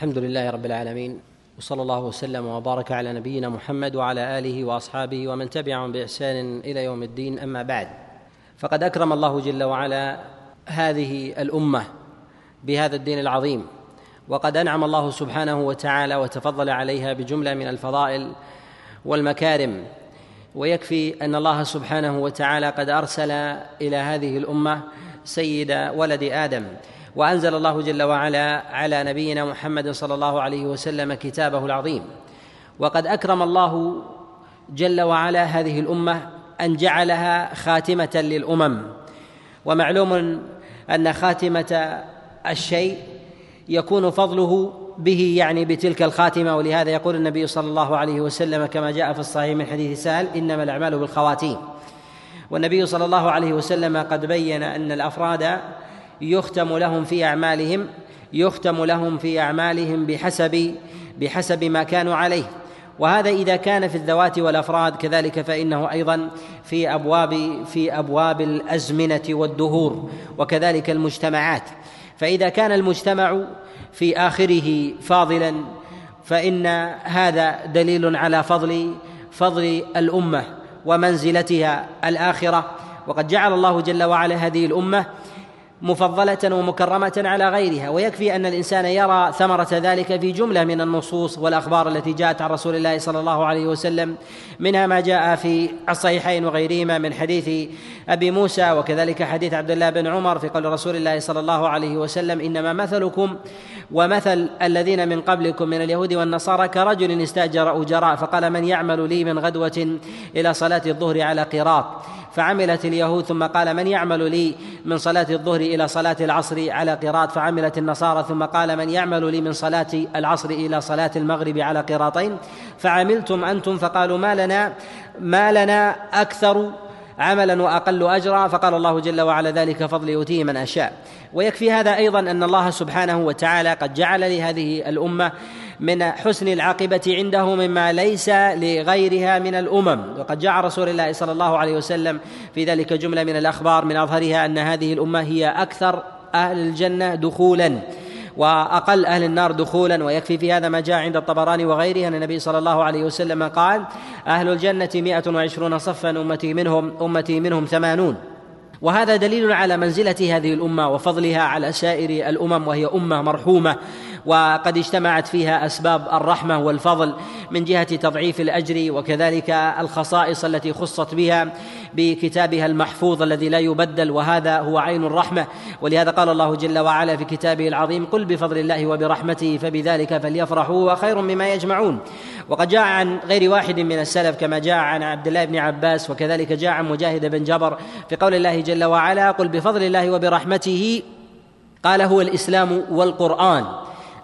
الحمد لله رب العالمين وصلى الله وسلم وبارك على نبينا محمد وعلى آله وأصحابه ومن تبعهم بإحسان إلى يوم الدين أما بعد فقد أكرم الله جل وعلا هذه الأمة بهذا الدين العظيم وقد أنعم الله سبحانه وتعالى وتفضل عليها بجملة من الفضائل والمكارم ويكفي أن الله سبحانه وتعالى قد أرسل إلى هذه الأمة سيد ولد آدم. وأنزل الله جل وعلا على نبينا محمد صلى الله عليه وسلم كتابه العظيم. وقد أكرم الله جل وعلا هذه الأمة أن جعلها خاتمة للأمم. ومعلوم أن خاتمة الشيء يكون فضله به يعني بتلك الخاتمة. ولهذا يقول النبي صلى الله عليه وسلم كما جاء في الصحيح من حديث سهل إنما الأعمال بالخواتيم. والنبي صلى الله عليه وسلم قد بين أن الأفراد يختم لهم في أعمالهم يختم لهم في أعمالهم بحسب بحسب ما كانوا عليه. وهذا إذا كان في الذوات والأفراد كذلك فإنه أيضا في أبواب في أبواب الأزمنة والدهور وكذلك المجتمعات. فإذا كان المجتمع في آخره فاضلا فإن هذا دليل على فضل فضل الأمة ومنزلتها الآخرة. وقد جعل الله جل وعلا هذه الأمة مفضلة ومكرمة على غيرها. ويكفي أن الإنسان يرى ثمرة ذلك في جملة من النصوص والأخبار التي جاءت عن رسول الله صلى الله عليه وسلم منها ما جاء في الصحيحين وغيرهما من حديث أبي موسى وكذلك حديث عبد الله بن عمر في قول رسول الله صلى الله عليه وسلم إنما مثلكم ومثل الذين من قبلكم من اليهود والنصارى كرجل استاجر أجراء فقال من يعمل لي من غدوة إلى صلاة الظهر على قراط؟ فعملت اليهود ثم قال من يعمل لي من صلاة الظهر إلى صلاة العصر على قراط فعملت النصارى ثم قال من يعمل لي من صلاة العصر إلى صلاة المغرب على قراطين فعملتم أنتم؟ فقالوا ما لنا ما لنا أكثر عملا وأقل أجرا؟ فقال الله جل وعلا ذلك فضل يؤتيه من أشاء. ويكفي هذا أيضا أن الله سبحانه وتعالى قد جعل لهذه الأمة من حسن العاقبة عنده مما ليس لغيرها من الأمم. وقد جاء رسول الله صلى الله عليه وسلم في ذلك جملة من الأخبار من أظهرها أن هذه الأمة هي أكثر أهل الجنة دخولا وأقل أهل النار دخولا. ويكفي في هذا ما جاء عند الطبراني وغيره أن النبي صلى الله عليه وسلم قال أهل الجنة مائه وعشرون صفا أمتي منهم أمتي منهم ثمانون. وهذا دليل على منزلة هذه الأمة وفضلها على سائر الأمم وهي أمة مرحومة. وقد اجتمعت فيها أسباب الرحمة والفضل من جهة تضعيف الأجر وكذلك الخصائص التي خصت بها بكتابها المحفوظ الذي لا يبدل وهذا هو عين الرحمة. ولهذا قال الله جل وعلا في كتابه العظيم قل بفضل الله وبرحمته فبذلك فليفرحوا وخير مما يجمعون. وقد جاء عن غير واحد من السلف كما جاء عن عبد الله بن عباس وكذلك جاء عن مجاهد بن جبر في قول الله جل وعلا قل بفضل الله وبرحمته قال هو الإسلام والقرآن.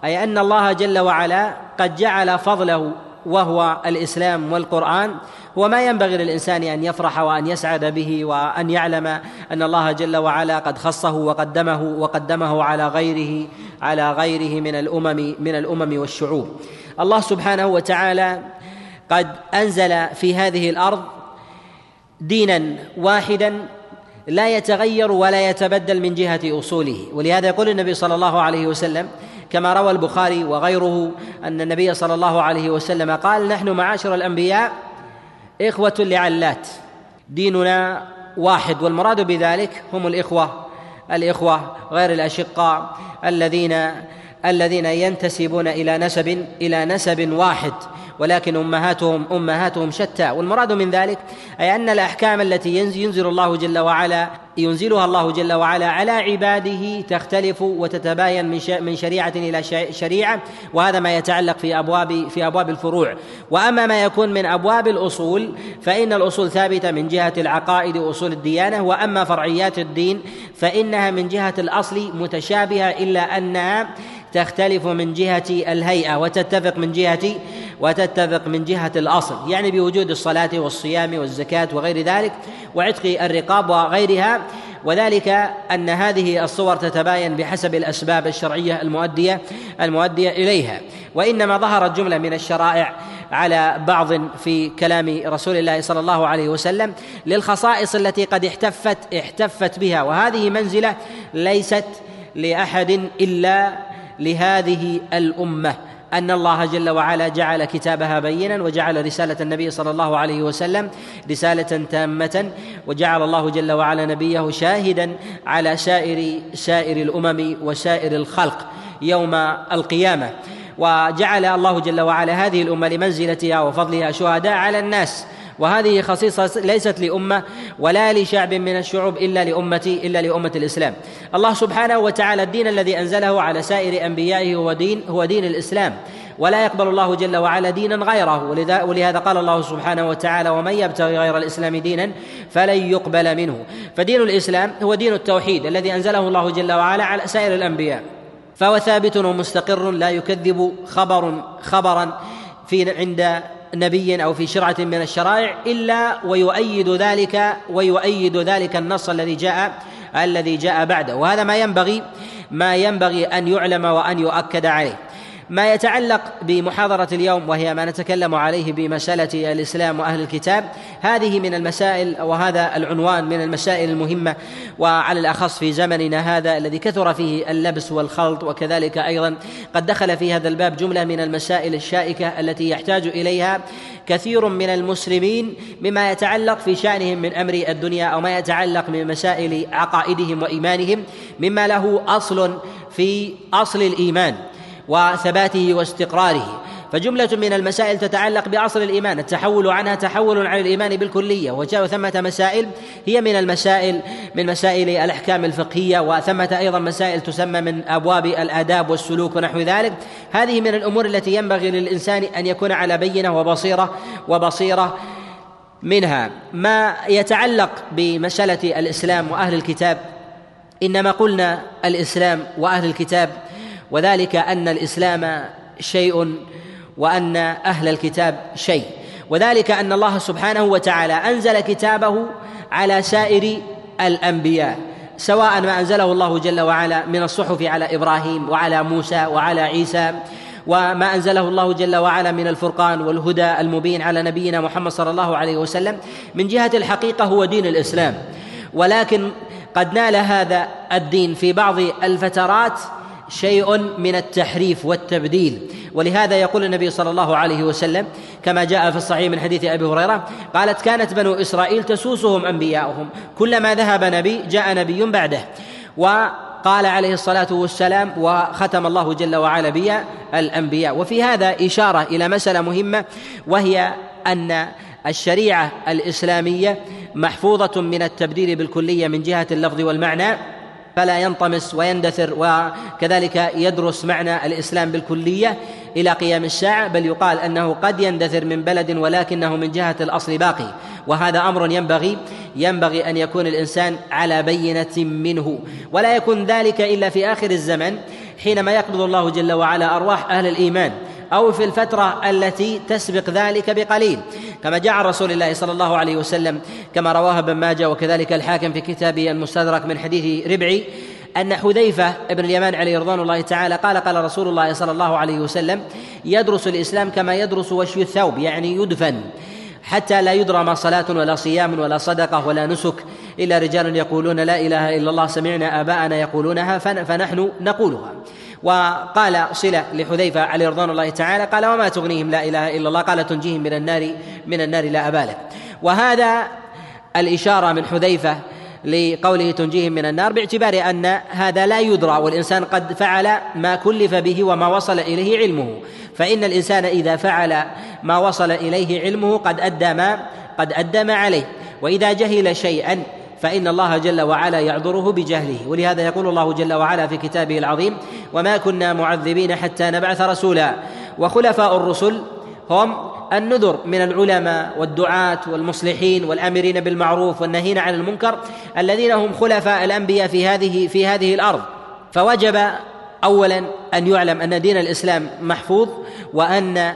أي أن الله جل وعلا قد جعل فضله وهو الإسلام والقرآن هو ما ينبغي للإنسان أن يفرح وأن يسعد به وأن يعلم أن الله جل وعلا قد خصه وقدمه وقدمه على غيره على غيره من الأمم من الأمم والشعوب. الله سبحانه وتعالى قد أنزل في هذه الأرض دينا واحدا لا يتغير ولا يتبدل من جهة أصوله. ولهذا يقول النبي صلى الله عليه وسلم كما روى البخاري وغيره أن النبي صلى الله عليه وسلم قال نحن معاشر الأنبياء إخوة لعلات. ديننا واحد والمراد بذلك هم الإخوة الإخوة غير الأشقاء الذين الذين ينتسبون إلى نسب إلى نسب واحد. ولكن امهاتهم أمهاتهم شتى. والمراد من ذلك أي أن الأحكام التي ينزل الله جل وعلا ينزلها الله جل وعلا على عباده تختلف وتتباين من شريعة إلى شريعة وهذا ما يتعلق في ابواب في أبواب الفروع. وأما ما يكون من أبواب الأصول فإن الأصول ثابتة من جهة العقائد وأصول الديانة وأما فرعيات الدين فإنها من جهة الأصل متشابهة إلا انها تختلف من جهة الهيئة وتتفق من جهة وتتفق من جهة الأصل يعني بوجود الصلاة والصيام والزكاة وغير ذلك وعتق الرقاب وغيرها وذلك أن هذه الصور تتباين بحسب الأسباب الشرعية المؤدية المؤدية إليها. وإنما ظهرت جملة من الشرائع على بعض في كلام رسول الله صلى الله عليه وسلم للخصائص التي قد احتفت احتفت بها. وهذه منزلة ليست لأحد إلا لهذه الأمة أن الله جل وعلا جعل كتابها بينا وجعل رسالة النبي صلى الله عليه وسلم رسالة تامة وجعل الله جل وعلا نبيه شاهدا على سائر سائر الأمم وسائر الخلق يوم القيامة. وجعل الله جل وعلا هذه الأمة لمنزلتها وفضلها شهداء على الناس. وهذه خصيصة ليست لأمة ولا لشعب من الشعوب إلا لأمة إلا لأمة الإسلام. الله سبحانه وتعالى الدين الذي أنزله على سائر أنبيائه هو دين هو دين الإسلام. ولا يقبل الله جل وعلا دينا غيره. ولهذا قال الله سبحانه وتعالى ومن يبتغي غير الإسلام دينا فلن يقبل منه. فدين الإسلام هو دين التوحيد الذي أنزله الله جل وعلا على سائر الأنبياء. فهو ثابت ومستقر لا يكذب خبر خبرا في عند نبي أو في شرعة من الشرائع إلا ويؤيد ذلك ويؤيد ذلك النص الذي جاء الذي جاء بعده. وهذا ما ينبغي ما ينبغي أن يعلم وأن يؤكد عليه. ما يتعلق بمحاضرة اليوم وهي ما نتكلم عليه بمسألة الإسلام وأهل الكتاب. هذه من المسائل وهذا العنوان من المسائل المهمة وعلى الأخص في زمننا هذا الذي كثر فيه اللبس والخلط وكذلك أيضا قد دخل في هذا الباب جملة من المسائل الشائكة التي يحتاج إليها كثير من المسلمين مما يتعلق في شأنهم من أمر الدنيا أو ما يتعلق من مسائل عقائدهم وإيمانهم مما له أصل في أصل الإيمان. وثباته واستقراره. فجملة من المسائل تتعلق بأصل الإيمان التحول عنها تحول عن الإيمان بالكلية وجاء ثمة مسائل هي من المسائل من مسائل الأحكام الفقهية وثمة أيضا مسائل تسمى من أبواب الآداب والسلوك ونحو ذلك. هذه من الأمور التي ينبغي للإنسان أن يكون على بينة وبصيرة وبصيرة منها. ما يتعلق بمسألة الإسلام وأهل الكتاب إنما قلنا الإسلام وأهل الكتاب وذلك أن الإسلام شيء وأن أهل الكتاب شيء. وذلك أن الله سبحانه وتعالى أنزل كتابه على سائر الأنبياء سواء ما أنزله الله جل وعلا من الصحف على إبراهيم وعلى موسى وعلى عيسى وما أنزله الله جل وعلا من الفرقان والهدى المبين على نبينا محمد صلى الله عليه وسلم من جهة الحقيقة هو دين الإسلام. ولكن قد نال هذا الدين في بعض الفترات شيء من التحريف والتبديل. ولهذا يقول النبي صلى الله عليه وسلم كما جاء في الصحيح من حديث أبي هريرة قالت كانت بنو إسرائيل تسوسهم أنبياؤهم. كلما ذهب نبي جاء نبي بعده. وقال عليه الصلاة والسلام وختم الله جل وعلا بي الأنبياء. وفي هذا إشارة إلى مسألة مهمة وهي أن الشريعة الإسلامية محفوظة من التبديل بالكلية من جهة اللفظ والمعنى. فلا ينطمس ويندثر وكذلك يدرس معنى الإسلام بالكلية إلى قيام الساعة بل يقال أنه قد يندثر من بلد ولكنه من جهة الأصل باقي. وهذا أمر ينبغي ينبغي أن يكون الإنسان على بينة منه. ولا يكون ذلك إلا في آخر الزمن حينما يقبض الله جل وعلا أرواح أهل الإيمان. أو في الفترة التي تسبق ذلك بقليل. كما جاء عن رسول الله صلى الله عليه وسلم كما رواه ابن ماجه وكذلك الحاكم في كتابه المستدرك من حديث ربعي أن حذيفة بن اليمان عليه رضوان الله تعالى قال قال رسول الله صلى الله عليه وسلم يدرس الإسلام كما يدرس وشي الثوب يعني يدفن حتى لا يدرى ما صلاة ولا صيام ولا صدقة ولا نسك إلا رجال يقولون لا إله إلا الله سمعنا آباءنا يقولونها فنحن نقولها. وقال صلة لحذيفة عليه رضوان الله تعالى قال وما تغنيهم لا إله إلا الله قال تنجيهم من النار من النار لا أبالك وهذا الإشارة من حذيفة لقوله تنجيهم من النار باعتبار أن هذا لا يدرى والإنسان قد فعل ما كلف به وما وصل إليه علمه. فإن الإنسان إذا فعل ما وصل إليه علمه قد أدى ما قد أدى ما عليه. وإذا جهل شيئا فإن الله جل وعلا يعذره بجهله ولهذا يقول الله جل وعلا في كتابه العظيم وما كنا معذبين حتى نبعث رسولا وخلفاء الرسل هم النذر من العلماء والدعاة والمصلحين والآمرين بالمعروف والنهين عن المنكر الذين هم خلفاء الأنبياء في هذه في هذه الأرض. فوجب أولا أن يعلم أن دين الإسلام محفوظ وأن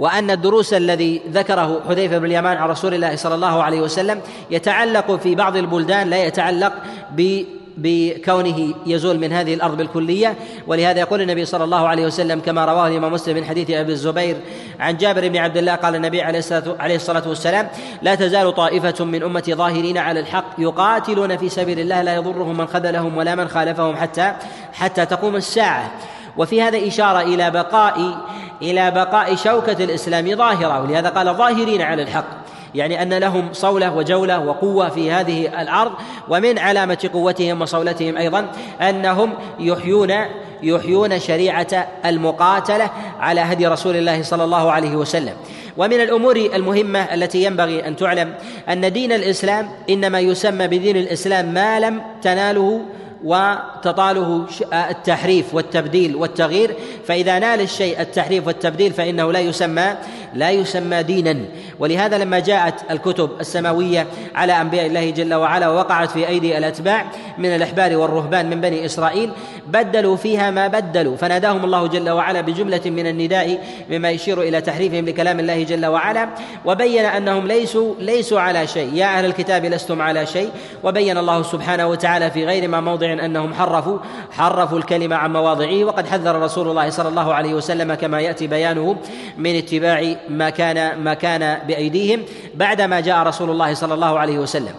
وأن الدروس الذي ذكره حذيفة بن اليمان عن رسول الله صلى الله عليه وسلم يتعلق في بعض البلدان لا يتعلق ب بكونه يزول من هذه الأرض بالكلية. ولهذا يقول النبي صلى الله عليه وسلم كما رواه الإمام مسلم من حديث أبي الزبير عن جابر بن عبد الله قال النبي عليه الصلاة والسلام لا تزال طائفة من أمتي ظاهرين على الحق يقاتلون في سبيل الله لا يضرهم من خذلهم ولا من خالفهم حتى حتى تقوم الساعة. وفي هذا إشارة إلى بقاء إلى بقاء شوكة الإسلام ظاهرة ولهذا قال ظاهرين على الحق يعني أن لهم صولة وجولة وقوة في هذه الأرض ومن علامة قوتهم وصولتهم أيضا أنهم يحيون يحيون شريعة المقاتلة على هدي رسول الله صلى الله عليه وسلم. ومن الأمور المهمة التي ينبغي أن تعلم أن دين الإسلام إنما يسمى بدين الإسلام ما لم تناله وتطاله التحريف والتبديل والتغيير. فإذا نال الشيء التحريف والتبديل فإنه لا يسمى لا يسمى دينا. ولهذا لما جاءت الكتب السماوية على أنبياء الله جل وعلا ووقعت في أيدي الأتباع من الأحبار والرهبان من بني إسرائيل بدلوا فيها ما بدلوا. فناداهم الله جل وعلا بجملة من النداء مما يشير إلى تحريفهم لكلام الله جل وعلا وبين أنهم ليسوا ليسوا على شيء. يا أهل الكتاب لستم على شيء. وبين الله سبحانه وتعالى في غير ما موضع أنهم حرفوا حرفوا الكلمة عن مواضعه وقد حذر رسول الله صلى الله عليه وسلم كما يأتي بيانه من اتباع ما كان ما كان بأيديهم بعدما جاء رسول الله صلى الله عليه وسلم.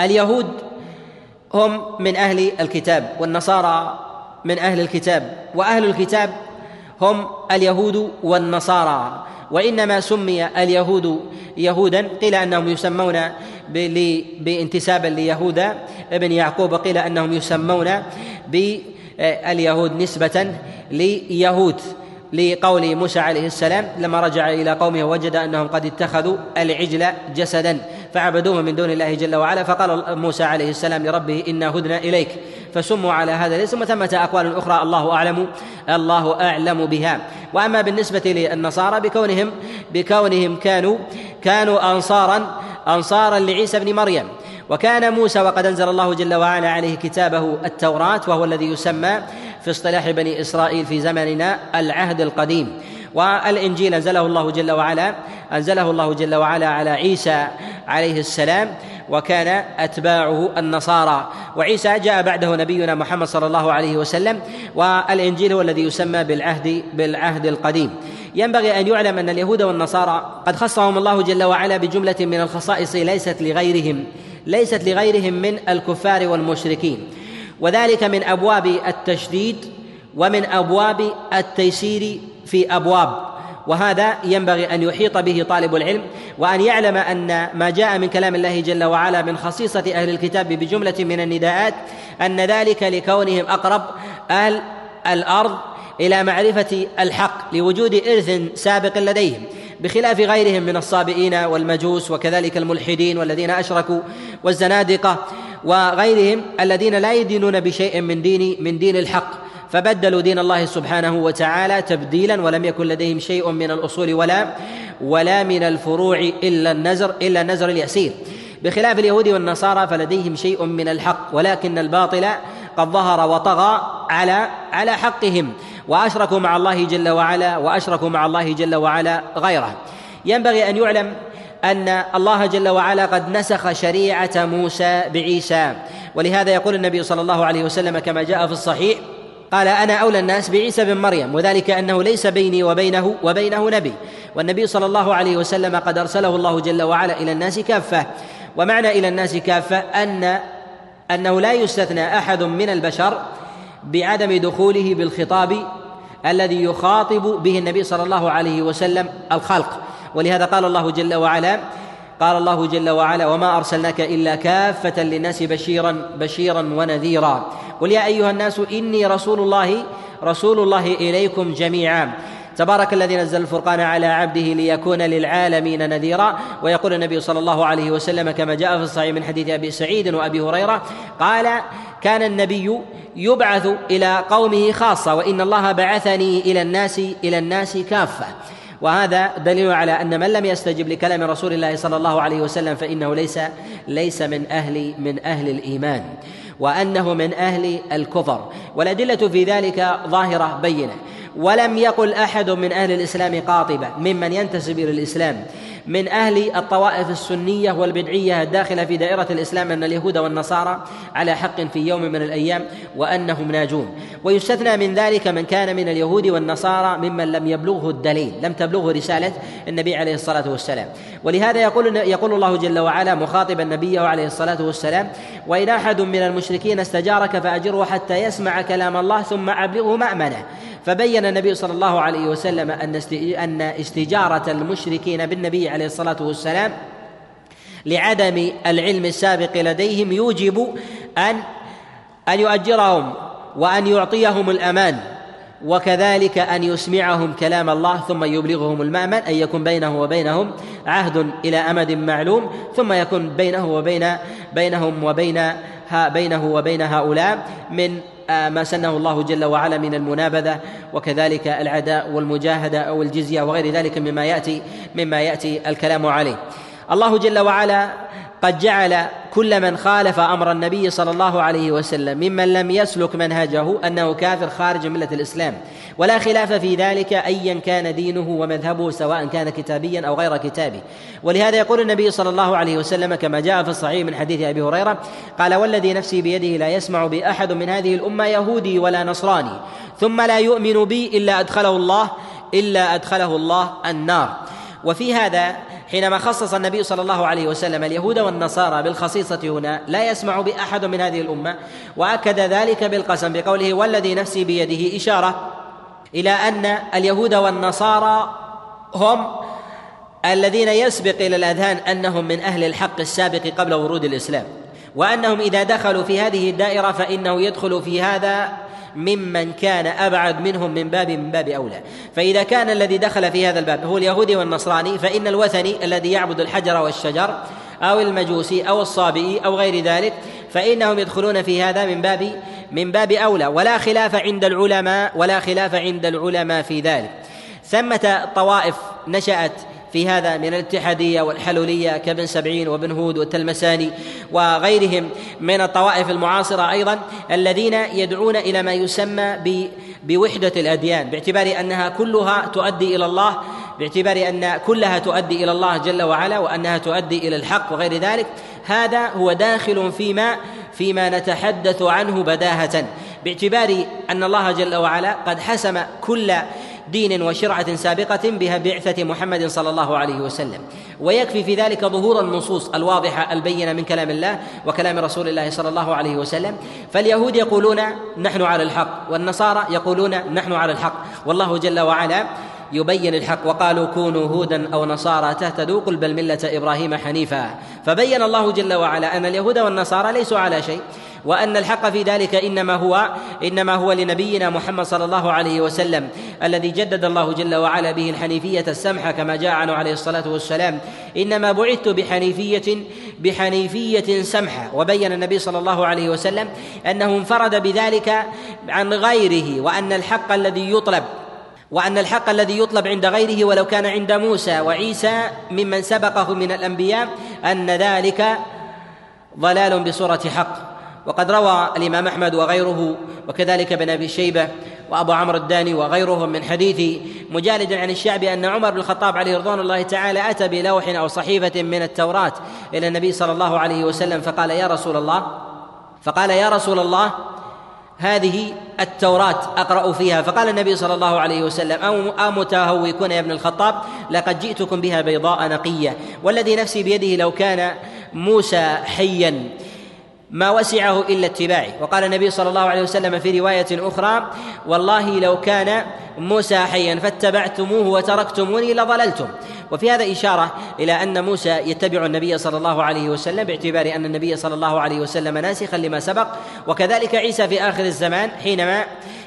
اليهود هم من أهل الكتاب والنصارى من أهل الكتاب وأهل الكتاب هم اليهود والنصارى. وإنما سمي اليهود يهودا قيل أنهم يسمون بانتسابا ليهوذا ابن يعقوب قيل أنهم يسمون باليهود نسبة ليهود لقول موسى عليه السلام لما رجع إلى قومه وجد أنهم قد اتخذوا العجل جسدا فعبدوه من دون الله جل وعلا. فقال موسى عليه السلام لربه إنا هدنا إليك. فسموا على هذا الاسم وثمة أقوال أخرى الله أعلم الله أعلم بها. وأما بالنسبة للنصارى بكونهم بكونهم كانوا كانوا انصارا أنصارا لعيسى بن مريم. وكان موسى وقد أنزل الله جل وعلا عليه كتابه التوراة وهو الذي يسمى في اصطلاح بني إسرائيل في زمننا العهد القديم. والإنجيل أنزله الله جل وعلا أنزله الله جل وعلا على عيسى عليه السلام وكان أتباعه النصارى. وعيسى جاء بعده نبينا محمد صلى الله عليه وسلم والإنجيل هو الذي يسمى بالعهد بالعهد القديم. ينبغي أن يعلم أن اليهود والنصارى قد خصهم الله جل وعلا بجملة من الخصائص ليست لغيرهم ليست لغيرهم من الكفار والمشركين. وذلك من أبواب التشديد ومن أبواب التيسير في أبواب وهذا ينبغي أن يحيط به طالب العلم وأن يعلم أن ما جاء من كلام الله جل وعلا من خصيصة أهل الكتاب بجملة من النداءات أن ذلك لكونهم أقرب أهل الأرض إلى معرفة الحق لوجود إرث سابق لديهم بخلاف غيرهم من الصابئين والمجوس وكذلك الملحدين والذين أشركوا والزنادقة وغيرهم الذين لا يدينون بشيء من دين من دين الحق. فبدلوا دين الله سبحانه وتعالى تبديلا ولم يكن لديهم شيء من الأصول ولا ولا من الفروع إلا النزر إلا النزر اليسير. بخلاف اليهود والنصارى فلديهم شيء من الحق ولكن الباطل قد ظهر وطغى على على حقهم. وأشركوا مع الله جل وعلا وأشركوا مع الله جل وعلا غيره. ينبغي أن يعلم أن الله جل وعلا قد نسخ شريعة موسى بعيسى. ولهذا يقول النبي صلى الله عليه وسلم كما جاء في الصحيح قال أنا أولى الناس بعيسى بن مريم وذلك أنه ليس بيني وبينه وبينه نبي. والنبي صلى الله عليه وسلم قد أرسله الله جل وعلا إلى الناس كافة. ومعنى إلى الناس كافة ان أنه لا يستثنى أحد من البشر بعدم دخوله بالخطاب الذي يخاطب به النبي صلى الله عليه وسلم الخلق. ولهذا قال الله جل وعلا قال الله جل وعلا وما أرسلناك إلا كافة للناس بشيرا بشيرا ونذيرا. قل يا أيها الناس إني رسول الله رسول الله إليكم جميعا. تبارك الذي نزل الفرقان على عبده ليكون للعالمين نذيرا. ويقول النبي صلى الله عليه وسلم كما جاء في الصحيح من حديث أبي سعيد وأبي هريرة قال كان النبي يبعث إلى قومه خاصة وإن الله بعثني إلى الناس إلى الناس كافة. وهذا دليل على أن من لم يستجب لكلام رسول الله صلى الله عليه وسلم فإنه ليس ليس من أهل من أهل الإيمان وأنه من أهل الكفر. والأدلة في ذلك ظاهرة بينة. ولم يقل أحد من أهل الإسلام قاطبة ممن ينتسب إلى الإسلام. من أهل الطوائف السنية والبدعية الداخلة في دائرة الإسلام أن اليهود والنصارى على حق في يوم من الأيام وأنهم ناجون. ويستثنى من ذلك من كان من اليهود والنصارى ممن لم يبلغه الدليل لم تبلغه رسالة النبي عليه الصلاة والسلام. ولهذا يقول يقول الله جل وعلا مخاطبا نبيه عليه الصلاة والسلام وإن أحد من المشركين استجارك فأجره حتى يسمع كلام الله ثم أبلغه مأمنة. فبين النبي صلى الله عليه وسلم أن استجارة المشركين بالنبي عليه الصلاة والسلام لعدم العلم السابق لديهم يوجب ان أن يؤجرهم وأن يعطيهم الأمان وكذلك أن يسمعهم كلام الله ثم يبلغهم المأمن أن يكون بينه وبينهم عهد إلى أمد معلوم ثم يكون بينه وبين بينهم وبين بينه وبين هؤلاء من ما سنه الله جل وعلا من المنابذة وكذلك العداء والمجاهدة أو الجزية وغير ذلك مما يأتي مما يأتي الكلام عليه. الله جل وعلا قد جعل كل من خالف أمر النبي صلى الله عليه وسلم ممن لم يسلك منهجه أنه كافر خارج ملة الإسلام. ولا خلاف في ذلك ايا كان دينه ومذهبه سواء كان كتابيا أو غير كتابي. ولهذا يقول النبي صلى الله عليه وسلم كما جاء في الصحيح من حديث أبي هريرة قال والذي نفسي بيده لا يسمع بأحد من هذه الأمة يهودي ولا نصراني ثم لا يؤمن بي إلا أدخله الله إلا أدخله الله النار. وفي هذا حينما خصص النبي صلى الله عليه وسلم اليهود والنصارى بالخصيصة هنا لا يسمع بأحد من هذه الأمة وأكد ذلك بالقسم بقوله والذي نفسي بيده إشارة إلى أن اليهود والنصارى هم الذين يسبق إلى الأذهان أنهم من أهل الحق السابق قبل ورود الإسلام وأنهم إذا دخلوا في هذه الدائرة فإنه يدخل في هذا ممن كان أبعد منهم من باب من باب أولى. فإذا كان الذي دخل في هذا الباب هو اليهودي والنصراني فإن الوثني الذي يعبد الحجر والشجر أو المجوسي أو الصابئي أو غير ذلك فإنهم يدخلون في هذا من باب من باب أولى. ولا خلاف عند العلماء ولا خلاف عند العلماء في ذلك. ثمة طوائف نشأت في هذا من الاتحادية والحلولية كابن سبعين وابن هود والتلمساني وغيرهم من الطوائف المعاصرة أيضا الذين يدعون إلى ما يسمى بوحدة الأديان باعتبار أنها كلها تؤدي إلى الله باعتبار أن كلها تؤدي إلى الله جل وعلا وأنها تؤدي إلى الحق وغير ذلك هذا هو داخل فيما فيما نتحدث عنه بداهة باعتبار أن الله جل وعلا قد حسم كل دين وشرعة سابقة بها بعثة محمد صلى الله عليه وسلم. ويكفي في ذلك ظهور النصوص الواضحة البينة من كلام الله وكلام رسول الله صلى الله عليه وسلم. فاليهود يقولون نحن على الحق والنصارى يقولون نحن على الحق. والله جل وعلا يبين الحق. وقالوا كونوا هودا أو نصارى تهتدوا قل بل ملة إبراهيم حنيفا. فبين الله جل وعلا أن اليهود والنصارى ليسوا على شيء. وأن الحق في ذلك إنما هو إنما هو لنبينا محمد صلى الله عليه وسلم الذي جدد الله جل وعلا به الحنيفية السمحه كما جاء عنه عليه الصلاة والسلام. إنما بعثت بحنيفية بحنيفية سمحه وبين النبي صلى الله عليه وسلم أنه انفرد بذلك عن غيره وأن الحق الذي يطلب وأن الحق الذي يطلب عند غيره ولو كان عند موسى وعيسى ممن سبقه من الأنبياء أن ذلك ضلال بصورة حق. وقد روى الإمام أحمد وغيره وكذلك ابن أبي شيبة وأبو عمرو الداني وغيرهم من حديث مجالد عن الشعبي أن عمر بن الخطاب عليه رضوان الله تعالى أتى بلوح أو صحيفة من التوراة إلى النبي صلى الله عليه وسلم فقال يا رسول الله فقال يا رسول الله هذه التوراة أقرأ فيها. فقال النبي صلى الله عليه وسلم أو أمتهوكون يا ابن الخطاب؟ لقد جئتكم بها بيضاء نقية والذي نفسي بيده لو كان موسى حيا. ما وسعه إلا اتباعي وقال النبي صلى الله عليه وسلم في رواية أخرى والله لو كان موسى حيا فاتبعتموه وتركتموني لضللتم. وفي هذا إشارة إلى أن موسى يتبع النبي صلى الله عليه وسلم باعتبار أن النبي صلى الله عليه وسلم ناسخا لما سبق. وكذلك عيسى في آخر الزمان حينما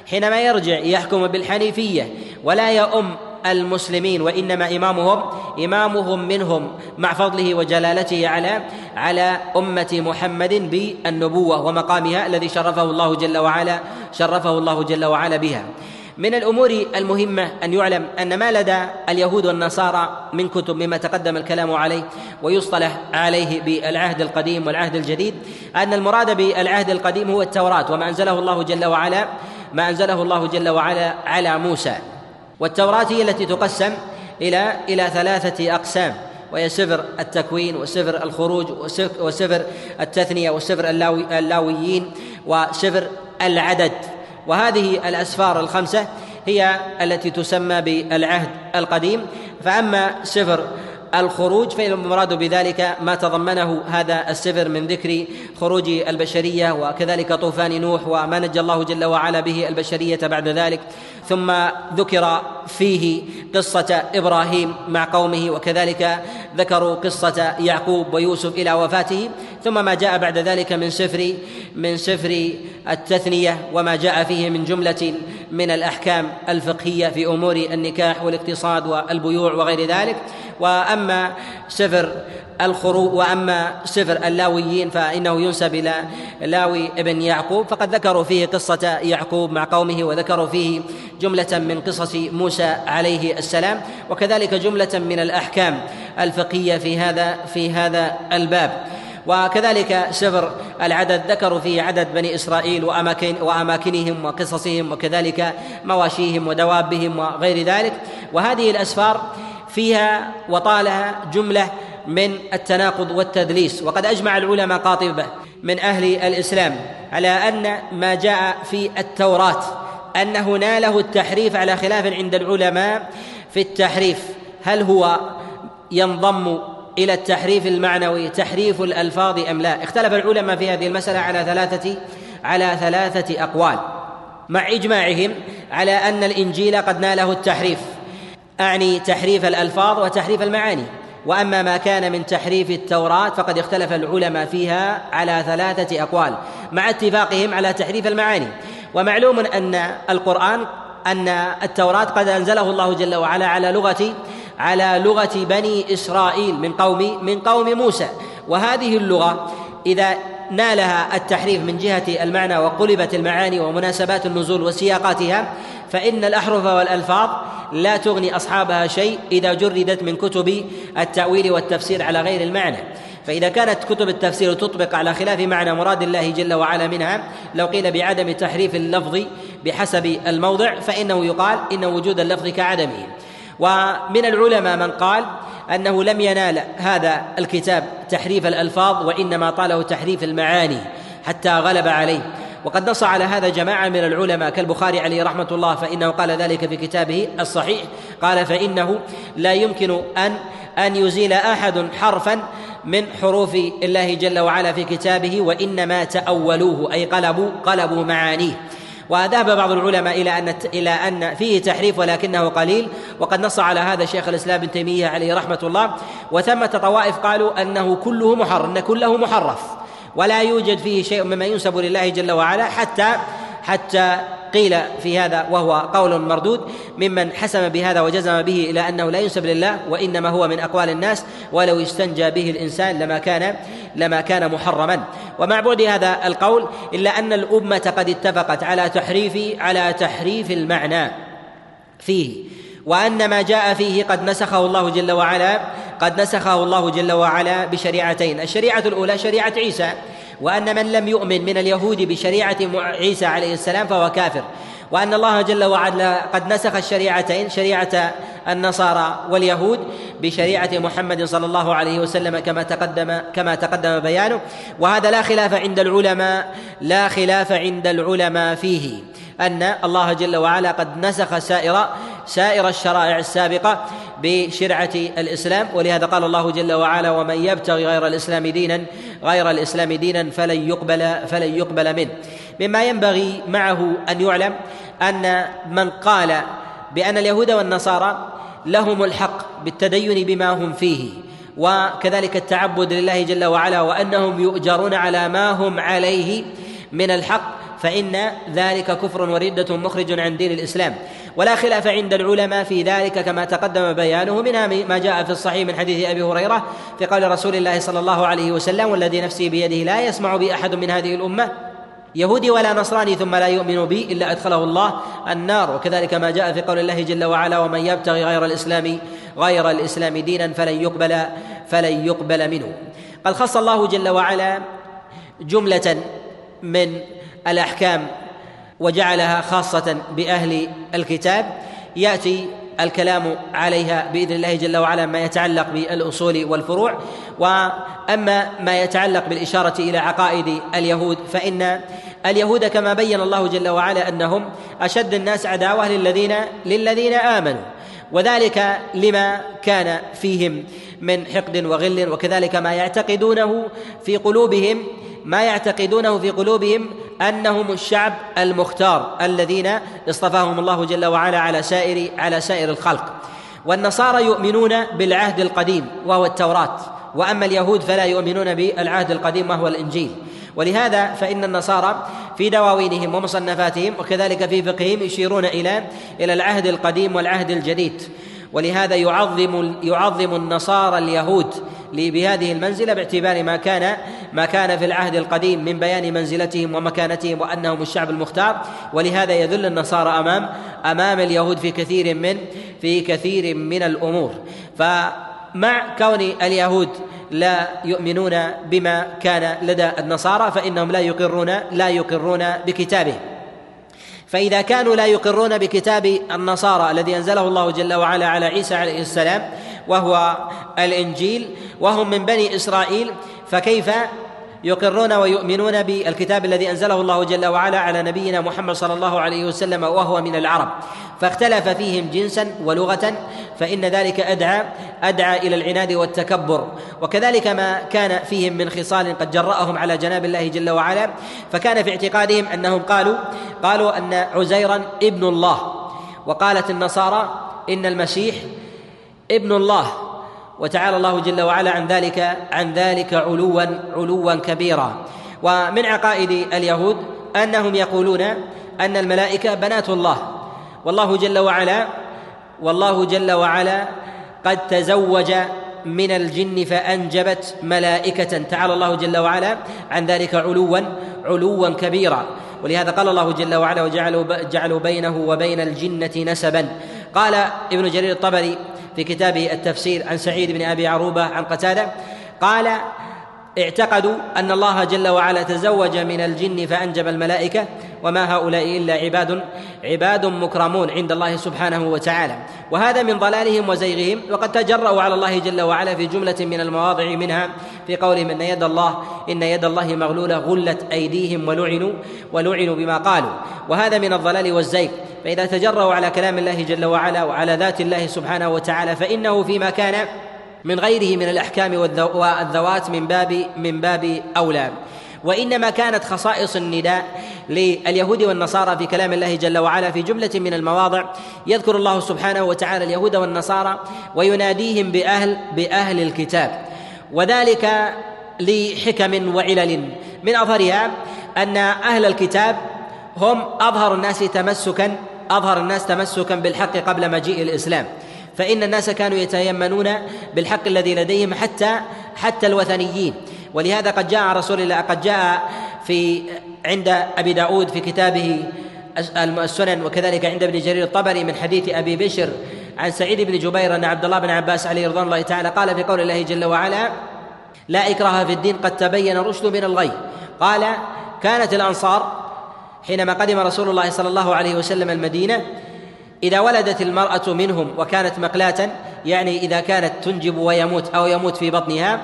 حينما يرجع يحكم بالحنيفية ولا يؤم المسلمين وإنما امامهم إمامهم منهم مع فضله وجلالته على على أمة محمد بالنبوة ومقامها الذي شرفه الله جل وعلا شرفه الله جل وعلا بها. من الأمور المهمة أن يعلم أن ما لدى اليهود والنصارى من كتب مما تقدم الكلام عليه ويصطلح عليه بالعهد القديم والعهد الجديد أن المراد بالعهد القديم هو التوراة وما أنزله الله جل وعلا ما أنزله الله جل وعلا على موسى. والتوراة هي التي تقسم إلى إلى ثلاثة أقسام وهي سفر التكوين وسفر الخروج وسفر التثنية وسفر اللاوي اللاويين وسفر العدد. وهذه الأسفار الخمسة هي التي تسمى بالعهد القديم. فأما سفر الخروج فإن المراد بذلك ما تضمنه هذا السفر من ذكر خروج البشرية وكذلك طوفان نوح وما نجى الله جل وعلا به البشرية بعد ذلك. ثم ذكر فيه قصة إبراهيم مع قومه وكذلك ذكروا قصة يعقوب ويوسف إلى وفاته. ثم ما جاء بعد ذلك من سفر من سفر التثنية وما جاء فيه من جملة من الأحكام الفقهية في أمور النكاح والاقتصاد والبيوع وغير ذلك. وأما سفر الخروج وأما سفر اللاويين فإنه ينسب إلى لاوي ابن يعقوب فقد ذكروا فيه قصة يعقوب مع قومه وذكروا فيه جملة من قصص موسى عليه السلام وكذلك جملة من الأحكام الفقهية في هذا في هذا الباب. وكذلك سفر العدد ذكروا فيه عدد بني إسرائيل وأماكن وأماكنهم وقصصهم وكذلك مواشيهم ودوابهم وغير ذلك. وهذه الأسفار فيها وطالها جملة من التناقض والتدليس. وقد أجمع العلماء قاطبة من أهل الإسلام على أن ما جاء في التوراة أنه ناله التحريف على خلاف عند العلماء في التحريف. هل هو ينضم إلى التحريف المعنوي تحريف الألفاظ أم لا؟ اختلف العلماء في هذه المسألة على ثلاثة على ثلاثة أقوال. مع إجماعهم على أن الإنجيل قد ناله التحريف. أعني تحريف الألفاظ وتحريف المعاني. وأما ما كان من تحريف التوراة فقد اختلف العلماء فيها على ثلاثة أقوال مع اتفاقهم على تحريف المعاني. ومعلوم أن القرآن أن التوراة قد أنزله الله جل وعلا على لغة على لغة بني إسرائيل من قوم من قوم موسى. وهذه اللغة إذا نالها التحريف من جهة المعنى وقلبت المعاني ومناسبات النزول وسياقاتها فإن الأحرف والألفاظ لا تغني أصحابها شيء إذا جردت من كتب التأويل والتفسير على غير المعنى. فإذا كانت كتب التفسير تطبق على خلاف معنى مراد الله جل وعلا منها لو قيل بعدم تحريف اللفظ بحسب الموضع فإنه يقال إن وجود اللفظ كعدمه. ومن العلماء من قال أنه لم ينال هذا الكتاب تحريف الألفاظ وإنما طاله تحريف المعاني حتى غلب عليه. وقد نص على هذا جماعة من العلماء كالبخاري عليه رحمة الله فإنه قال ذلك في كتابه الصحيح. قال فإنه لا يمكن ان أن يزيل أحد حرفا من حروف الله جل وعلا في كتابه وإنما تأولوه أي قلبوا قلبوا معانيه. وذهب بعض العلماء إلى أن إلى أن فيه تحريف ولكنه قليل. وقد نص على هذا شيخ الإسلام ابن تيمية عليه رحمة الله. وثمة طوائف قالوا أنه كله محرف أن كله محرف. ولا يوجد فيه شيء مما ينسب لله جل وعلا حتى حتى قيل في هذا وهو قول مردود ممن حسم بهذا وجزم به إلى أنه لا ينسب لله وإنما هو من أقوال الناس ولو استنجى به الإنسان لما كان لما كان محرما. ومع بعد هذا القول إلا أن الأمة قد اتفقت على تحريف على تحريف المعنى فيه. وأن ما جاء فيه قد نسخه الله جل وعلا قد نسخه الله جل وعلا بشريعتين الشريعة الأولى شريعة عيسى وأن من لم يؤمن من اليهود بشريعة عيسى عليه السلام فهو كافر وأن الله جل وعلا قد نسخ الشريعتين شريعة النصارى واليهود بشريعة محمد صلى الله عليه وسلم كما تقدم كما تقدم بيانه وهذا لا خلاف عند العلماء لا خلاف عند العلماء فيه أن الله جل وعلا قد نسخ سائر سائر الشرائع السابقة بشرعة الإسلام ولهذا قال الله جل وعلا ومن يبتغي غير الإسلام دينا غير الإسلام دينا فلن يقبل فلن يقبل منه. مما ينبغي معه أن يعلم أن من قال بأن اليهود والنصارى لهم الحق بالتدين بما هم فيه وكذلك التعبد لله جل وعلا وأنهم يؤجرون على ما هم عليه من الحق فإن ذلك كفر وردة مخرج عن دين الإسلام. ولا خلاف عند العلماء في ذلك كما تقدم بيانه منها ما جاء في الصحيح من حديث أبي هريرة في قول رسول الله صلى الله عليه وسلم والذي نفسي بيده لا يسمع بي أحد من هذه الأمة يهودي ولا نصراني ثم لا يؤمن بي إلا أدخله الله النار وكذلك ما جاء في قول الله جل وعلا ومن يبتغي غير الاسلام غير الإسلام دينا فلن يقبل فلن يقبل منه قد خص الله جل وعلا جملة من الأحكام وجعلها خاصة بأهل الكتاب. يأتي الكلام عليها بإذن الله جل وعلا ما يتعلق بالأصول والفروع. وأما ما يتعلق بالإشارة إلى عقائد اليهود فإن اليهود كما بين الله جل وعلا أنهم أشد الناس عداوة للذين للذين آمنوا. وذلك لما كان فيهم من حقد وغل وكذلك ما يعتقدونه في قلوبهم ما يعتقدونه في قلوبهم أنهم الشعب المختار الذين اصطفاهم الله جل وعلا على سائر على سائر الخلق. والنصارى يؤمنون بالعهد القديم وهو التوراة. وأما اليهود فلا يؤمنون بالعهد القديم وهو الإنجيل. ولهذا فإن النصارى في دواوينهم ومصنفاتهم وكذلك في فقههم يشيرون إلى إلى العهد القديم والعهد الجديد. ولهذا يعظم يعظم النصارى اليهود بهذه المنزلة باعتبار ما كان ما كان في العهد القديم من بيان منزلتهم ومكانتهم وأنهم الشعب المختار. ولهذا يذل النصارى امام أمام اليهود في كثير من في كثير من الأمور. فمع كون اليهود لا يؤمنون بما كان لدى النصارى فإنهم لا يقرون لا يقرون بكتابه. فإذا كانوا لا يقرون بكتاب النصارى الذي أنزله الله جل وعلا على عيسى عليه السلام وهو الإنجيل وهم من بني إسرائيل فكيف يقرون ويؤمنون بالكتاب الذي أنزله الله جل وعلا على نبينا محمد صلى الله عليه وسلم وهو من العرب. فاختلف فيهم جنسا ولغه فإن ذلك أدعى أدعى إلى العناد والتكبر. وكذلك ما كان فيهم من خصال قد جرأهم على جناب الله جل وعلا. فكان في اعتقادهم أنهم قالوا قالوا أن عزيرا ابن الله. وقالت النصارى إن المسيح ابن الله. وتعالى الله جل وعلا عن ذلك عن ذلك علوا علوا كبيرا. ومن عقائد اليهود أنهم يقولون أن الملائكة بنات الله. والله جل وعلا والله جل وعلا قد تزوج من الجن فأنجبت ملائكة. تعالى الله جل وعلا عن ذلك علوا علوا كبيرا. ولهذا قال الله جل وعلا وجعلوا جعلوا بينه وبين الجنة نسبا. قال ابن جرير الطبري في كتابه التفسير عن سعيد بن أبي عروبة عن قتادة قال اعتقدوا أن الله جل وعلا تزوج من الجن فأنجب الملائكة وما هؤلاء إلا عباد عباد مكرمون عند الله سبحانه وتعالى. وهذا من ضلالهم وزيغهم وقد تجرأوا على الله جل وعلا في جملة من المواضع منها في قولهم ان يد الله إن يد الله مغلولة غلت أيديهم ولعنوا ولعنوا بما قالوا. وهذا من الضلال والزيغ. فإذا تجرأوا على كلام الله جل وعلا وعلى ذات الله سبحانه وتعالى فإنه فيما كان من غيره من الأحكام والذوات من باب من باب أولى. وإنما كانت خصائص النداء لليهود والنصارى في كلام الله جل وعلا في جملة من المواضع. يذكر الله سبحانه وتعالى اليهود والنصارى ويناديهم بأهل بأهل الكتاب. وذلك لحكم وعلل. من أظهرها أن أهل الكتاب هم أظهر الناس تمسكا أظهر الناس تمسكا بالحق قبل مجيء الإسلام. فإن الناس كانوا يتيمنون بالحق الذي لديهم حتى حتى الوثنيين. ولهذا قد جاء رسول الله قد جاء في عند أبي داود في كتابه السنن وكذلك عند ابن جرير الطبري من حديث أبي بشر عن سعيد بن جبير أن عبد الله بن عباس عليه رضوان الله تعالى قال في قول الله جل وعلا لا إكراه في الدين قد تبين الرشد من الغي قال كانت الأنصار حينما قدم رسول الله صلى الله عليه وسلم المدينة إذا ولدت المرأة منهم وكانت مقلاة يعني إذا كانت تنجب ويموت أو يموت في بطنها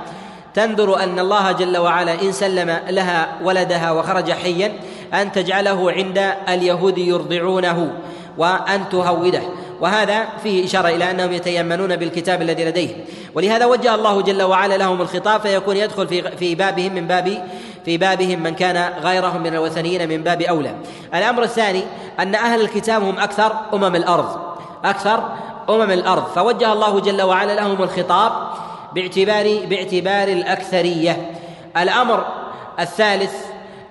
تنظر أن الله جل وعلا إن سلم لها ولدها وخرج حيا أن تجعله عند اليهود يرضعونه وأن تهوده. وهذا فيه إشارة إلى أنهم يتيمنون بالكتاب الذي لديهم ولهذا وجه الله جل وعلا لهم الخطاب فيكون يدخل في في بابهم من باب في بابهم من كان غيرهم من الوثنيين من باب أولى. الأمر الثاني أن أهل الكتاب هم أكثر أمم الأرض أكثر أمم الأرض فوجه الله جل وعلا لهم الخطاب باعتبار باعتبار الأكثرية. الأمر الثالث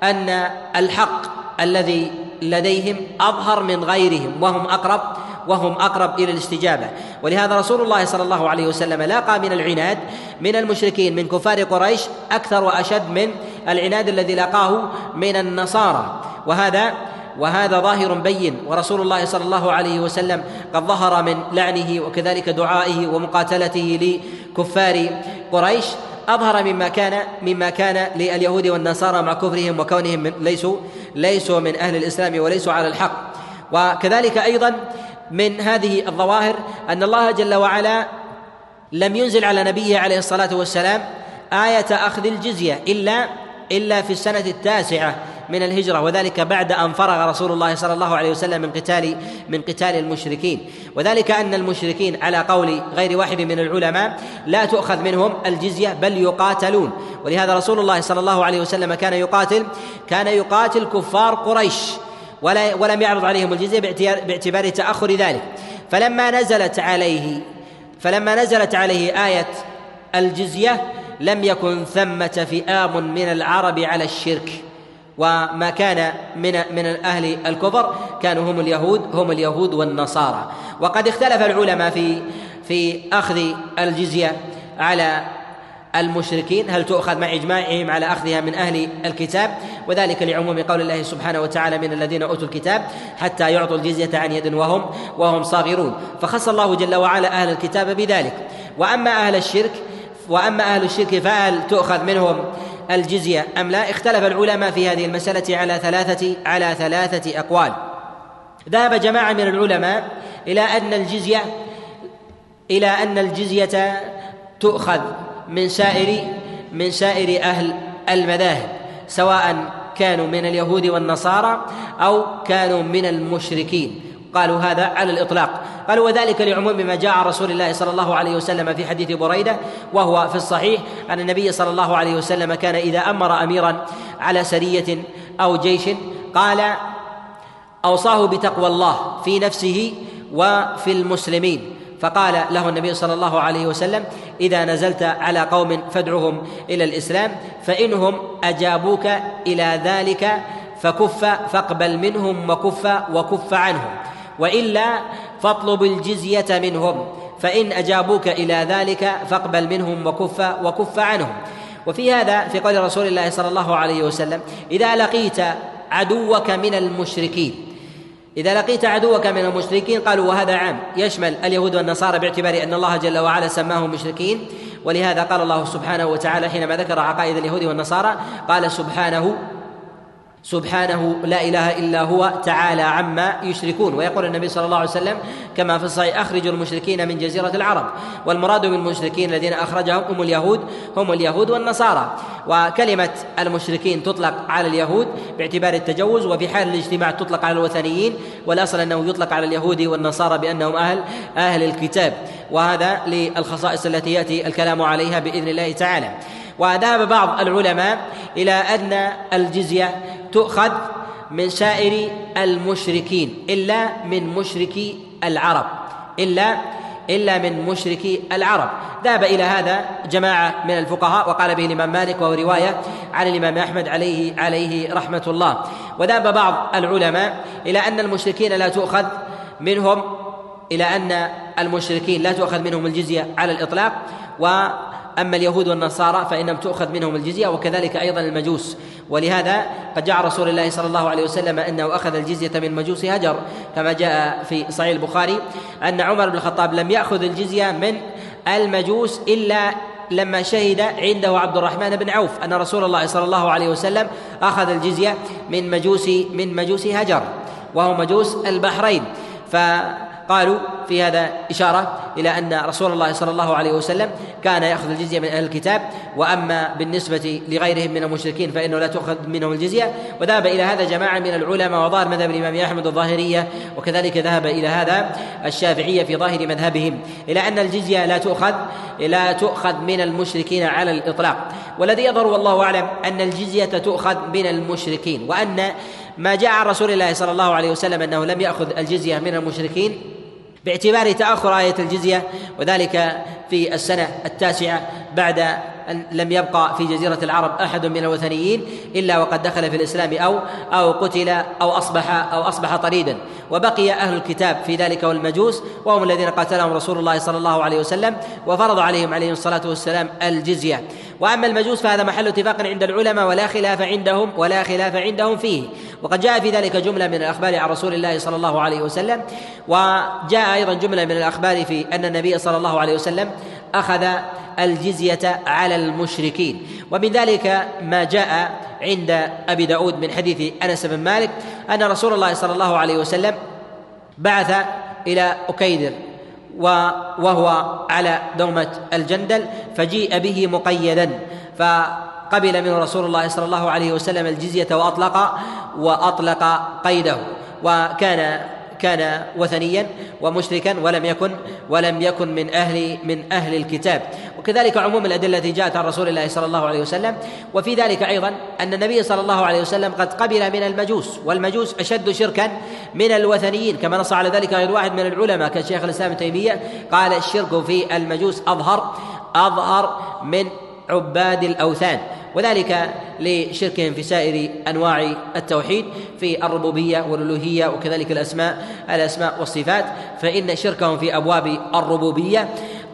أن الحق الذي لديهم أظهر من غيرهم وهم أقرب وهم أقرب إلى الاستجابة. ولهذا رسول الله صلى الله عليه وسلم لاقى من العناد من المشركين من كفار قريش أكثر وأشد من العناد الذي لاقاه من النصارى. وهذا وهذا ظاهر بين ورسول الله صلى الله عليه وسلم قد ظهر من لعنه وكذلك دعائه ومقاتلته لكفار قريش. أظهر مما كان مما كان لليهود والنصارى مع كفرهم وكونهم من ليسوا ليسوا من أهل الإسلام وليسوا على الحق. وكذلك أيضا من هذه الظواهر أن الله جل وعلا لم ينزل على نبيه عليه الصلاة والسلام آية أخذ الجزية إلا إلا في السنة التاسعة من الهجرة وذلك بعد أن فرغ رسول الله صلى الله عليه وسلم من قتال من قتال المشركين. وذلك أن المشركين على قول غير واحد من العلماء لا تؤخذ منهم الجزية بل يقاتلون. ولهذا رسول الله صلى الله عليه وسلم كان يقاتل كان يقاتل كفار قريش. ولا ولم يعرض عليهم الجزية باعتبار تأخر ذلك. فلما نزلت عليه فلما نزلت عليه آية الجزية لم يكن ثمة فئام من العرب على الشرك. وما كان من من أهل الكفر كانوا هم اليهود هم اليهود والنصارى. وقد اختلف العلماء في في أخذ الجزية على المشركين هل تؤخذ مع إجماعهم على أخذها من أهل الكتاب؟ وذلك لعموم قول الله سبحانه وتعالى من الذين أوتوا الكتاب حتى يعطوا الجزية عن يد وهم وهم صاغرون. فخص الله جل وعلا أهل الكتاب بذلك. وأما أهل الشرك وأما أهل الشرك فهل تؤخذ منهم الجزية أم لا؟ اختلف العلماء في هذه المسألة على ثلاثة على ثلاثة أقوال. ذهب جماعة من العلماء إلى أن الجزية إلى أن الجزية تؤخذ. من سائر من سائر أهل المذاهب سواء كانوا من اليهود والنصارى أو كانوا من المشركين. قالوا هذا على الإطلاق. قالوا وذلك لعموم ما جاء عن رسول الله صلى الله عليه وسلم في حديث بريدة وهو في الصحيح أن النبي صلى الله عليه وسلم كان إذا أمر أميرا على سرية أو جيش قال أوصاه بتقوى الله في نفسه وفي المسلمين. فقال له النبي صلى الله عليه وسلم إذا نزلت على قوم فادعهم إلى الإسلام فإنهم أجابوك إلى ذلك فكف فاقبل منهم وكف وكف عنهم وإلا فاطلب الجزية منهم فإن أجابوك إلى ذلك فاقبل منهم وكف وكف عنهم. وفي هذا في قول رسول الله صلى الله عليه وسلم إذا لقيت عدوك من المشركين إذا لقيت عدوك من المشركين قالوا وهذا عام. يشمل اليهود والنصارى باعتبار أن الله جل وعلا سماهم مشركين. ولهذا قال الله سبحانه وتعالى حينما ذكر عقائد اليهود والنصارى قال سبحانه سبحانه لا إله إلا هو تعالى عما يشركون. ويقول النبي صلى الله عليه وسلم كما في الصحيح اخرجوا المشركين من جزيرة العرب. والمراد بالمشركين الذين أخرجهم هم اليهود هم اليهود والنصارى. وكلمة المشركين تطلق على اليهود باعتبار التجوز وفي حال الاجتماع تطلق على الوثنيين. والأصل أنه يطلق على اليهود والنصارى بأنهم أهل أهل الكتاب. وهذا للخصائص التي يأتي الكلام عليها بإذن الله تعالى. وذهب بعض العلماء إلى ان الجزية تؤخذ من سائر المشركين إلا من مشركي العرب إلا إلا من مشركي العرب. ذهب إلى هذا جماعة من الفقهاء وقال به الإمام مالك وهو رواية عن الإمام أحمد عليه عليه رحمة الله. وذهب بعض العلماء إلى أن المشركين لا تؤخذ منهم إلى أن المشركين لا تؤخذ منهم الجزية على الإطلاق و أما اليهود والنصارى فإنهم تؤخذ منهم الجزية وكذلك أيضا المجوس. ولهذا قد جاء رسول الله صلى الله عليه وسلم أنه أخذ الجزية من مجوس هجر كما جاء في صحيح البخاري أن عمر بن الخطاب لم يأخذ الجزية من المجوس إلا لما شهد عنده عبد الرحمن بن عوف أن رسول الله صلى الله عليه وسلم أخذ الجزية من مجوس من مجوس هجر وهو مجوس البحرين. ف قالوا في هذا إشارة إلى أن رسول الله صلى الله عليه وسلم كان يأخذ الجزية من أهل الكتاب وأما بالنسبة لغيرهم من المشركين فإنه لا تؤخذ منهم الجزية. وذهب إلى هذا جماعة من العلماء وظاهر مذهب الإمام أحمد الظاهرية وكذلك ذهب إلى هذا الشافعية في ظاهر مذهبهم. إلى أن الجزية لا تؤخذ لا تؤخذ من المشركين على الإطلاق. والذي يظهر والله أعلم أن الجزية تؤخذ من المشركين وأن ما جاء عن رسول الله صلى الله عليه وسلم أنه لم يأخذ الجزية من المشركين باعتبار تأخر آية الجزية وذلك في السنة التاسعة بعد لم يبقى في جزيرة العرب أحد من الوثنيين إلا وقد دخل في الإسلام أو أو قتل أو أصبح أو أصبح طريدا. وبقي أهل الكتاب في ذلك والمجوس وهم الذين قاتلهم رسول الله صلى الله عليه وسلم وفرض عليهم عليه الصلاة والسلام الجزية. وأما المجوس فهذا محل اتفاق عند العلماء ولا خلاف عندهم ولا خلاف عندهم فيه. وقد جاء في ذلك جملة من الأخبار عن رسول الله صلى الله عليه وسلم وجاء أيضا جملة من الأخبار في أن النبي صلى الله عليه وسلم أخذ الجزية على المشركين. ومن ذلك ما جاء عند أبي داود من حديث أنس بن مالك أن رسول الله صلى الله عليه وسلم بعث إلى أكيدر وهو على دومة الجندل فجيء به مقيدا ف قبل منه رسول الله صلى الله عليه وسلم الجزية وأطلق وأطلق قيده. وكان كان وثنيا ومشركا ولم يكن ولم يكن من أهل من أهل الكتاب. وكذلك عموم الأدلة التي جاءت عن رسول الله صلى الله عليه وسلم. وفي ذلك أيضا أن النبي صلى الله عليه وسلم قد قبل من المجوس والمجوس أشد شركا من الوثنيين كما نص على ذلك غير واحد من العلماء كشيخ الإسلام ابن تيمية. قال الشرك في المجوس اظهر أظهر من عباد الأوثان. وذلك لشركهم في سائر أنواع التوحيد في الربوبية والألوهية وكذلك الأسماء الأسماء والصفات. فإن شركهم في أبواب الربوبية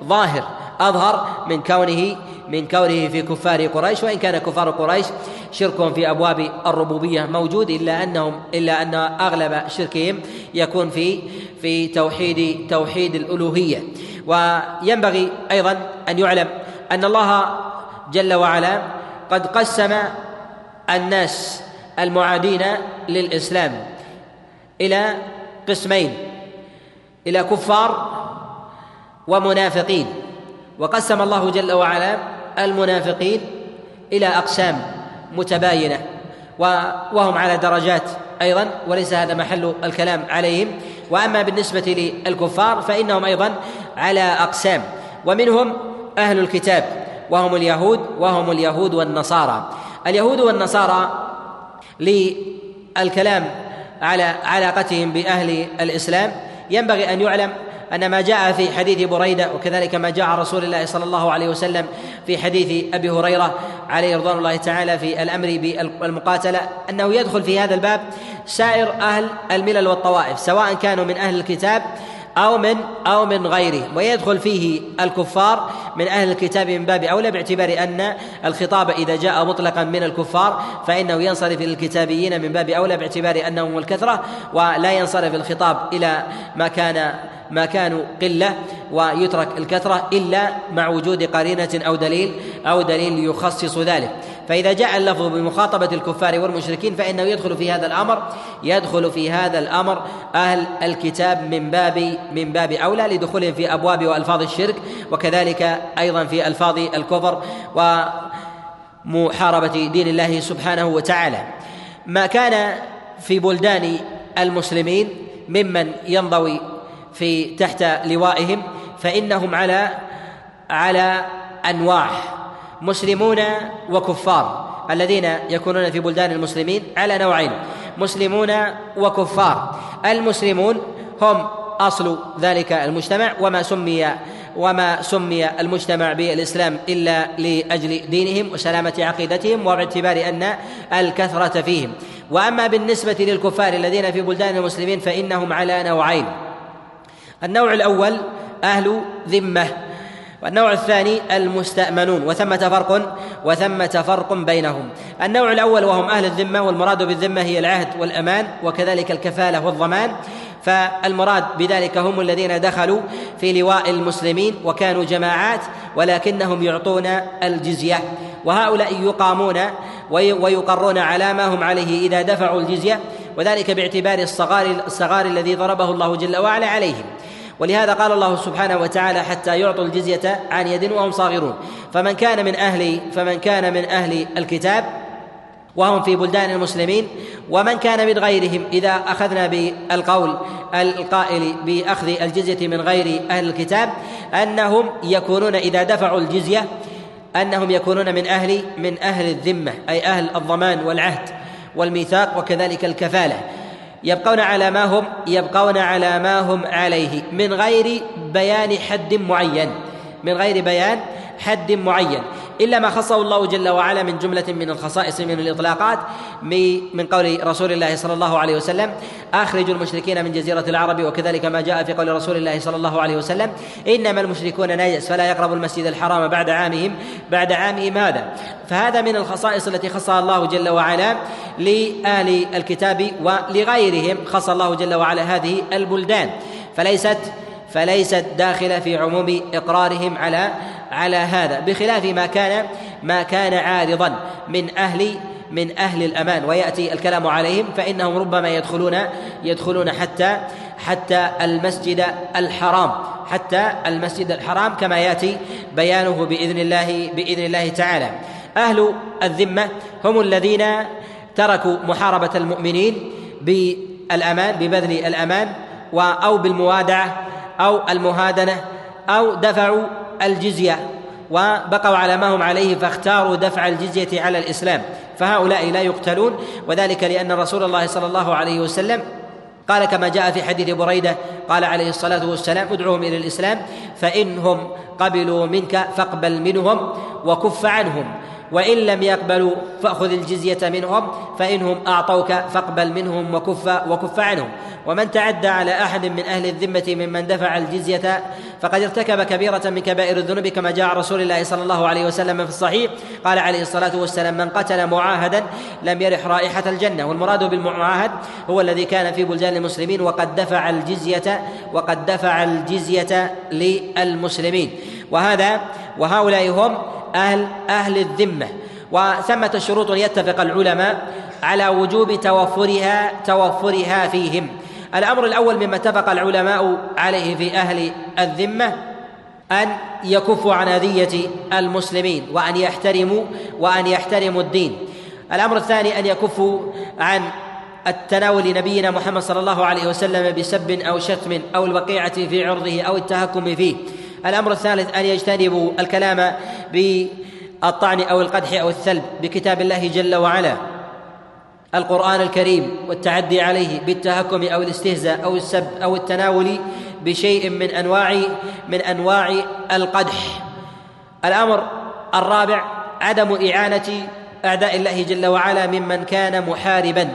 ظاهر أظهر من كونه من كونه في كفار قريش. وإن كان كفار قريش شركهم في أبواب الربوبية موجود إلا أنهم إلا أن أغلب شركهم يكون في في توحيد توحيد الألوهية. وينبغي أيضا أن يعلم أن الله جل وعلا قد قسم الناس المعادين للإسلام إلى قسمين إلى كفار ومنافقين وقسم الله جل وعلا المنافقين إلى أقسام متباينة وهم على درجات أيضا وليس هذا محل الكلام عليهم. وأما بالنسبة للكفار فإنهم أيضا على أقسام ومنهم أهل الكتاب. وهم اليهود وهم اليهود والنصارى. اليهود والنصارى للكلام على علاقتهم بأهل الإسلام. ينبغي أن يعلم أن ما جاء في حديث بريدة وكذلك ما جاء رسول الله صلى الله عليه وسلم في حديث أبي هريرة عليه رضوان الله تعالى في الأمر بالمقاتلة أنه يدخل في هذا الباب سائر أهل الملل والطوائف سواء كانوا من أهل الكتاب أو من أو من غيره ويدخل فيه الكفار من أهل الكتاب من باب أولى باعتبار أن الخطاب إذا جاء مطلقا من الكفار فإنه ينصرف للكتابيين من باب أولى باعتبار أنهم الكثرة ولا ينصرف الخطاب إلى ما كان ما كانوا قلة ويترك الكثرة إلا مع وجود قرينة أو دليل أو دليل يخصص ذلك. فإذا جاء اللفظ بمخاطبة الكفار والمشركين فإنه يدخل في هذا الأمر يدخل في هذا الأمر أهل الكتاب من باب من باب أولى لدخولهم في أبواب وألفاظ الشرك وكذلك أيضا في ألفاظ الكفر ومحاربة دين الله سبحانه وتعالى. ما كان في بلدان المسلمين ممن ينضوي في تحت لوائهم فإنهم على على أنواع. مسلمون وكفار الذين يكونون في بلدان المسلمين على نوعين مسلمون وكفار. المسلمون هم أصل ذلك المجتمع وما سمي وما سمي المجتمع بالإسلام إلا لأجل دينهم وسلامة عقيدتهم وباعتبار أن الكثرة فيهم. وأما بالنسبة للكفار الذين في بلدان المسلمين فإنهم على نوعين. النوع الأول أهل ذمة. والنوع الثاني المستأمنون وثمة فرق وثمة فرق بينهم. النوع الأول وهم أهل الذمة والمراد بالذمة هي العهد والأمان وكذلك الكفالة والضمان. فالمراد بذلك هم الذين دخلوا في لواء المسلمين وكانوا جماعات ولكنهم يعطون الجزية. وهؤلاء يقامون ويقرون على ما هم عليه إذا دفعوا الجزية وذلك باعتبار الصغار الصغار الذي ضربه الله جل وعلا عليهم. ولهذا قال الله سبحانه وتعالى حتى يعطوا الجزية عن يد وهم صاغرون. فمن كان من أهل فمن كان من أهل الكتاب وهم في بلدان المسلمين ومن كان من غيرهم إذا أخذنا بالقول القائل بأخذ الجزية من غير أهل الكتاب أنهم يكونون إذا دفعوا الجزية أنهم يكونون من أهل من أهل الذمة أي أهل الضمان والعهد والميثاق وكذلك الكفالة. يبقون على ما هم يبقون على ما هم عليه. من غير بيان حد معين من غير بيان حد معين. إلا ما خصه الله جل وعلا من جملة من الخصائص من الإطلاقات من قول رسول الله صلى الله عليه وسلم أخرجوا المشركين من جزيرة العرب وكذلك ما جاء في قول رسول الله صلى الله عليه وسلم إنما المشركون نجس فلا يقربوا المسجد الحرام بعد عامهم. بعد عامهم هذا فهذا من الخصائص التي خصها الله جل وعلا لاهل الكتاب ولغيرهم خص الله جل وعلا هذه البلدان. فليست فليست داخلة في عموم إقرارهم على على هذا بخلاف ما كان ما كان عارضا من أهل من أهل الأمان ويأتي الكلام عليهم فإنهم ربما يدخلون يدخلون حتى حتى المسجد الحرام حتى المسجد الحرام كما يأتي بيانه بإذن الله بإذن الله تعالى. أهل الذمة هم الذين تركوا محاربة المؤمنين بالأمان ببذل الأمان أو بالموادعة أو المهادنة أو دفعوا الجزية وبقوا على ما هم عليه فاختاروا دفع الجزية على الإسلام فهؤلاء لا يقتلون وذلك لأن رسول الله صلى الله عليه وسلم قال كما جاء في حديث بريدة قال عليه الصلاة والسلام ادعوهم إلى الإسلام فإنهم قبلوا منك فاقبل منهم وكف عنهم وإن لم يقبلوا فأخذ الجزية منهم فإنهم أعطوك فاقبل منهم وكف وكف عنهم. ومن تعدى على أحد من أهل الذمة ممن دفع الجزية فقد ارتكب كبيرة من كبائر الذنوب كما جاء رسول الله صلى الله عليه وسلم في الصحيح قال عليه الصلاة والسلام من قتل معاهدا لم يرح رائحة الجنة. والمراد بالمعاهد هو الذي كان في بلدان المسلمين وقد دفع الجزية وقد دفع الجزية للمسلمين. وهذا وهؤلاء هم أهل أهل الذمة. وثمة شروط يتفق العلماء على وجوب توفرها توفرها فيهم. الأمر الأول مما اتفق العلماء عليه في أهل الذمة أن يكفوا عن أذية المسلمين وأن يحترموا وأن يحترموا الدين. الأمر الثاني أن يكفوا عن التناول نبينا محمد صلى الله عليه وسلم بسب أو شتم أو الوقيعة في عرضه أو التهكم فيه. الأمر الثالث أن يجتنبوا الكلام بالطعن أو القدح أو الثلب بكتاب الله جل وعلا. القرآن الكريم والتعدي عليه بالتهكم أو الاستهزاء أو السب أو التناول بشيء من أنواع من أنواع القدح. الأمر الرابع عدم إعانة أعداء الله جل وعلا ممن كان محاربا.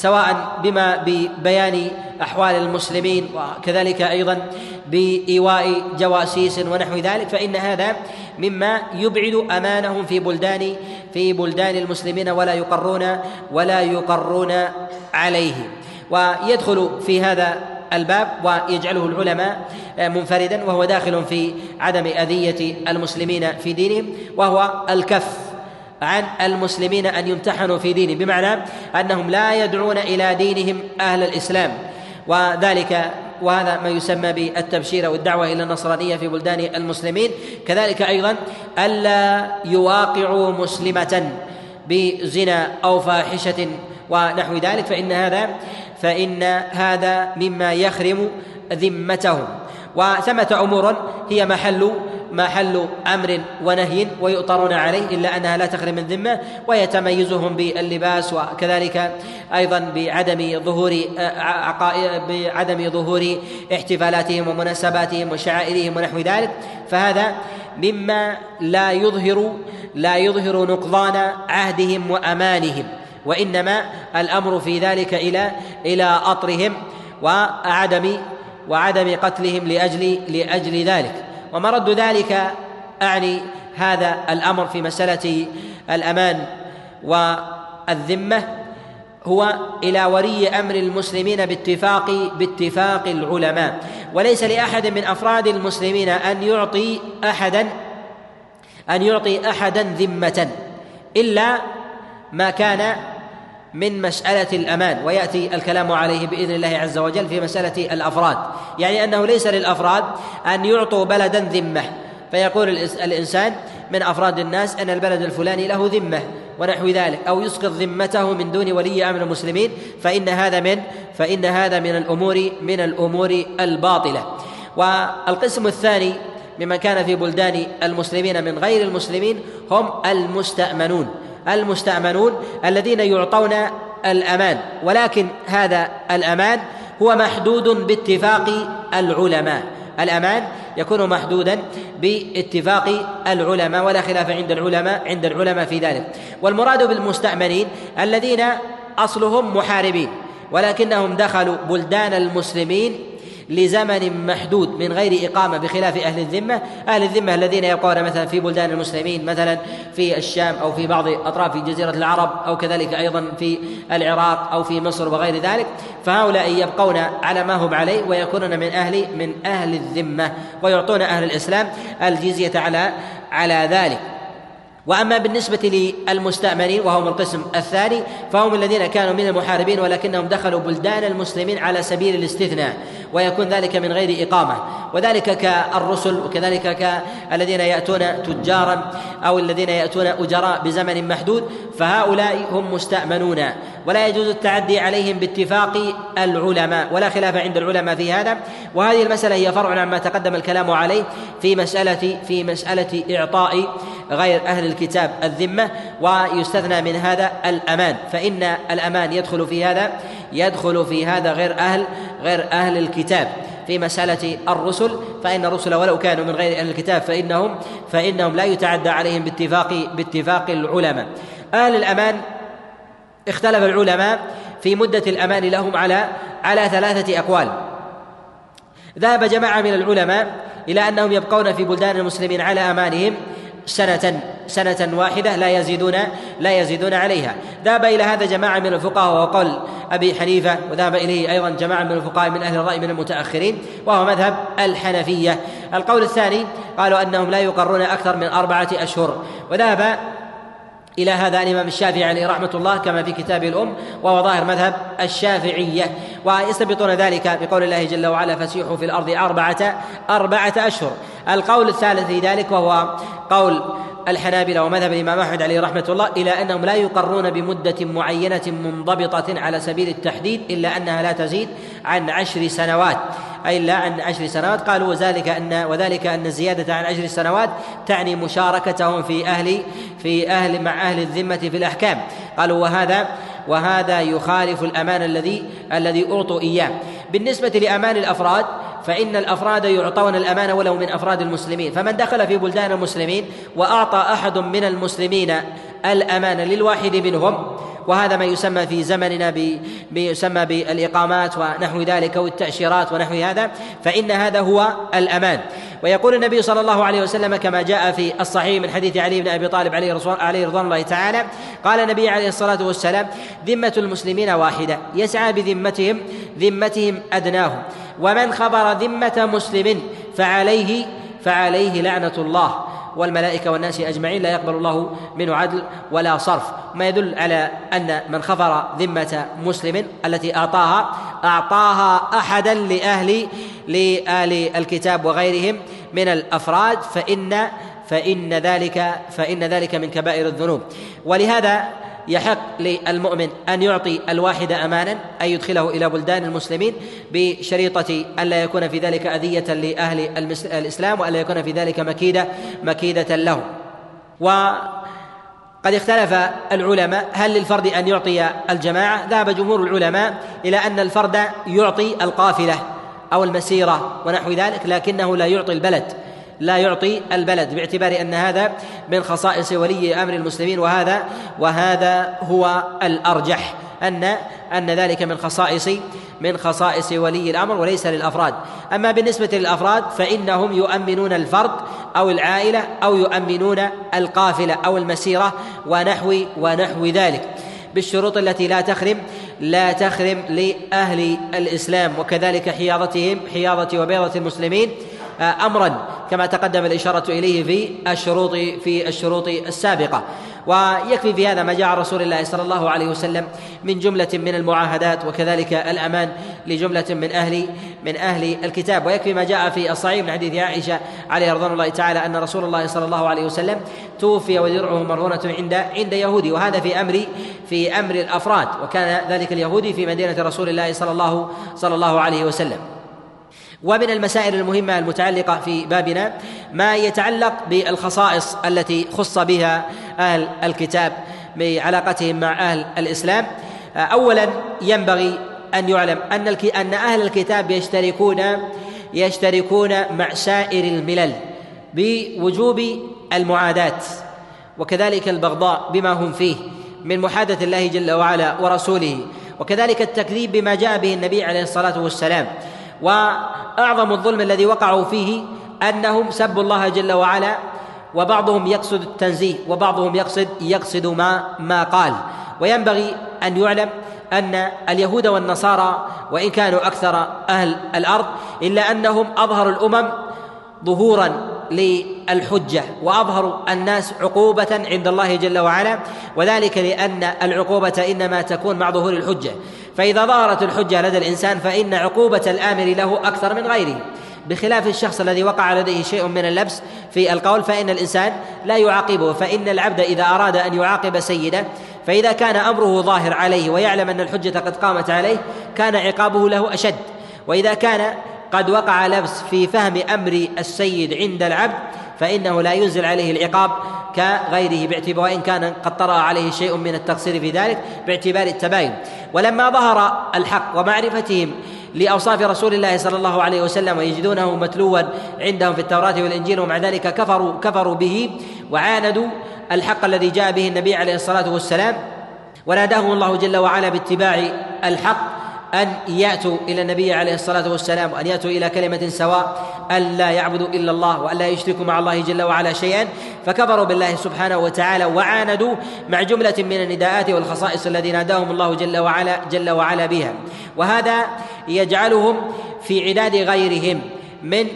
سواء بما ببيان أحوال المسلمين وكذلك أيضا بإيواء جواسيس ونحو ذلك فإن هذا مما يبعد أمانهم في بلدان في بلدان المسلمين ولا يقرون ولا يقرون عليه. ويدخل في هذا الباب ويجعله العلماء منفردا وهو داخل في عدم أذية المسلمين في دينهم وهو الكف. عن المسلمين أن يمتحنوا في دينهم بمعنى أنهم لا يدعون إلى دينهم أهل الإسلام. وذلك وهذا ما يسمى بالتبشير والدعوه إلى النصرانية في بلدان المسلمين. كذلك أيضا ألا يواقعوا مسلمة بزنا أو فاحشة ونحو ذلك فإن هذا فإن هذا مما يخرم ذمتهم. وثمة أمور هي محل محل أمر ونهي ويؤطرون عليه إلا أنها لا تخرم من ذمة ويتميزهم باللباس وكذلك أيضا بعدم ظهور بعدم ظهور احتفالاتهم ومناسباتهم وشعائرهم ونحو ذلك فهذا مما لا يظهر لا يظهر نقضان عهدهم وأمانهم وإنما الأمر في ذلك إلى إلى أطرهم وعدم وعدم قتلهم لأجل لأجل ذلك. ومرد ذلك أعني هذا الأمر في مسألة الأمان والذمة هو إلى ولي أمر المسلمين باتفاق باتفاق العلماء. وليس لأحد من أفراد المسلمين أن يعطي أحدا أن يعطي أحدا ذمة إلا ما كان من مسألة الأمان ويأتي الكلام عليه بإذن الله عز وجل في مسألة الأفراد. يعني أنه ليس للأفراد أن يعطوا بلدا ذمة. فيقول الإنسان من أفراد الناس أن البلد الفلاني له ذمة ونحو ذلك أو يسقط ذمته من دون ولي أمر المسلمين فإن هذا من فإن هذا من الأمور من الأمور الباطلة. والقسم الثاني ممن كان في بلدان المسلمين من غير المسلمين هم المستأمنون. المستأمنون الذين يعطون الأمان ولكن هذا الأمان هو محدود باتفاق العلماء. الأمان يكون محدودا باتفاق العلماء ولا خلاف عند العلماء عند العلماء في ذلك. والمراد بالمستأمنين الذين أصلهم محاربين ولكنهم دخلوا بلدان المسلمين لزمن محدود من غير إقامة بخلاف أهل الذمة. أهل الذمة الذين يبقون مثلا في بلدان المسلمين مثلا في الشام أو في بعض أطراف جزيرة العرب أو كذلك أيضا في العراق أو في مصر وغير ذلك. فهؤلاء يبقون على ما هم عليه ويكونون من أهل من أهل الذمة ويعطون أهل الإسلام الجزية على على ذلك. وأما بالنسبة للمستامنين وهم القسم الثاني فهم الذين كانوا من المحاربين ولكنهم دخلوا بلدان المسلمين على سبيل الاستثناء ويكون ذلك من غير إقامة. وذلك كالرسل وكذلك كالذين يأتون تجارا أو الذين يأتون أجراء بزمن محدود فهؤلاء هم مستأمنون. ولا يجوز التعدي عليهم باتفاق العلماء ولا خلاف عند العلماء في هذا. وهذه المسألة هي فرع عما تقدم الكلام عليه في مسألة في مسألة إعطاء غير أهل الكتاب الذمة ويستثنى من هذا الأمان. فإن الأمان يدخل في هذا يدخل في هذا غير أهل غير أهل الكتاب. في مسألة الرسل فإن الرسل ولو كانوا من غير أهل الكتاب فإنهم فإنهم لا يتعدى عليهم باتفاق باتفاق العلماء. أهل الأمان اختلف العلماء في مدة الأمان لهم على على ثلاثة أقوال. ذهب جماعة من العلماء إلى أنهم يبقون في بلدان المسلمين على أمانهم سنة سنة واحدة لا يزيدون لا يزيدون عليها. ذهب إلى هذا جماعة من الفقهاء وهو قول أبي حنيفة وذهب إليه أيضا جماعة من الفقهاء من أهل الرأي من المتأخرين وهو مذهب الحنفية. القول الثاني قالوا أنهم لا يقرون أكثر من أربعة أشهر وذهب إلى هذا الإمام الشافعي عليه رحمة الله كما في كتابه الأم وهو ظاهر مذهب الشافعية. ويستبطون ذلك بقول الله جل وعلا فسيحوا في الأرض أربعة أربعة أشهر. القول الثالث في ذلك وهو قول الحنابلة ومذهب الإمام أحمد عليه رحمة الله إلى أنهم لا يقرون بمدة معينة منضبطة على سبيل التحديد إلا أنها لا تزيد عن عشر سنوات. أي لا عن عشر سنوات. قالوا وذلك أن وذلك أن الزيادة عن عشر سنوات تعني مشاركتهم في أهل في أهل مع أهل الذمة في الأحكام. قالوا وهذا وهذا يخالف الأمان الذي الذي أعطوا إياه. بالنسبة لأمان الأفراد فإن الأفراد يعطون الأمان ولو من أفراد المسلمين. فمن دخل في بلدان المسلمين وأعطى أحد من المسلمين الأمان للواحد منهم. وهذا ما يسمى في زمننا بيسمى بالإقامات ونحو ذلك والتأشيرات ونحو هذا فإن هذا هو الأمان. ويقول النبي صلى الله عليه وسلم كما جاء في الصحيح من حديث علي بن أبي طالب عليه عليه رضوان الله تعالى قال النبي عليه الصلاة والسلام ذمة المسلمين واحدة يسعى بذمتهم ذمتهم أدناهم. ومن خبر ذمة مسلم فعليه فعليه لعنة الله. والملائكة والناس أجمعين لا يقبل الله منه عدل ولا صرف. ما يدل على أن من خفر ذمة مسلم التي أعطاها أعطاها أحدا لأهل لآل الكتاب وغيرهم من الأفراد فإن فإن ذلك فإن ذلك من كبائر الذنوب. ولهذا يحق للمؤمن أن يعطي الواحد امانا أن يدخله إلى بلدان المسلمين بشريطة أن لا يكون في ذلك أذية لأهل الإسلام وأن لا يكون في ذلك مكيدة مكيدة لهم وقد اختلف العلماء هل للفرد أن يعطي الجماعة؟ ذهب جمهور العلماء إلى أن الفرد يعطي القافلة أو المسيرة ونحو ذلك لكنه لا يعطي البلد. لا يعطي البلد باعتبار أن هذا من خصائص ولي أمر المسلمين وهذا وهذا هو الأرجح أن أن ذلك من خصائص من خصائص ولي الأمر وليس للأفراد. أما بالنسبة للأفراد فإنهم يؤمنون الفرد أو العائلة أو يؤمنون القافلة أو المسيرة ونحو ونحو ذلك. بالشروط التي لا تخرم لا تخرم لأهل الإسلام وكذلك حياضتهم حياضة وبيضة المسلمين امرا كما تقدم الإشارة إليه في الشروط في الشروط السابقة. ويكفي في هذا ما جاء رسول الله صلى الله عليه وسلم من جملة من المعاهدات وكذلك الأمان لجملة من أهل من أهل الكتاب. ويكفي ما جاء في الصحيح من حديث عائشة عليه رضوان الله تعالى أن رسول الله صلى الله عليه وسلم توفي ودرعه مرهونة عند عند يهودي. وهذا في أمر في أمر الأفراد. وكان ذلك اليهودي في مدينة رسول الله صلى الله صلى الله عليه وسلم. ومن المسائل المهمة المتعلقة في بابنا ما يتعلق بالخصائص التي خص بها أهل الكتاب بعلاقتهم مع أهل الإسلام. اولا ينبغي أن يعلم أن أن أهل الكتاب يشتركون يشتركون مع سائر الملل بوجوب المعاداه وكذلك البغضاء بما هم فيه من محادثة الله جل وعلا ورسوله وكذلك التكذيب بما جاء به النبي عليه الصلاة والسلام. وأعظم الظلم الذي وقعوا فيه أنهم سبوا الله جل وعلا وبعضهم يقصد التنزيه وبعضهم يقصد يقصد ما ما قال. وينبغي أن يعلم أن اليهود والنصارى وإن كانوا أكثر أهل الأرض إلا أنهم اظهروا الأمم ظهورا للحجة وأظهر الناس عقوبة عند الله جل وعلا وذلك لأن العقوبة إنما تكون مع ظهور الحجة. فإذا ظهرت الحجة لدى الإنسان فإن عقوبة الآمر له أكثر من غيره. بخلاف الشخص الذي وقع لديه شيء من اللبس في القول فإن الإنسان لا يعاقبه فإن العبد إذا أراد أن يعاقب سيده فإذا كان أمره ظاهر عليه ويعلم أن الحجة قد قامت عليه كان عقابه له أشد. وإذا كان قد وقع لبس في فهم أمر السيد عند العبد فإنه لا ينزل عليه العقاب كغيره باعتبار وإن كان قد طرأ عليه شيء من التقصير في ذلك باعتبار التباين. ولما ظهر الحق ومعرفتهم لأوصاف رسول الله صلى الله عليه وسلم ويجدونه متلوا عندهم في التوراة والإنجيل ومع ذلك كفروا كفروا به وعاندوا الحق الذي جاء به النبي عليه الصلاة والسلام. وناداهم الله جل وعلا باتباع الحق أن يأتوا إلى النبي عليه الصلاة والسلام وأن يأتوا إلى كلمة سواء أن لا يعبدوا إلا الله وأن لا يشركوا مع الله جل وعلا شيئا فكفروا بالله سبحانه وتعالى وعاندوا مع جملة من النداءات والخصائص الذي ناداهم الله جل وعلا جل وعلا بها. وهذا يجعلهم في عداد غيرهم من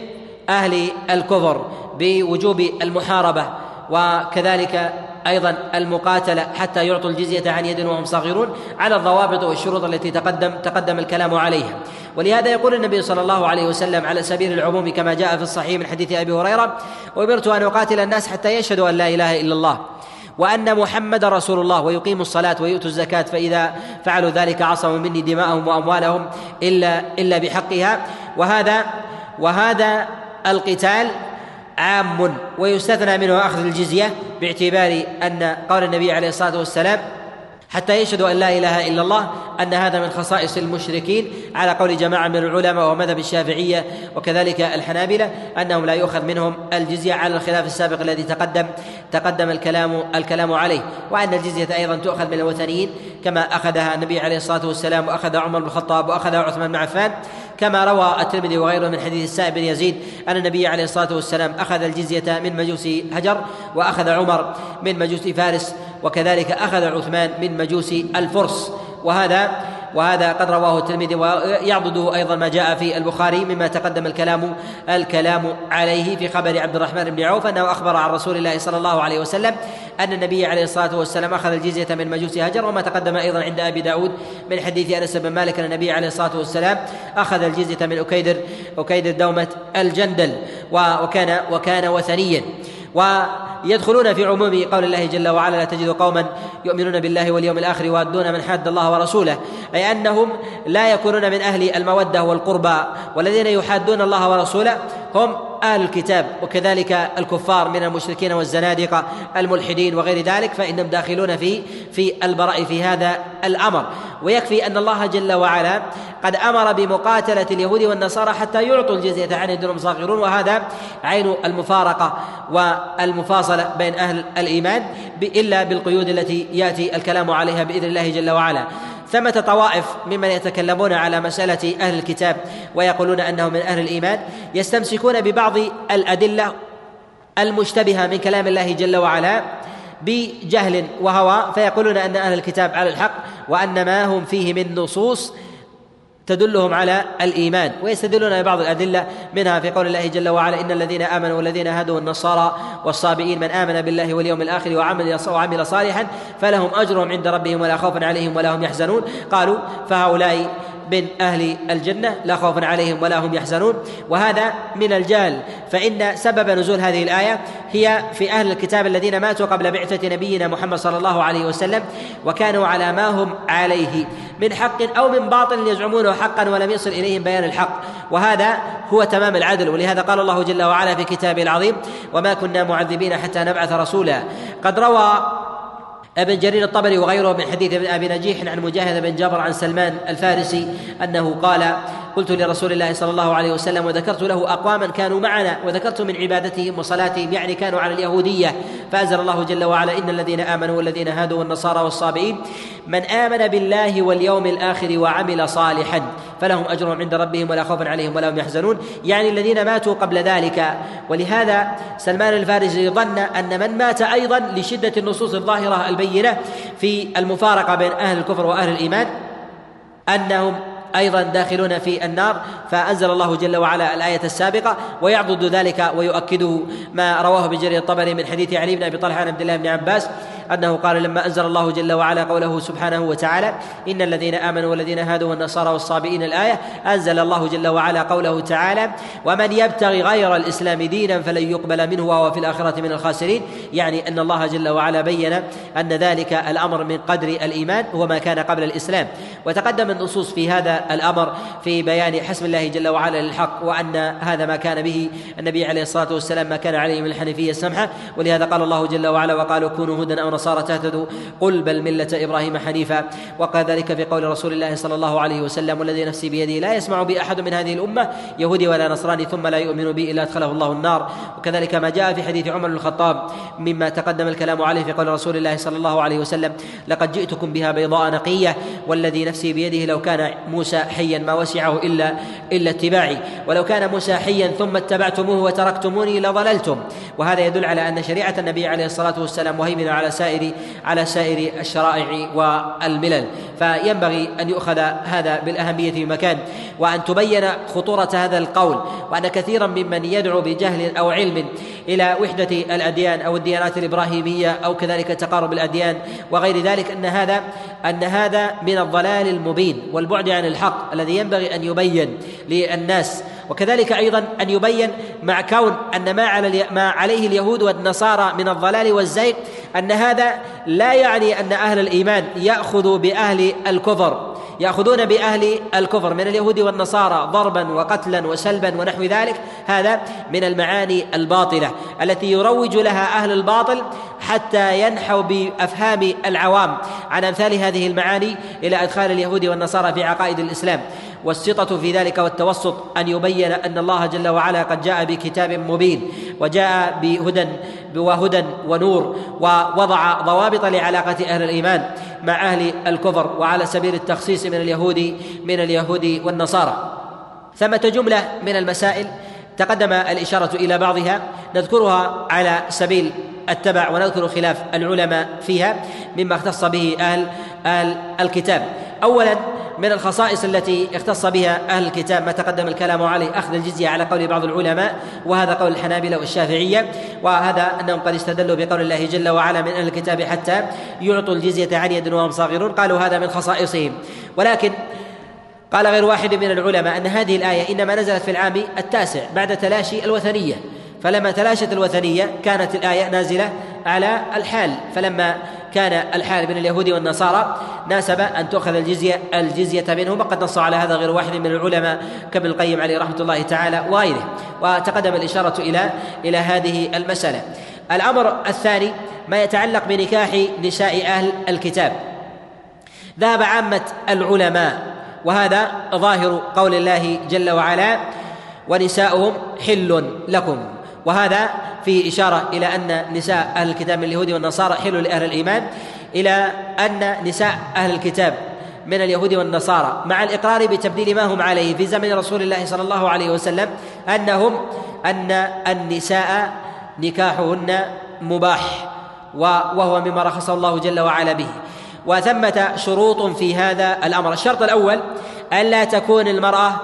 أهل الكفر بوجوب المحاربة وكذلك أيضا المقاتلة حتى يعطوا الجزية عن يد وهم صاغرون على الضوابط والشروط التي تقدم تقدم الكلام عليها. ولهذا يقول النبي صلى الله عليه وسلم على سبيل العموم كما جاء في الصحيح من حديث أبي هريرة أمرت أن أقاتل الناس حتى يشهدوا أن لا إله إلا الله وأن محمد رسول الله ويقيموا الصلاة ويؤتوا الزكاة فإذا فعلوا ذلك عصموا مني دماءهم وأموالهم الا إلا بحقها. وهذا وهذا القتال عام ويستثنى منه أخذ الجزية باعتبار أن قول النبي عليه الصلاة والسلام حتى يشهدوا أن لا إله إلا الله أن هذا من خصائص المشركين على قول جماعة من العلماء ومذهب الشافعية وكذلك الحنابلة أنهم لا يؤخذ منهم الجزية على الخلاف السابق الذي تقدم تقدم الكلام الكلام عليه وأن الجزية أيضا تؤخذ من الوثنيين كما أخذها النبي عليه الصلاة والسلام وأخذ عمر بن الخطاب واخذها عثمان بن عفان كما روى الترمذي وغيره من حديث السائب بن يزيد أن النبي عليه الصلاة والسلام أخذ الجزية من مجوس هجر وأخذ عمر من مجوس فارس وكذلك أخذ عثمان من مجوس الفرس. وهذا وهذا قد رواه الترمذي ويعضده أيضا ما جاء في البخاري مما تقدم الكلام الكلام عليه في خبر عبد الرحمن بن عوف أنه أخبر عن رسول الله صلى الله عليه وسلم أن النبي عليه الصلاة والسلام أخذ الجزية من مجوس هجر وما تقدم أيضا عند أبي داود من حديث أنس بن مالك أن النبي عليه الصلاة والسلام أخذ الجزية من اكيدر أكيدر دومة الجندل وكان وكان وثنيا. ويدخلون في عموم قول الله جل وعلا لا تجد قوما يؤمنون بالله واليوم الآخر يوادون من حاد الله ورسوله أي أنهم لا يكونون من أهل المودة والقربى والذين يحادون الله ورسوله هم أهل الكتاب وكذلك الكفار من المشركين والزنادقة الملحدين وغير ذلك فإنهم داخلون في في البراء في هذا الأمر. ويكفي أن الله جل وعلا قد أمر بمقاتلة اليهود والنصارى حتى يعطوا الجزية عن يدهم صاغرون وهذا عين المفارقة والمفاصلة بين أهل الإيمان إلا بالقيود التي يأتي الكلام عليها بإذن الله جل وعلا. ثمة طوائف ممن يتكلمون على مسألة أهل الكتاب ويقولون أنهم من أهل الإيمان يستمسكون ببعض الأدلة المشتبهة من كلام الله جل وعلا بجهل وهوى فيقولون أن أهل الكتاب على الحق وأن ما هم فيه من نصوص تدلهم على الإيمان ويستدلون ببعض الأدلة منها في قول الله جل وعلا إن الذين آمنوا والذين هادوا النصارى والصابئين من آمن بالله واليوم الآخر وعمل وعمل صالحا فلهم أجرهم عند ربهم ولا خوف عليهم ولا هم يحزنون قالوا فهؤلاء من أهل الجنة لا خوف عليهم ولا هم يحزنون. وهذا من الجهل. فإن سبب نزول هذه الآية هي في أهل الكتاب الذين ماتوا قبل بعثة نبينا محمد صلى الله عليه وسلم وكانوا على ما هم عليه من حق أو من باطل يزعمونه حقا ولم يصل إليهم بيان الحق. وهذا هو تمام العدل. ولهذا قال الله جل وعلا في كتابه العظيم وما كنا معذبين حتى نبعث رسولا قد روى ابن جرير الطبري وغيره من حديث ابن أبي نجيح عن مجاهد بن جابر عن سلمان الفارسي أنه قال قلت لرسول الله صلى الله عليه وسلم وذكرت له أقواما كانوا معنا وذكرت من عبادتهم وصلاتهم يعني كانوا على اليهودية. فأنزل الله جل وعلا إن الذين آمنوا والذين هادوا والنصارى والصابئين من آمن بالله واليوم الآخر وعمل صالحا فلهم أجرهم عند ربهم ولا خوف عليهم ولا هم يحزنون. يعني الذين ماتوا قبل ذلك. ولهذا سلمان الفارسي ظن أن من مات أيضا لشدة النصوص الظاهرة البينة في المفارقة بين أهل الكفر وأهل الإيمان أنهم أيضا داخلون في النار فأنزل الله جل وعلا الآية السابقة ويعضد ذلك ويؤكده ما رواه جرير الطبري من حديث علي بن أبي طلحة عن عبد الله بن عباس أنه قال لما أنزل الله جل وعلا قوله سبحانه وتعالى إن الذين آمنوا والذين هادوا والنصارى والصابئين الآية أنزل الله جل وعلا قوله تعالى ومن يبتغي غير الإسلام دينا فلن يقبل منه وهو في الآخرة من الخاسرين. يعني أن الله جل وعلا بين أن ذلك الأمر من قدر الإيمان هو ما كان قبل الإسلام. وتقدم النصوص في هذا الأمر في بيان حسب الله جل وعلا للحق وأن هذا ما كان به النبي عليه الصلاة والسلام ما كان عليه من الحنيفيه السمحه ولهذا قال الله جل وعلا وقالوا كونوا هدى أو نصارى تهتدوا. قل بل ملة إبراهيم حنيفا. وقال ذلك في قول رسول الله صلى الله عليه وسلم والذي نفسي بيده لا يسمع بي أحد من هذه الأمة يهودي ولا نصراني ثم لا يؤمن بي إلا أدخله الله النار. وكذلك ما جاء في حديث عمر بن الخطاب مما تقدم الكلام عليه في قول رسول الله صلى الله عليه وسلم لقد جئتكم بها بيضاء نقية والذي نفسي بيده لو كان موسى حيا ما وسعه إلا إلا اتباعي. ولو كان موسى حيا ثم اتبعتموه وتركتموني لضللتم. وهذا يدل على أن شريعة النبي عليه الصلاة والسلام مهيمنه على سائر على سائر الشرائع والملل. فينبغي أن يؤخذ هذا بالأهمية في مكان وأن تبين خطورة هذا القول وأن كثيرا ممن يدعو بجهل أو علم إلى وحدة الأديان أو الديانات الإبراهيمية أو كذلك تقارب الأديان وغير ذلك إن هذا إن هذا من الضلال المبين والبعد عن الحق الذي ينبغي أن يبين للناس وكذلك أيضا أن يبين مع كون أن ما على ما عليه اليهود والنصارى من الضلال والزيغ أن هذا لا يعني أن أهل الإيمان يأخذوا بأهل الكفر يأخذون بأهل الكفر من اليهود والنصارى ضربا وقتلا وسلبا ونحو ذلك هذا من المعاني الباطلة التي يروج لها أهل الباطل حتى ينحوا بأفهام العوام. عن أمثال هذه المعاني إلى أدخال اليهود والنصارى في عقائد الإسلام. والسطة في ذلك والتوسط أن يبين أن الله جل وعلا قد جاء بكتاب مبين وجاء بهدى وهدى ونور ووضع ضوابط لعلاقة أهل الإيمان مع أهل الكفر وعلى سبيل التخصيص من اليهود من اليهود والنصارى. ثمة جملة من المسائل تقدم الإشارة إلى بعضها نذكرها على سبيل التبع ونذكر خلاف العلماء فيها مما اختص به أهل أهل الكتاب. أولا من الخصائص التي اختص بها أهل الكتاب ما تقدم الكلام عليه أخذ الجزية على قول بعض العلماء وهذا قول الحنابلة والشافعية وهذا أنهم قد استدلوا بقول الله جل وعلا من أهل الكتاب حتى يعطوا الجزية عن يد وهم صاغرون قالوا هذا من خصائصهم. ولكن قال غير واحد من العلماء أن هذه الآية إنما نزلت في العام التاسع بعد تلاشي الوثنية. فلما تلاشت الوثنية كانت الآية نازلة على الحال فلما كان الحال بين اليهود والنصارى ناسب أن تؤخذ الجزيه الجزية منهم وقد نص على هذا غير واحد من العلماء كابن القيم عليه رحمة الله تعالى وغيره. وتقدم الإشارة إلى إلى هذه المسألة. الأمر الثاني ما يتعلق بنكاح نساء أهل الكتاب. ذهب عامة العلماء وهذا ظاهر قول الله جل وعلا ونساؤهم حل لكم. وهذا فيه إشارة إلى أن نساء أهل الكتاب من اليهود والنصارى حل لأهل الإيمان إلى أن نساء أهل الكتاب من اليهود والنصارى مع الإقرار بتبديل ما هم عليه في زمن رسول الله صلى الله عليه وسلم أنهم أن النساء نكاحهن مباح وهو مما رخص الله جل وعلا به. وثمة شروط في هذا الأمر. الشرط الأول ألا تكون المرأة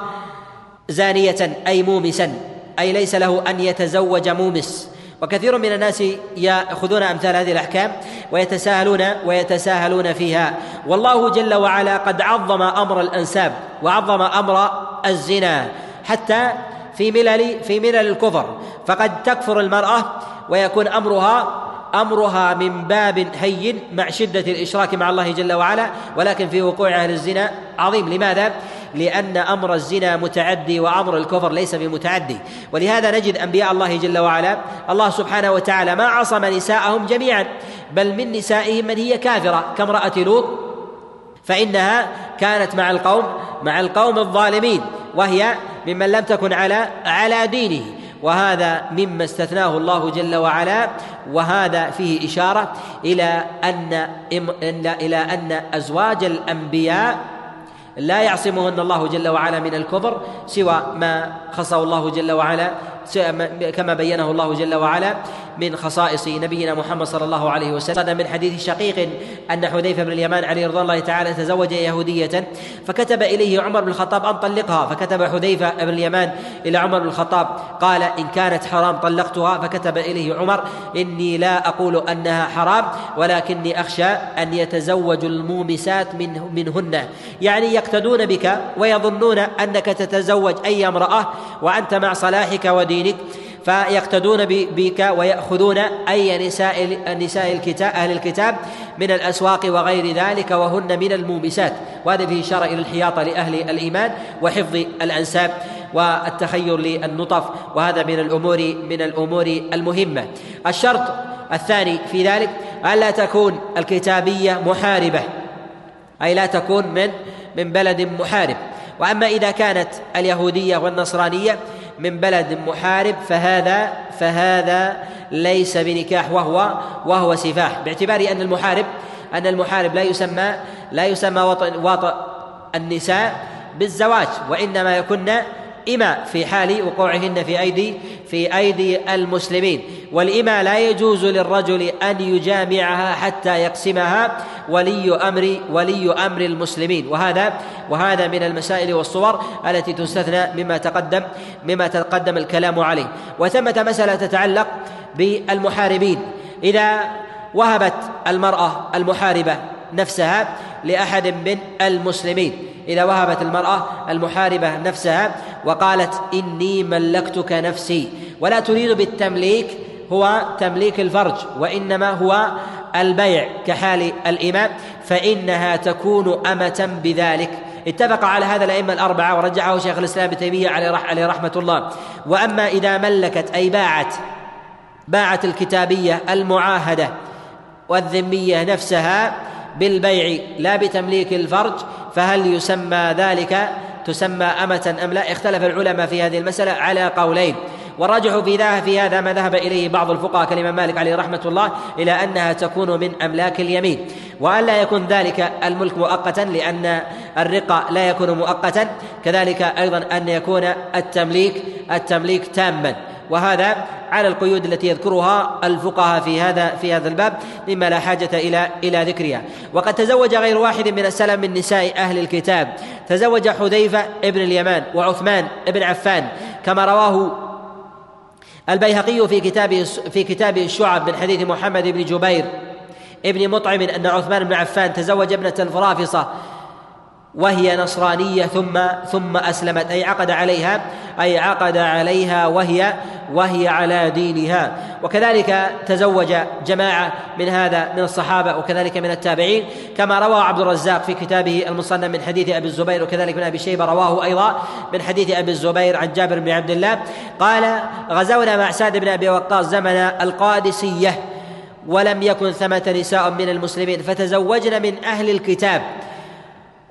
زانية أي مومسا. أي ليس له أن يتزوج مومس. وكثير من الناس يأخذون أمثال هذه الأحكام ويتساهلون ويتساهلون فيها. والله جل وعلا قد عظم أمر الأنساب وعظم أمر الزنا حتى في ملل في ملل الكفر. فقد تكفر المرأة ويكون امرها أمرها من باب هين مع شدة الإشراك مع الله جل وعلا. ولكن في وقوع أهل الزنا عظيم. لماذا؟ لأن أمر الزنا متعدي وأمر الكفر ليس بمتعدي. ولهذا نجد أنبياء الله جل وعلا الله سبحانه وتعالى ما عصم نساءهم جميعا بل من نسائهم من هي كافرة كامرأة لوط فإنها كانت مع القوم مع القوم الظالمين وهي ممن لم تكن على على دينه. وهذا مما استثناه الله جل وعلا وهذا فيه إشارة إلى أن إلى أن أزواج الأنبياء لا يعصمهن الله جل وعلا من الكفر سوى ما خصه الله جل وعلا كما بينه الله جل وعلا. من خصائص نبينا محمد صلى الله عليه وسلم. من حديث شقيق أن حذيفة بن اليمان عليه رضوان الله تعالى تزوج يهودية فكتب إليه عمر بن الخطاب أن طلقها فكتب حذيفة بن اليمان إلى عمر بن الخطاب قال إن كانت حرام طلقتها. فكتب إليه عمر إني لا أقول أنها حرام ولكني أخشى أن يتزوج المومسات من منهن. يعني يقتدون بك ويظنون أنك تتزوج أي امرأة وأنت مع صلاحك ودينك. فيقتدون بك ويأخذون أي نساء نساء الكتاب أهل الكتاب من الأسواق وغير ذلك وهن من المومسات. وهذا فيه إشارة إلى الحياطة لأهل الإيمان وحفظ الأنساب والتخير للنطف وهذا من الأمور من الأمور المهمة. الشرط الثاني في ذلك ألا تكون الكتابية محاربة أي لا تكون من من بلد محارب. وأما إذا كانت اليهودية والنصرانية من بلد محارب فهذا فهذا ليس بنكاح وهو وهو سفاح. باعتبار أن المحارب أن المحارب لا يسمى لا يسمى وطئ وطئ النساء بالزواج وإنما يكن إما في حال وقوعهن في أيدي في أيدي المسلمين. والإما لا يجوز للرجل أن يجامعها حتى يقسمها. ولي أمر ولي أمر المسلمين. وهذا وهذا من المسائل والصور التي تستثنى مما تقدم مما تقدم الكلام عليه. وثمة مسألة تتعلق بالمحاربين. إذا وهبت المرأة المحاربة نفسها لأحد من المسلمين. إذا وهبت المرأة المحاربة نفسها وقالت إني ملكتك نفسي. ولا تريد بالتمليك هو تمليك الفرج وإنما هو البيع كحال الإمام فإنها تكون أمة بذلك. اتفق على هذا الأئمة الأربعة ورجعه شيخ الإسلام ابن تيمية عليه رحمة الله. وأما إذا ملكت أي باعت باعت الكتابية المعاهدة والذمية نفسها بالبيع لا بتمليك الفرج فهل يسمى ذلك تسمى أمة أم لا؟ اختلف العلماء في هذه المسألة على قولين. والراجح في ذا في هذا ما ذهب إليه بعض الفقهاء كالامام مالك عليه رحمة الله إلى أنها تكون من أملاك اليمين. وأن لا يكون ذلك الملك مؤقتا لأن الرقة لا يكون مؤقتا. كذلك أيضا أن يكون التمليك التمليك تاما. وهذا على القيود التي يذكرها الفقهاء في هذا في هذا الباب مما لا حاجة إلى إلى ذكرها. وقد تزوج غير واحد من السلف من نساء أهل الكتاب. تزوج حذيفة ابن اليمان وعثمان ابن عفان. كما رواه البيهقي في كتابه في كتابه الشعب من حديث محمد بن جبير ابن مطعم أن عثمان بن عفان تزوج ابنة الفرافصة وهي نصرانية ثم ثم أسلمت أي عقد عليها أي عقد عليها وهي وهي على دينها. وكذلك تزوج جماعة من هذا من الصحابة وكذلك من التابعين. كما روى عبد الرزاق في كتابه المصنف من حديث أبي الزبير وكذلك من أبي شيبة رواه أيضا من حديث أبي الزبير عن جابر بن عبد الله. قال غزونا مع سعد بن أبي وقاص زمن القادسية ولم يكن ثمة نساء من المسلمين فتزوجن من أهل الكتاب.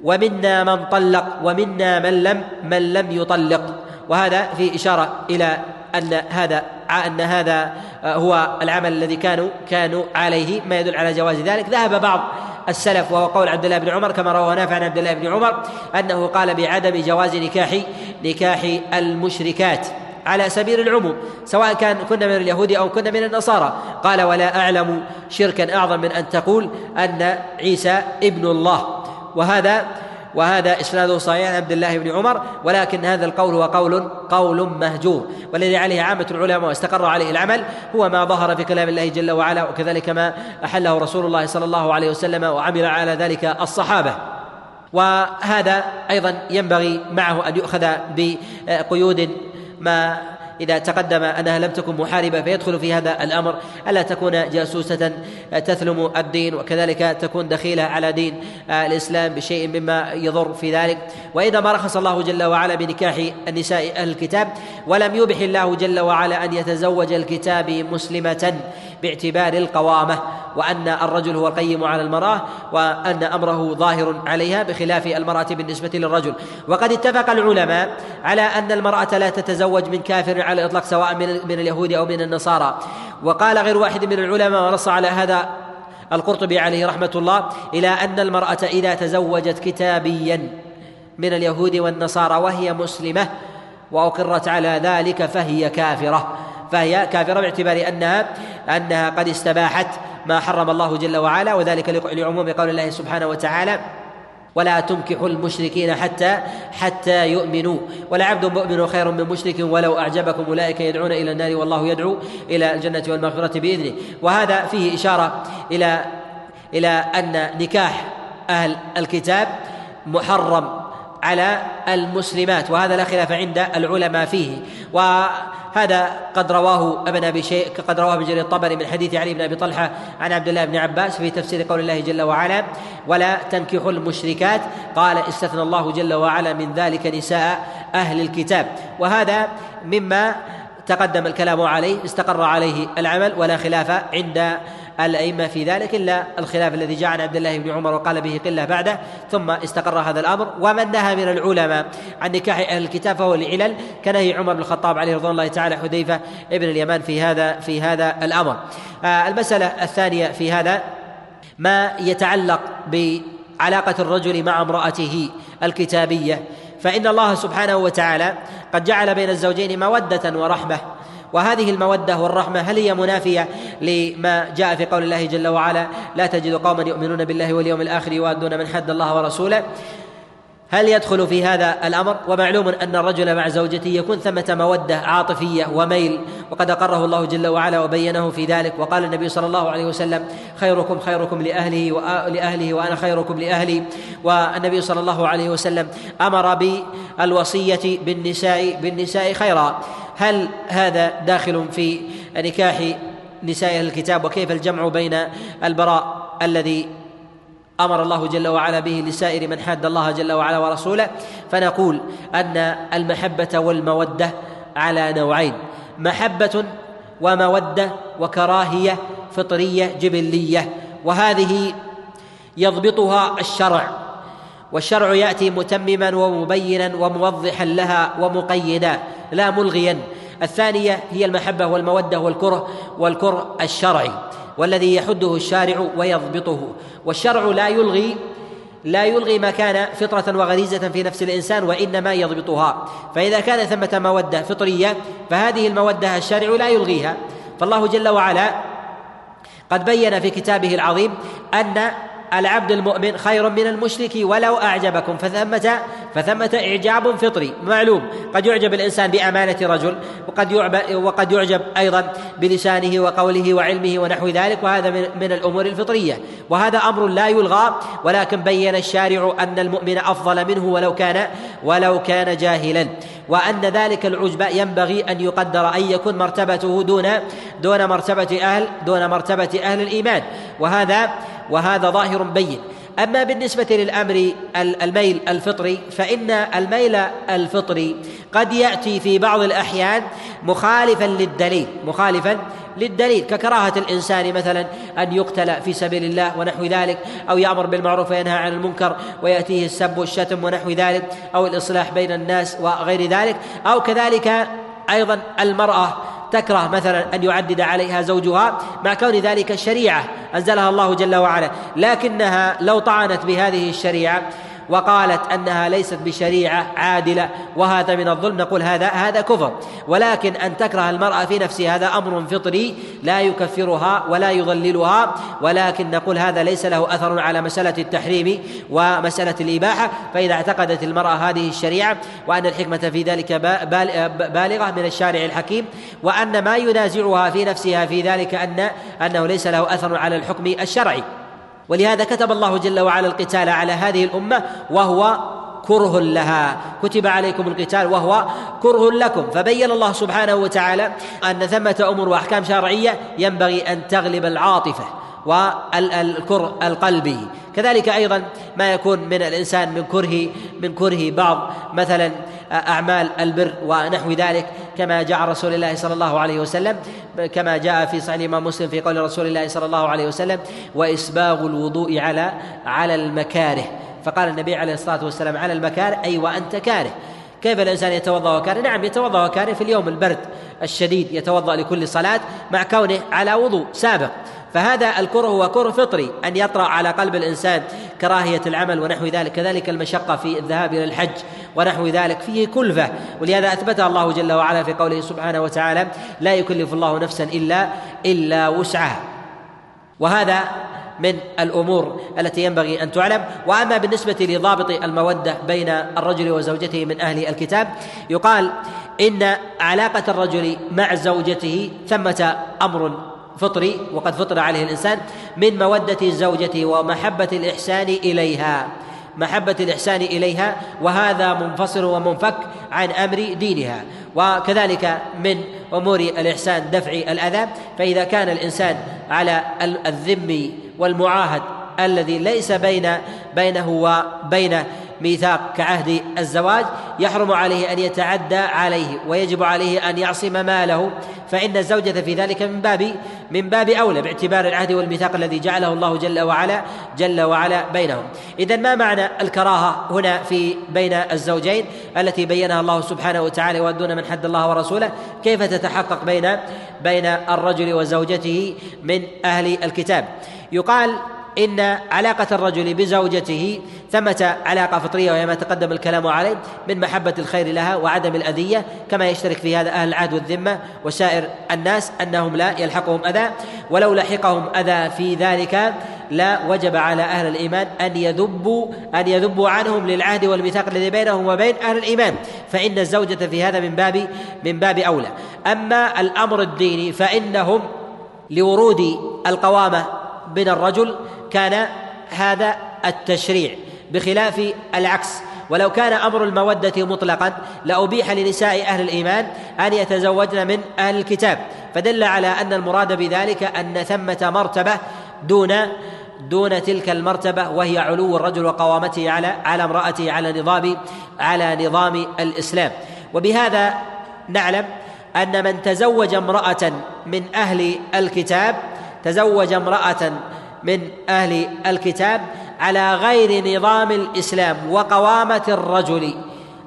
ومنا من طلق ومنا من لم من لم يطلق. وهذا في إشارة إلى أن هذا أن هذا هو العمل الذي كانوا كانوا عليه ما يدل على جواز ذلك. ذهب بعض السلف وهو قول عبد الله بن عمر كما روى نافع عن عبد الله بن عمر أنه قال بعدم جواز نكاح نكاح المشركات على سبيل العموم سواء كان كنا من اليهود أو كنا من النصارى. قال ولا أعلم شركا أعظم من أن تقول أن عيسى ابن الله. وهذا وهذا إسناده صحيح عن عبد الله بن عمر ولكن هذا القول هو قول قول مهجور والذي عليه عامة العلماء واستقر عليه العمل هو ما ظهر في كلام الله جل وعلا وكذلك ما أحله رسول الله صلى الله عليه وسلم وعمل على ذلك الصحابة. وهذا أيضا ينبغي معه أن يؤخذ بقيود ما إذا تقدم أنها لم تكن محاربة فيدخل في هذا الأمر. ألا تكون جاسوسة تثلم الدين وكذلك تكون دخيلة على دين الإسلام بشيء مما يضر في ذلك. وإذا ما رخص الله جل وعلا بنكاح النساء أهل الكتاب ولم يبح الله جل وعلا أن يتزوج الكتاب مسلمة. باعتبار القوامة وأن الرجل هو القيم على المرأة وأن أمره ظاهر عليها بخلاف المرأة بالنسبة للرجل. وقد اتفق العلماء على أن المرأة لا تتزوج من كافر على الإطلاق سواء من, اليهود أو من النصارى. وقال غير واحد من العلماء ونص على هذا القرطبي عليه رحمة الله إلى أن المرأة إذا تزوجت كتابيا من اليهود والنصارى وهي مسلمة وأقرت على ذلك فهي كافرة. فهي كافرة باعتبار أنها أنها قد استباحت ما حرم الله جل وعلا وذلك لعموم قول الله سبحانه وتعالى ولا تنكحوا المشركين حتى حتى يؤمنوا. ولعبد مؤمن خير من مشرك ولو أعجبكم أولئك يدعون إلى النار والله يدعو إلى الجنة والمغفرة بإذنه. وهذا فيه إشارة إلى إلى أن نكاح أهل الكتاب محرم على المسلمات وهذا لا خلاف عند العلماء فيه. وهذا قد رواه ابن أبي شيء قد رواه ابن جرير الطبري من حديث علي بن أبي طلحة عن عبد الله بن عباس في تفسير قول الله جل وعلا ولا تنكحوا المشركات قال استثنى الله جل وعلا من ذلك نساء أهل الكتاب وهذا مما تقدم الكلام عليه استقر عليه العمل ولا خلاف عند الأئمة في ذلك إلا الخلاف الذي جاء عن عبد الله بن عمر وقال به قلة بعده ثم استقر هذا الأمر. ومن نهى من العلماء عن نكاح أهل الكتاب فهو لعلل كنهي عمر بن الخطاب عليه رضوان الله تعالى حذيفة ابن اليمان في هذا في هذا الأمر. آه، المسألة الثانية في هذا ما يتعلق بعلاقة الرجل مع امرأته الكتابية. فإن الله سبحانه وتعالى قد جعل بين الزوجين مودة ورحمة. وهذه المودة والرحمة هل هي منافية لما جاء في قول الله جل وعلا لا تجد قوما يؤمنون بالله واليوم الآخر يوادون من حد الله ورسوله هل يدخل في هذا الأمر؟ ومعلوم أن الرجل مع زوجته يكون ثمة مودة عاطفية وميل وقد أقره الله جل وعلا وبينه في ذلك وقال النبي صلى الله عليه وسلم خيركم خيركم لأهله ولاهله وأنا خيركم لأهلي والنبي صلى الله عليه وسلم أمر بالوصية بالنساء بالنساء خيرا. هل هذا داخل في نكاح نساء الكتاب؟ وكيف الجمع بين البراء الذي أمر الله جل وعلا به لسائر من حاد الله جل وعلا ورسوله؟ فنقول أن المحبة والمودة على نوعين محبة ومودة وكراهية فطرية جبلية وهذه يضبطها الشرع. والشرع يأتي متمما ومبينا وموضحا لها ومقيدا لا ملغيا. الثانية هي المحبة والمودة والكره والكره الشرعي والذي يحده الشارع ويضبطه. والشرع لا يلغي لا يلغي ما كان فطرة وغريزة في نفس الإنسان وإنما يضبطها. فإذا كان ثمة مودة فطرية فهذه المودة الشارع لا يلغيها. فالله جل وعلا قد بين في كتابه العظيم أن العبد المؤمن خير من المشرك ولو أعجبكم. فثمة فثمة إعجاب فطري. معلوم. قد يعجب الإنسان بأمانة رجل وقد وقد يعجب أيضا بلسانه وقوله وعلمه ونحو ذلك وهذا من, الأمور الفطرية. وهذا أمر لا يلغى ولكن بين الشارع أن المؤمن أفضل منه ولو كان ولو كان جاهلا. وأن ذلك العجب ينبغي أن يقدر أن يكون مرتبته دون دون مرتبة أهل دون مرتبة أهل الإيمان. وهذا وهذا ظاهر بين. أما بالنسبة للأمر الميل الفطري فإن الميل الفطري قد يأتي في بعض الأحيان مخالفا للدليل مخالفا للدليل. ككراهة الإنسان مثلا أن يقتل في سبيل الله ونحو ذلك أو يأمر بالمعروف وينهى عن المنكر ويأتيه السب والشتم ونحو ذلك أو الإصلاح بين الناس وغير ذلك. أو كذلك أيضا المرأة تكره مثلا أن يعدد عليها زوجها مع كون ذلك شريعة أنزلها الله جل وعلا لكنها لو طعنت بهذه الشريعة وقالت أنها ليست بشريعة عادلة وهذا من الظلم نقول هذا هذا كفر. ولكن أن تكره المرأة في نفسها هذا أمر فطري لا يكفرها ولا يضللها ولكن نقول هذا ليس له أثر على مسألة التحريم ومسألة الإباحة. فإذا اعتقدت المرأة هذه الشريعة وأن الحكمة في ذلك بالغة من الشارع الحكيم وأن ما ينازعها في نفسها في ذلك ان أنه ليس له أثر على الحكم الشرعي. ولهذا كتب الله جل وعلا القتال على هذه الأمة وهو كره لها. كتب عليكم القتال وهو كره لكم. فبين الله سبحانه وتعالى أن ثمة أمور وأحكام شرعية ينبغي أن تغلب العاطفة والكره القلبي كذلك أيضا ما يكون من الإنسان من كره من كره بعض. مثلا أعمال البر ونحو ذلك كما جاء رسول الله صلى الله عليه وسلم كما جاء في صحيح الإمام مسلم في قول رسول الله صلى الله عليه وسلم وإسباغ الوضوء على على المكاره. فقال النبي عليه الصلاة والسلام على المكاره أي وأنت كاره. كيف الإنسان يتوضأ وكاره؟ نعم يتوضأ وكاره في اليوم البرد الشديد يتوضأ لكل صلاة مع كونه على وضوء سابق. فهذا الكره هو كره فطري أن يطرأ على قلب الإنسان كراهية العمل ونحو ذلك كذلك المشقة في الذهاب إلى الحج ونحو ذلك فيه كلفة. ولهذا أثبتها الله جل وعلا في قوله سبحانه وتعالى لا يكلف الله نفسا إلا إلا وسعها. وهذا من الأمور التي ينبغي أن تعلم. وأما بالنسبة لضابط المودة بين الرجل وزوجته من أهل الكتاب يقال إن علاقة الرجل مع زوجته ثمة أمر فطري وقد فطر عليه الإنسان من مودة زوجته ومحبة الإحسان إليها. محبة الإحسان إليها وهذا منفصل ومنفك عن أمر دينها. وكذلك من أمور الإحسان دفع الأذى فإذا كان الإنسان على الذم والمعاهد الذي ليس بين بينه وبين ميثاق كعهد الزواج يحرم عليه أن يتعدى عليه ويجب عليه أن يعصم ماله فإن الزوجة في ذلك من باب من باب أولى باعتبار العهد والميثاق الذي جعله الله جل وعلا جل وعلا بينهم. اذا ما معنى الكراهة هنا في بين الزوجين التي بينها الله سبحانه وتعالى يؤدون من حد الله ورسوله؟ كيف تتحقق بين بين الرجل وزوجته من أهل الكتاب؟ يقال إن علاقة الرجل بزوجته ثمة علاقة فطرية وهي ما تقدم الكلام عليه من محبة الخير لها وعدم الأذية كما يشترك في هذا أهل العهد والذمة وسائر الناس أنهم لا يلحقهم أذى ولو لحقهم أذى في ذلك لا وجب على أهل الإيمان أن يذبوا أن يذبوا عنهم للعهد والميثاق الذي بينهم وبين أهل الإيمان فإن الزوجة في هذا من باب من باب أولى. أما الأمر الديني فإنهم لورود القوامة من الرجل كان هذا التشريع بخلاف العكس. ولو كان أمر المودة مطلقا لأبيح لنساء أهل الإيمان أن يتزوجن من أهل الكتاب. فدل على أن المراد بذلك أن ثمة مرتبة دون دون تلك المرتبة وهي علو الرجل وقوامته على على امرأته على نظام على نظام الإسلام. وبهذا نعلم أن من تزوج امرأة من أهل الكتاب تزوج امرأة من أهل الكتاب على غير نظام الإسلام وقوامة الرجل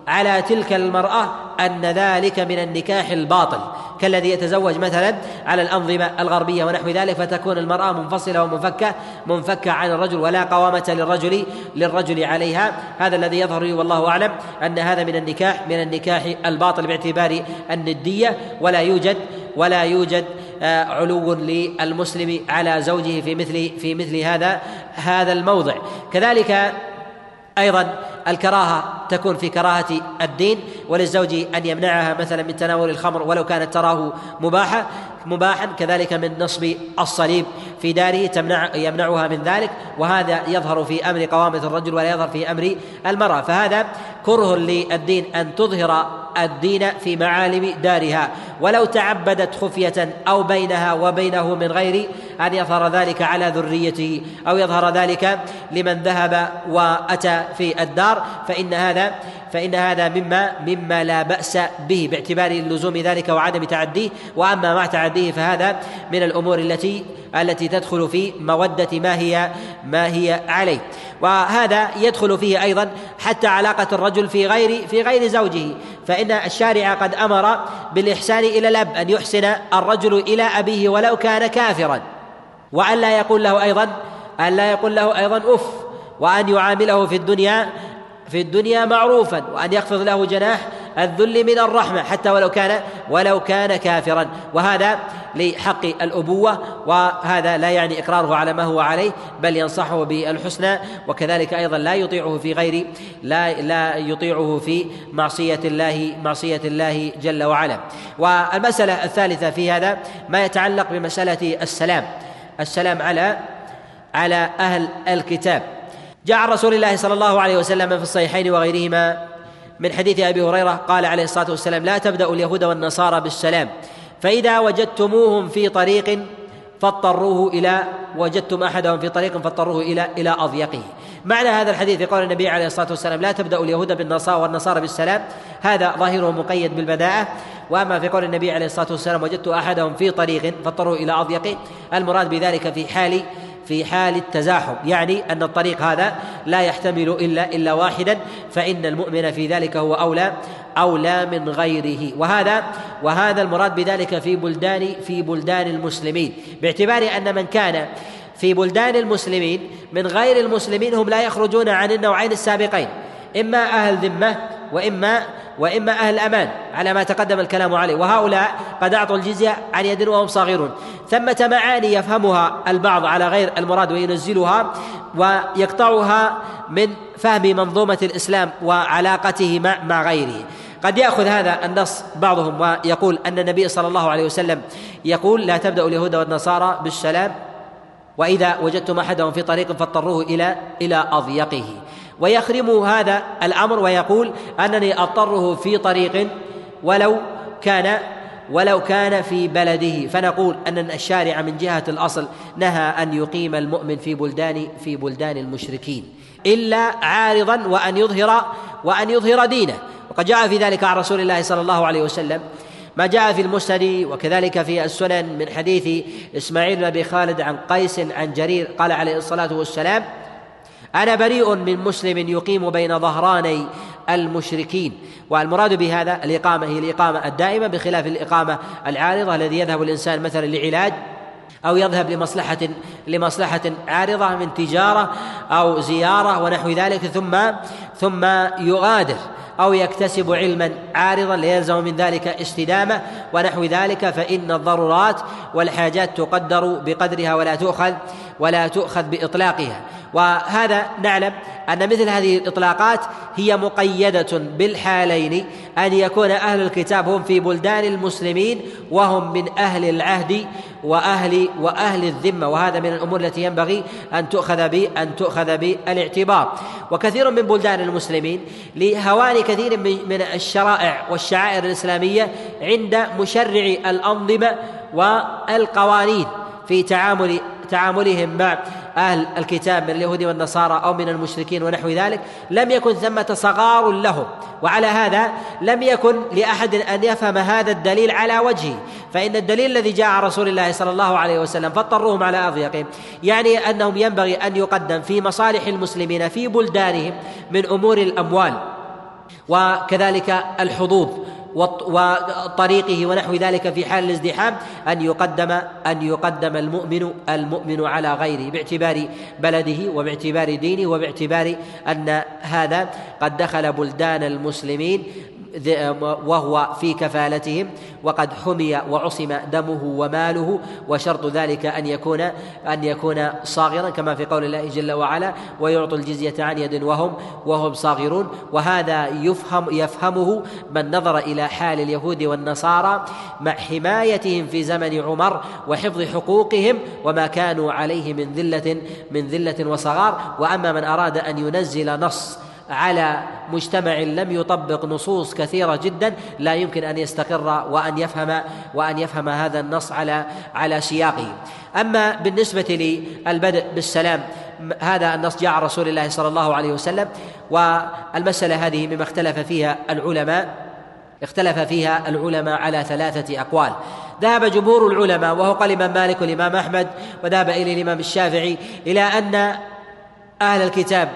على تلك المرأة أن ذلك من النكاح الباطل كالذي يتزوج مثلا على الأنظمة الغربية ونحو ذلك فتكون المرأة منفصلة ومنفكة منفكة عن الرجل ولا قوامة للرجل للرجل عليها. هذا الذي يظهر والله أعلم أن هذا من النكاح من النكاح الباطل باعتبار الندية. ولا يوجد ولا يوجد علو للمسلم على زوجه في مثل في مثل هذا هذا الموضع. كذلك أيضا الكراهة تكون في كراهة الدين وللزوج أن يمنعها مثلا من تناول الخمر ولو كانت تراه مباحة مباحا كذلك من نصب الصليب. في داره تمنع يمنعها من ذلك وهذا يظهر في أمر قوامة الرجل ولا يظهر في أمر المرأة. فهذا كره للدين أن تظهر الدين في معالم دارها. ولو تعبدت خفية أو بينها وبينه من غير أن يظهر ذلك على ذريته أو يظهر ذلك لمن ذهب وأتى في الدار فإن هذا فإن هذا مما مما لا بأس به باعتبار لزوم ذلك وعدم تعديه. وأما مع تعديه فهذا من الأمور التي التي تدخل في مودة ما هي ما هي عليه. وهذا يدخل فيه أيضا حتى علاقة الرجل في غير في غير زوجه. فإن الشارع قد أمر بالإحسان إلى الأب أن يحسن الرجل إلى أبيه ولو كان كافرا. وأن لا يقول له أيضا أن لا يقول له أيضا أف وأن يعامله في الدنيا في الدنيا معروفا. وأن يخفض له جناح الذل من الرحمة حتى ولو كان ولو كان كافرا. وهذا لحق الأبوة وهذا لا يعني إقراره على ما هو عليه بل ينصحه بالحسنى وكذلك أيضا لا يطيعه في غير لا لا يطيعه في معصية الله معصية الله جل وعلا. والمسألة الثالثة في هذا ما يتعلق بمسألة السلام. السلام على على أهل الكتاب. جاء عن رسول الله صلى الله عليه وسلم في الصحيحين وغيرهما من حديث أبي هريرة قال عليه الصلاة والسلام لا تبدا اليهود والنصارى بالسلام فإذا وجدتموهم في طريق فاضطروه إلى وجدتم أحدهم في طريق فاضطروه إلى إلى أضيقه. معنى هذا الحديث في قول النبي عليه الصلاة والسلام لا تبدا اليهود بالنصارى والنصارى بالسلام هذا ظاهره مقيد بالبداءه وأما في قول النبي عليه الصلاة والسلام وجدت أحدهم في طريق فاضطروه إلى أضيقه المراد بذلك في حال في حال التزاحم. يعني أن الطريق هذا لا يحتمل الا إلا واحدا فإن المؤمن في ذلك هو اولى أولى من غيره. وهذا وهذا المراد بذلك في بلدان في بلدان المسلمين. باعتبار أن من كان في بلدان المسلمين من غير المسلمين هم لا يخرجون عن النوعين السابقين. إما أهل ذمة وإما وإما أهل الأمان على ما تقدم الكلام عليه. وهؤلاء قد أعطوا الجزية عن يد وهم صاغرون. ثمة معاني يفهمها البعض على غير المراد وينزلها ويقطعها من فهم منظومة الإسلام وعلاقته مع مع غيره. قد يأخذ هذا النص بعضهم ويقول أن النبي صلى الله عليه وسلم يقول لا تبدا اليهود والنصارى بالسلام وإذا وجدتم أحدهم في طريق فاضطروه إلى إلى أضيقه. ويخرم هذا الأمر ويقول أنني أضطره في طريق ولو كان ولو كان في بلده. فنقول أن الشارع من جهة الأصل نهى أن يقيم المؤمن في بلدان في بلدان المشركين إلا عارضا وأن يظهر وأن يظهر دينه. وقد جاء في ذلك عن رسول الله صلى الله عليه وسلم ما جاء في المسند وكذلك في السنن من حديث إسماعيل بن أبي خالد عن قيس عن جرير قال عليه الصلاة والسلام أنا بريء من مسلم يقيم بين ظهراني المشركين. والمراد بهذا الإقامة هي الإقامة الدائمة بخلاف الإقامة العارضة الذي يذهب الإنسان مثلا لعلاج أو يذهب لمصلحة لمصلحة عارضة من تجارة أو زيارة ونحو ذلك. ثم ثم يغادر أو يكتسب علما عارضا ليلزم من ذلك استدامة ونحو ذلك فإن الضرورات والحاجات تقدر بقدرها ولا تؤخذ ولا تؤخذ بإطلاقها. وهذا نعلم أن مثل هذه الإطلاقات هي مقيدة بالحالين أن يكون أهل الكتاب هم في بلدان المسلمين وهم من أهل العهد وأهل وأهل الذمة. وهذا من الأمور التي ينبغي أن تؤخذ ب أن تؤخذ بالإعتبار. وكثير من بلدان المسلمين لهوان كثير من الشرائع والشعائر الإسلامية عند مشرع الأنظمة والقوانين في تعامل تعاملهم مع أهل الكتاب من اليهود والنصارى أو من المشركين ونحو ذلك لم يكن ثمة صغار لهم. وعلى هذا لم يكن لأحد أن يفهم هذا الدليل على وجهه. فإن الدليل الذي جاء عن رسول الله صلى الله عليه وسلم فاضطروهم على أضيقهم يعني أنهم ينبغي أن يقدم في مصالح المسلمين في بلدانهم من أمور الأموال وكذلك الحظوظ. وطريقه ونحو ذلك في حال الازدحام أن يقدم أن يقدم المؤمن المؤمن على غيره باعتبار بلده وباعتبار دينه وباعتبار أن هذا قد دخل بلدان المسلمين وهو في كفالتهم وقد حمي وعصم دمه وماله وشرط ذلك أن يكون أن يكون صاغرا كما في قول الله جل وعلا ويعطوا الجزية عن يد وهم وهم صاغرون وهذا يفهم يفهمه من نظر إلى حال اليهود والنصارى مع حمايتهم في زمن عمر وحفظ حقوقهم وما كانوا عليه من ذلة من ذلة وصغار وأما من أراد أن ينزل نص على مجتمع لم يطبق نصوص كثيرة جدا لا يمكن أن يستقر وأن يفهم وأن يفهم هذا النص على على سياقه. أما بالنسبة للبدء بالسلام هذا النص جاء عن رسول الله صلى الله عليه وسلم والمسألة هذه مما اختلف فيها العلماء اختلف فيها العلماء على ثلاثة أقوال. ذهب جمهور العلماء وهو قال الإمام مالك والإمام أحمد وذهب إليه الإمام الشافعي إلى أن أهل الكتاب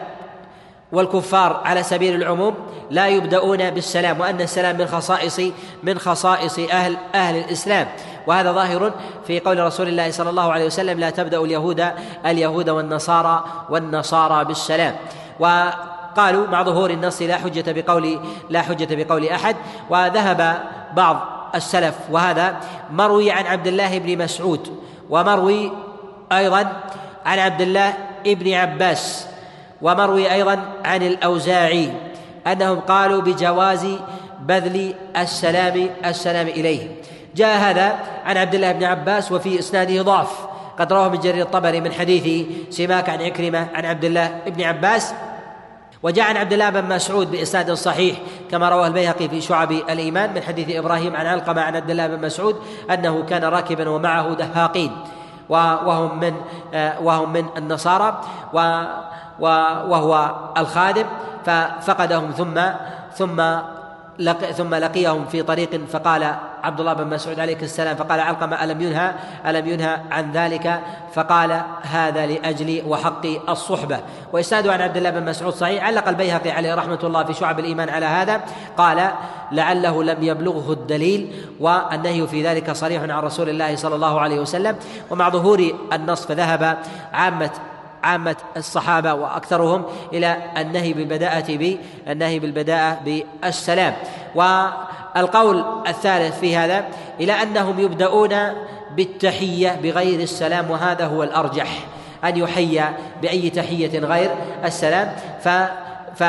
والكفار على سبيل العموم لا يبدأون بالسلام وأن السلام من خصائص من خصائص أهل أهل الإسلام. وهذا ظاهر في قول رسول الله صلى الله عليه وسلم لا تبدأ اليهود اليهود والنصارى والنصارى بالسلام. وقالوا مع ظهور النص لا حجة بقول لا حجة بقول أحد. وذهب بعض السلف وهذا مروي عن عبد الله بن مسعود ومروي أيضا عن عبد الله بن عباس. ومروي أيضا عن الأوزاعي أنهم قالوا بجواز بذل السلام السلام إليه. جاء هذا عن عبد الله بن عباس وفي إسناده ضعف. قد رواه ابن جرير الطبري من حديث سماك عن عكرمة عن عبد الله بن عباس. وجاء عن عبد الله بن مسعود بإسناد صحيح كما رواه البيهقي في شعب الإيمان من حديث إبراهيم عن علقمة عن عبد الله بن مسعود أنه كان راكبا ومعه دهاقين. وهم من آه، وهم من النصارى. و وهو الخادم ففقدهم ثم ثم لق ثم لقيهم في طريق فقال عبد الله بن مسعود عليه السلام فقال علقمة ألم ينهى؟ ألم ينهى عن ذلك؟ فقال هذا لأجل وحق الصحبة. وإسناده عن عبد الله بن مسعود صحيح علق البيهقي عليه رحمة الله في شعب الإيمان على هذا. قال لعله لم يبلغه الدليل والنهي في ذلك صريح عن رسول الله صلى الله عليه وسلم. ومع ظهور النص فذهب عامة عامة الصحابة وأكثرهم إلى النهي بالبداءة بالنهي بالبداءة بالسلام. والقول الثالث في هذا إلى أنهم يبدأون بالتحية بغير السلام وهذا هو الأرجح أن يحيى بأي تحية غير السلام. ف ف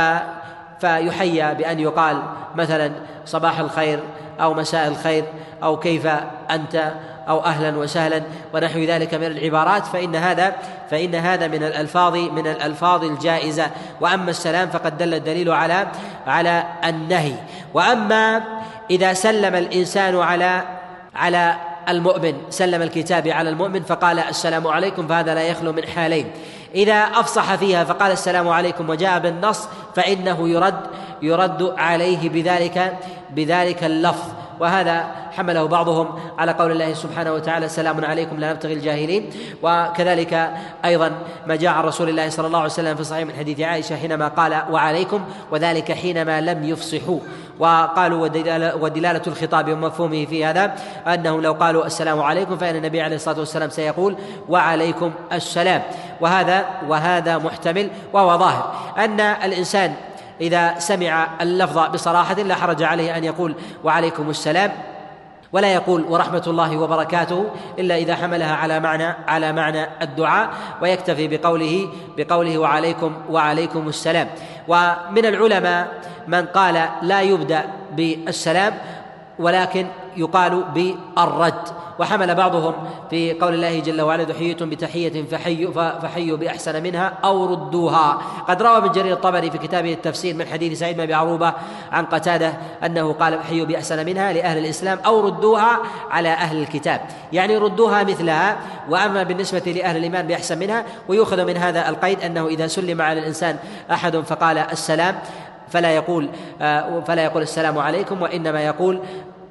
فيحيى بأن يقال مثلا صباح الخير أو مساء الخير أو كيف أنت أو أهلا وسهلا ونحو ذلك من العبارات فإن هذا فإن هذا من الألفاظ من الألفاظ الجائزة. وأما السلام فقد دل الدليل على على النهي. وأما إذا سلم الإنسان على على المؤمن سلم الكتاب على المؤمن فقال السلام عليكم فهذا لا يخلو من حالين. إذا أفصح فيها فقال السلام عليكم وجاء بالنص فإنه يرد يرد عليه بذلك بذلك اللفظ. وهذا حمله بعضهم على قول الله سبحانه وتعالى سلام عليكم لا نبتغي الجاهلين. وكذلك أيضا ما جاء عن رسول الله صلى الله عليه وسلم في صحيح من حديث عائشة حينما قال وعليكم وذلك حينما لم يفصحوا. وقالوا ودلالة الخطاب ومفهومه في هذا أنهم لو قالوا السلام عليكم فإن النبي عليه الصلاة والسلام سيقول وعليكم السلام. وهذا وهذا محتمل وهو ظاهر. أن الإنسان إذا سمع اللفظ بصراحة لا حرج عليه أن يقول وعليكم السلام ولا يقول ورحمة الله وبركاته إلا إذا حملها على معنى على معنى الدعاء ويكتفي بقوله بقوله وعليكم وعليكم السلام. ومن العلماء من قال لا يبدأ بالسلام ولكن يقال بالرد. وحمل بعضهم في قول الله جل وعلا دحيتم بتحية فحيوا فحيوا بأحسن منها أو ردوها. قد روى ابن جرير الطبري في كتابه التفسير من حديث سعيد بن عروبة عن قتادة أنه قال فحيوا بأحسن منها لأهل الإسلام أو ردوها على أهل الكتاب. يعني ردوها مثلها وأما بالنسبة لأهل الإيمان بأحسن منها ويؤخذ من هذا القيد أنه إذا سلم على الإنسان أحد فقال السلام فلا يقول آه، فلا يقول السلام عليكم وإنما يقول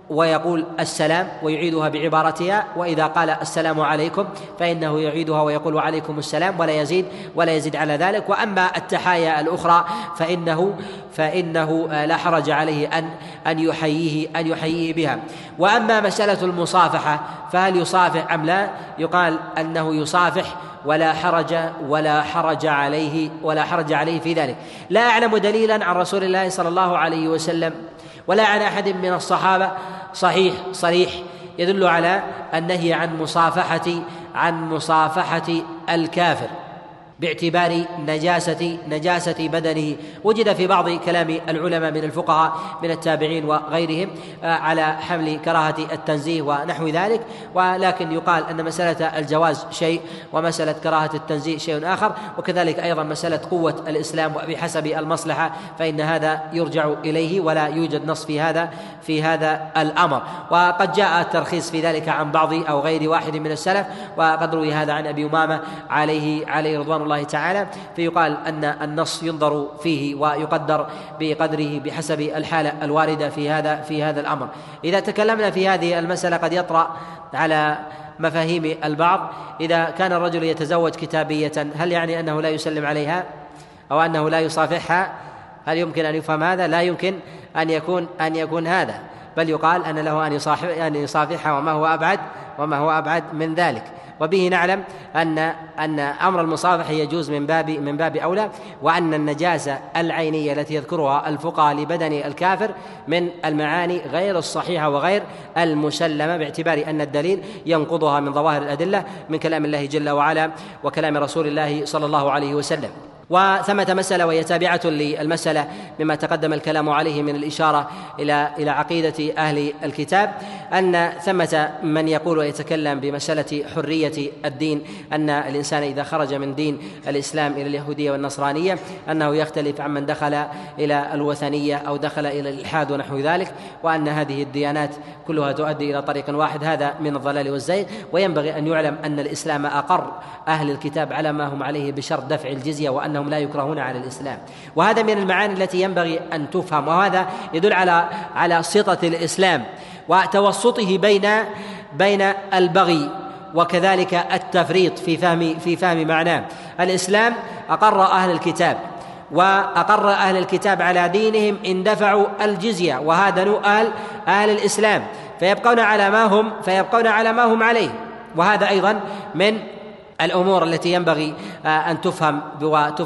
ويقول السلام ويعيدها بعبارتها وإذا قال السلام عليكم فإنه يعيدها ويقول وعليكم السلام ولا يزيد ولا يزيد على ذلك. وأما التحايا الأخرى فإنه فإنه لا حرج عليه أن أن يحييه أن يحييه بها. وأما مسألة المصافحة فهل يصافح أم لا؟ يقال أنه يصافح ولا حرج ولا حرج عليه ولا حرج عليه في ذلك. لا أعلم دليلا عن رسول الله صلى الله عليه وسلم ولا عن أحد من الصحابة. صحيح صريح. يدل على النهي عن مصافحة عن مصافحة الكافر. باعتبار نجاسة نجاسة بدنه. وجد في بعض كلام العلماء من الفقهاء من التابعين وغيرهم آه، على حمل كراهة التنزيه ونحو ذلك. ولكن يقال أن مسألة الجواز شيء ومسألة كراهة التنزيه شيء آخر. وكذلك أيضا مسألة قوة الإسلام وبحسب المصلحة فإن هذا يرجع إليه ولا يوجد نص في هذا في هذا الأمر. وقد جاء الترخيص في ذلك عن بعض أو غير واحد من السلف. وقد روي هذا عن أبي أمامة عليه عليه رضوان الله تعالى فيقال أن النص ينظر فيه ويقدر بقدره بحسب الحاله الواردة في هذا في هذا الأمر. إذا تكلمنا في هذه المسألة قد يطرأ على مفاهيم البعض. إذا كان الرجل يتزوج كتابية هل يعني أنه لا يسلم عليها؟ أو أنه لا يصافحها؟ هل يمكن أن يفهم هذا؟ لا يمكن أن يكون أن يكون هذا. بل يقال أن له أن يصافحها وما هو أبعد وما هو أبعد من ذلك. وبه نعلم أن أن أمر المصافحة يجوز من باب من باب أولى وأن النجاسة العينية التي يذكرها الفقهاء لبدن الكافر من المعاني غير الصحيحة وغير المسلمة باعتبار أن الدليل ينقضها من ظواهر الأدلة من كلام الله جل وعلا وكلام رسول الله صلى الله عليه وسلم. وثمة مسألة وهي تابعة للمسألة مما تقدم الكلام عليه من الإشارة إلى إلى عقيدة أهل الكتاب أن ثمة من يقول ويتكلم بمسألة حرية الدين أن الإنسان إذا خرج من دين الإسلام إلى اليهودية والنصرانية أنه يختلف عمن دخل إلى الوثنية أو دخل إلى الإلحاد ونحو ذلك وأن هذه الديانات كلها تؤدي إلى طريق واحد هذا من الضلال والزيغ. وينبغي أن يعلم أن الإسلام أقر أهل الكتاب على ما هم عليه بشرط دفع الجزية وأن أنهم لا يكرهون على الإسلام. وهذا من المعاني التي ينبغي أن تفهم وهذا يدل على على سطه الإسلام وتوسطه بين بين البغي وكذلك التفريط في فهم في فهم معناه. الإسلام أقر أهل الكتاب وأقر أهل الكتاب على دينهم إن دفعوا الجزية وهذا نوع أهل أهل الإسلام. فيبقون على ما هم فيبقون على ما هم عليه. وهذا أيضا من الأمور التي ينبغي أن تفهم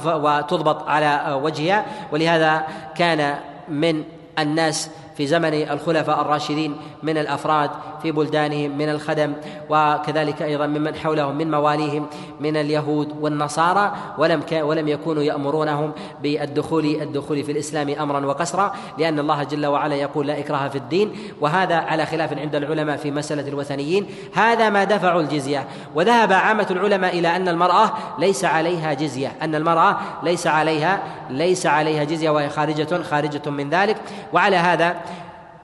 وتضبط على وجهها ولهذا كان من الناس في زمن الخلفاء الراشدين من الأفراد في بلدانهم من الخدم وكذلك أيضا ممن حولهم من مواليهم من اليهود والنصارى ولم ولم يكونوا يأمرونهم بالدخول الدخول في الإسلام امرا وقسرا لأن الله جل وعلا يقول لا إكراه في الدين وهذا على خلاف عند العلماء في مسألة الوثنيين. هذا ما دفعوا الجزية. وذهب عامة العلماء إلى أن المرأة ليس عليها جزية. أن المرأة ليس عليها ليس عليها جزية وهي خارجة خارجة من ذلك. وعلى هذا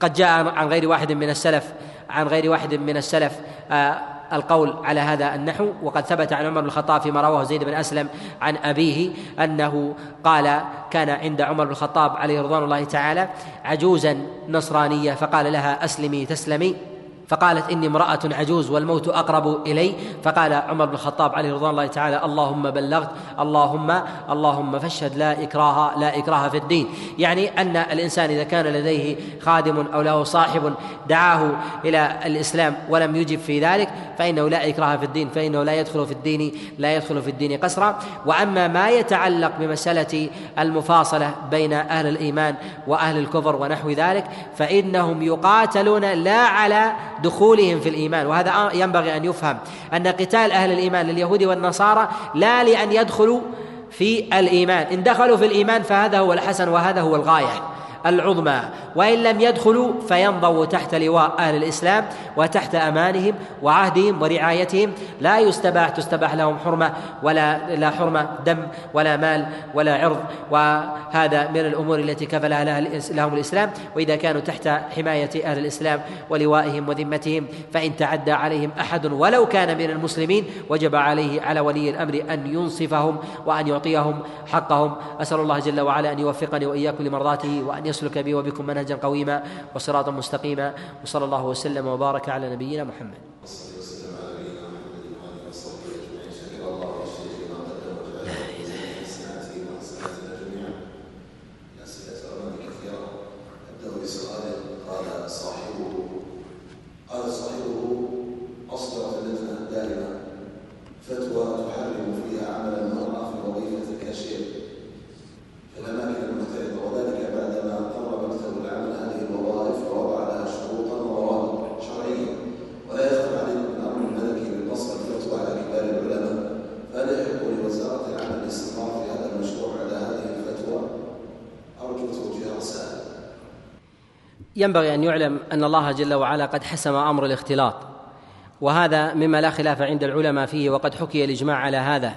قد جاء عن غير واحد من السلف عن غير واحد من السلف آه، القول على هذا النحو. وقد ثبت عن عمر بن الخطاب فيما رواه زيد بن أسلم عن أبيه أنه قال كان عند عمر بن الخطاب عليه رضوان الله تعالى عجوزا نصرانية فقال لها أسلمي تسلمي. فقالت إني امرأة عجوز والموت أقرب إلي. فقال عمر بن الخطاب عليه رضوان الله تعالى اللهم بلغت اللهم اللهم فاشهد لا إكراه لا إكراه في الدين. يعني أن الإنسان إذا كان لديه خادم أو له صاحب دعاه إلى الإسلام ولم يجب في ذلك فإنه لا إكراه في الدين فإنه لا يدخل في الدين لا يدخل في الدين قسرا. وأما ما يتعلق بمسألة المفاصلة بين أهل الإيمان وأهل الكفر ونحو ذلك فإنهم يقاتلون لا على دخولهم في الإيمان وهذا ينبغي أن يفهم أن قتال أهل الإيمان لليهود والنصارى لا لأن يدخلوا في الإيمان إن دخلوا في الإيمان فهذا هو الحسن وهذا هو الغاية. العظمى. وإن لم يدخلوا فينضوا تحت لواء أهل الإسلام وتحت أمانهم وعهدهم ورعايتهم. لا يستباح تستباح لهم حرمة ولا لا حرمة دم ولا مال ولا عرض. وهذا من الأمور التي كفلها لهم الإسلام. وإذا كانوا تحت حماية أهل الإسلام ولوائهم وذمتهم فإن تعدى عليهم أحد ولو كان من المسلمين وجب عليه على ولي الأمر أن ينصفهم وأن يعطيهم حقهم. أسأل الله جل وعلا أن يوفقني وإياكم لمرضاته وأن يسلك بي وبكم منهجا قويما وصراطا مستقيما. وصلى الله وسلم وبارك على نبينا محمد. ينبغي أن يعلم أن الله جل وعلا قد حسم أمر الاختلاط وهذا مما لا خلاف عند العلماء فيه وقد حكي الإجماع على هذا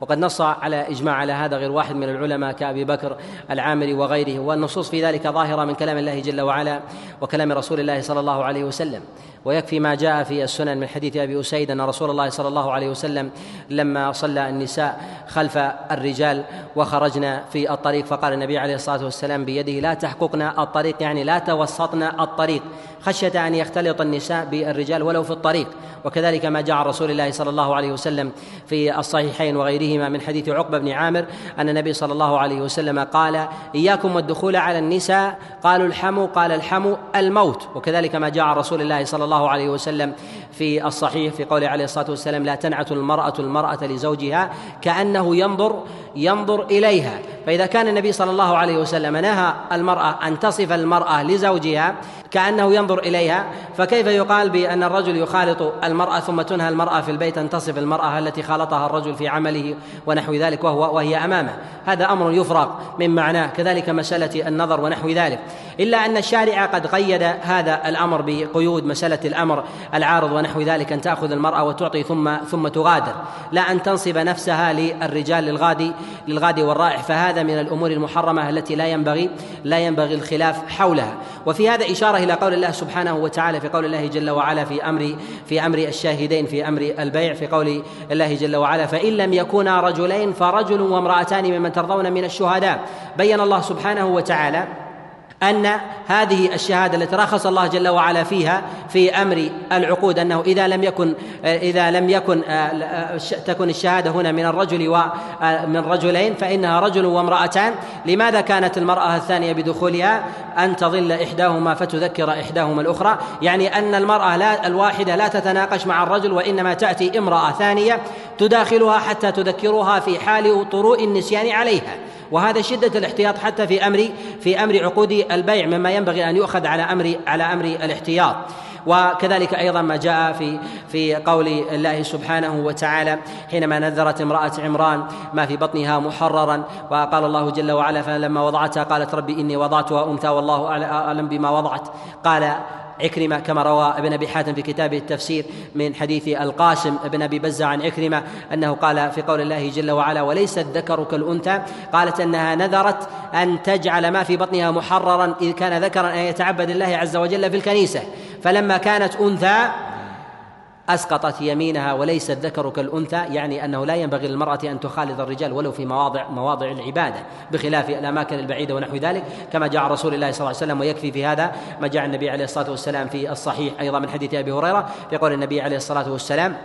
وقد نص على إجماع على هذا غير واحد من العلماء كأبي بكر العامري وغيره والنصوص في ذلك ظاهرة من كلام الله جل وعلا وكلام رسول الله صلى الله عليه وسلم. ويكفي ما جاء في السنن من حديث أبي أسيد أن رسول الله صلى الله عليه وسلم لما صلى النساء خلف الرجال وخرجنا في الطريق فقال النبي عليه الصلاة والسلام بيده لا تحققنا الطريق يعني لا توسطنا الطريق. خشية أن يختلط النساء بالرجال ولو في الطريق. وكذلك ما جاء رسول الله صلى الله عليه وسلم في الصحيحين وغيرهما من حديث عقبة بن عامر أن النبي صلى الله عليه وسلم قال إياكم والدخول على النساء قالوا الحمو قال الحمو الموت. وكذلك ما جاء رسول الله صلى الله عليه وسلم في الصحيح في قوله عليه الصلاه والسلام لا تنعت المراه المراه لزوجها كانه ينظر ينظر إليها. فإذا كان النبي صلى الله عليه وسلم نهى المرأة أن تصف المرأة لزوجها كأنه ينظر إليها فكيف يقال بأن الرجل يخالط المرأة ثم تنهى المرأة في البيت أن تصف المرأة التي خالطها الرجل في عمله ونحو ذلك وهو وهي أمامه؟ هذا أمر يفرغ من معناه كذلك مسألة النظر ونحو ذلك. إلا أن الشارع قد قيد هذا الأمر بقيود مسألة الأمر العارض ونحو ذلك أن تأخذ المرأة وتعطي ثم ثم تغادر. لا أن تنصب نفسها للرجال للغادي للغادي والرائح فهذا من الأمور المحرمة التي لا ينبغي لا ينبغي الخلاف حولها. وفي هذا إشارة إلى قول الله سبحانه وتعالى في قول الله جل وعلا في أمر في أمر الشاهدين في أمر البيع في قول الله جل وعلا فإن لم يكونا رجلين فرجل وامرأتان ممن ترضون من الشهداء بين الله سبحانه وتعالى أن هذه الشهادة التي رخص الله جل وعلا فيها في أمر العقود أنه إذا لم يكن إذا لم يكن تكن الشهادة هنا من الرجل ومن رجلين فإنها رجل وامرأتان. لماذا كانت المرأة الثانية بدخولها؟ أن تظل إحداهما فتذكر إحداهما الأخرى. يعني أن المرأة لا الواحدة لا تتناقش مع الرجل وإنما تأتي امرأة ثانية تداخلها حتى تذكرها في حال طروء النسيان عليها. وهذا شدة الاحتياط حتى في أمر في أمر عقود البيع مما ينبغي أن يؤخذ على أمر على أمر الاحتياط. وكذلك أيضا ما جاء في في قول الله سبحانه وتعالى حينما نذرت امرأة عمران ما في بطنها محررا وقال الله جل وعلا فلما وضعتها قالت ربي إني وضعتها أنثى والله أعلم بما وضعت. قال عكرمة كما روى ابن أبي حاتم في كتابه التفسير من حديث القاسم بن أبي بزة عن عكرمة أنه قال في قول الله جل وعلا وليس الذكر كالأنثى قالت أنها نذرت أن تجعل ما في بطنها محررا إذ كان ذكرا أن يتعبد الله عز وجل في الكنيسة. فلما كانت أنثى أسقطت يمينها وليس الذكر كالأنثى يعني أنه لا ينبغي للمرأة أن تخالط الرجال ولو في مواضع مواضع العبادة بخلاف الأماكن البعيدة ونحو ذلك. كما جاء رسول الله صلى الله عليه وسلم ويكفي في هذا ما جاء النبي عليه الصلاة والسلام في الصحيح أيضا من حديث أبي هريرة في قول النبي عليه الصلاة والسلام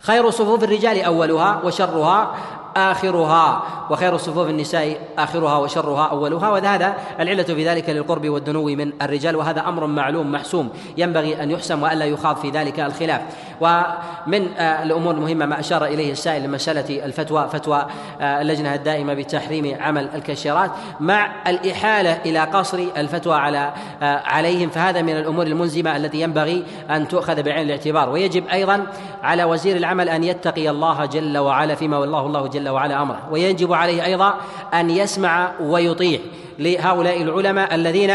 خير صفوف الرجال أولها وشرها آخرها وخير صفوف النساء آخرها وشرها أولها. وهذا العلة في ذلك للقرب والدنو من الرجال وهذا أمر معلوم محسوم ينبغي أن يحسم وألا يخاض في ذلك الخلاف. ومن آه، الأمور المهمة ما أشار إليه السائل لمسألة الفتوى فتوى آه، اللجنة الدائمة بتحريم عمل الكشيرات مع الإحالة إلى قصر الفتوى على آه، عليهم. فهذا من الأمور الملزمة التي ينبغي أن تؤخذ بعين الاعتبار. ويجب أيضا على وزير العمل أن يتقي الله جل وعلا فيما والله الله جل وعلا أمره. ويجب عليه أيضا أن يسمع ويطيع لهؤلاء العلماء الذين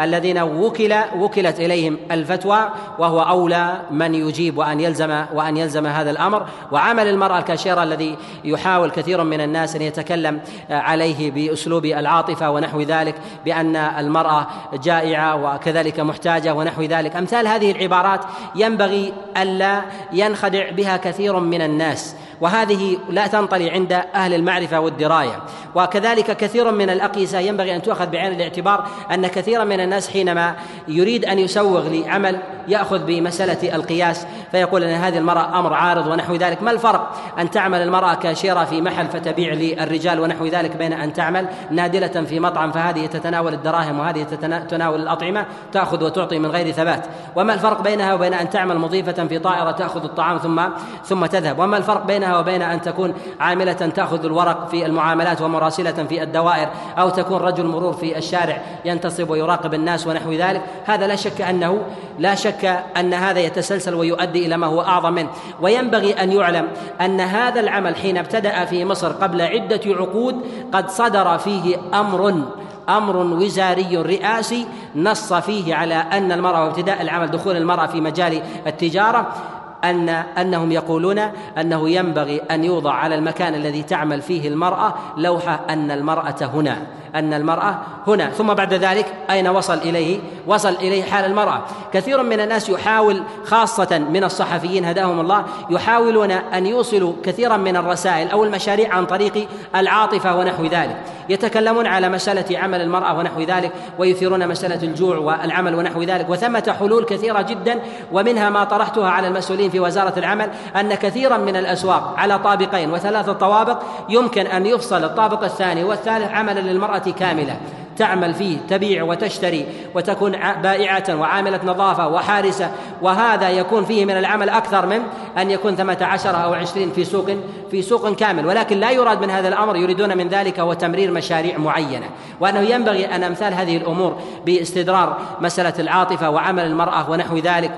الذين وكل وكلت إليهم الفتوى وهو أولى من يجيب وان يلزم وأن يلزم هذا الأمر. وعمل المرأة الكاشره الذي يحاول كثير من الناس أن يتكلم عليه بأسلوب العاطفة ونحو ذلك بأن المرأة جائعة وكذلك محتاجة ونحو ذلك. أمثال هذه العبارات ينبغي ألا ينخدع بها كثير من الناس. وهذه لا تنطلي عند أهل المعرفة والدراية. وكذلك كثير من الأقيسة ينبغي أن تؤخذ بعين الاعتبار أن كثيرا من الناس حينما يريد أن يسوغ لعمل يأخذ بمسألة القياس فيقول أن هذه المرأة أمر عارض ونحو ذلك. ما الفرق أن تعمل المرأة كاشيره في محل فتبيع للرجال ونحو ذلك بين أن تعمل نادلة في مطعم فهذه تتناول الدراهم وهذه تتناول الأطعمة تأخذ وتعطي من غير ثبات. وما الفرق بينها وبين أن تعمل مضيفة في طائرة تأخذ الطعام ثم ثم تذهب. وما الفرق بينها وبين أن تكون عاملة تأخذ الورق في المعاملات ومراسلة في الدوائر أو تكون رجل مرور في الشارع ينتصب ويراقب الناس ونحو ذلك. هذا لا شك أنه لا شك أن هذا يتسلسل ويؤدي إلى ما هو أعظم منه. وينبغي أن يعلم أن هذا العمل حين ابتدأ في مصر قبل عدة عقود قد صدر فيه أمر أمر وزاري رئاسي نص فيه على أن المرأة وابتداء العمل دخول المرأة في مجال التجارة. ان أنهم يقولون أنه ينبغي أن يوضع على المكان الذي تعمل فيه المرأة لوحه أن المرأة هنا. أن المرأة هنا. ثم بعد ذلك أين وصل إليه؟ وصل إليه حال المرأة. كثير من الناس يحاول خاصة من الصحفيين هداهم الله يحاولون أن يوصلوا كثيرا من الرسائل أو المشاريع عن طريق العاطفة ونحو ذلك. يتكلمون على مسألة عمل المرأة ونحو ذلك ويثيرون مسألة الجوع والعمل ونحو ذلك. وثمة حلول كثيرة جدا ومنها ما طرحتها على المسؤولين في وزارة العمل أن كثيرا من الأسواق على طابقين وثلاثة طوابق يمكن أن يفصل الطابق الثاني والثالث عملا للمرأة كاملة. تعمل فيه تبيع وتشتري وتكون بائعة وعاملة نظافة وحارسة. وهذا يكون فيه من العمل أكثر من أن يكون ثمة عشرة أو عشرين في سوق في سوق كامل. ولكن لا يراد من هذا الأمر يريدون من ذلك هو تمرير مشاريع معينة. وأنه ينبغي أن أمثال هذه الأمور باستدرار مسألة العاطفة وعمل المرأة ونحو ذلك.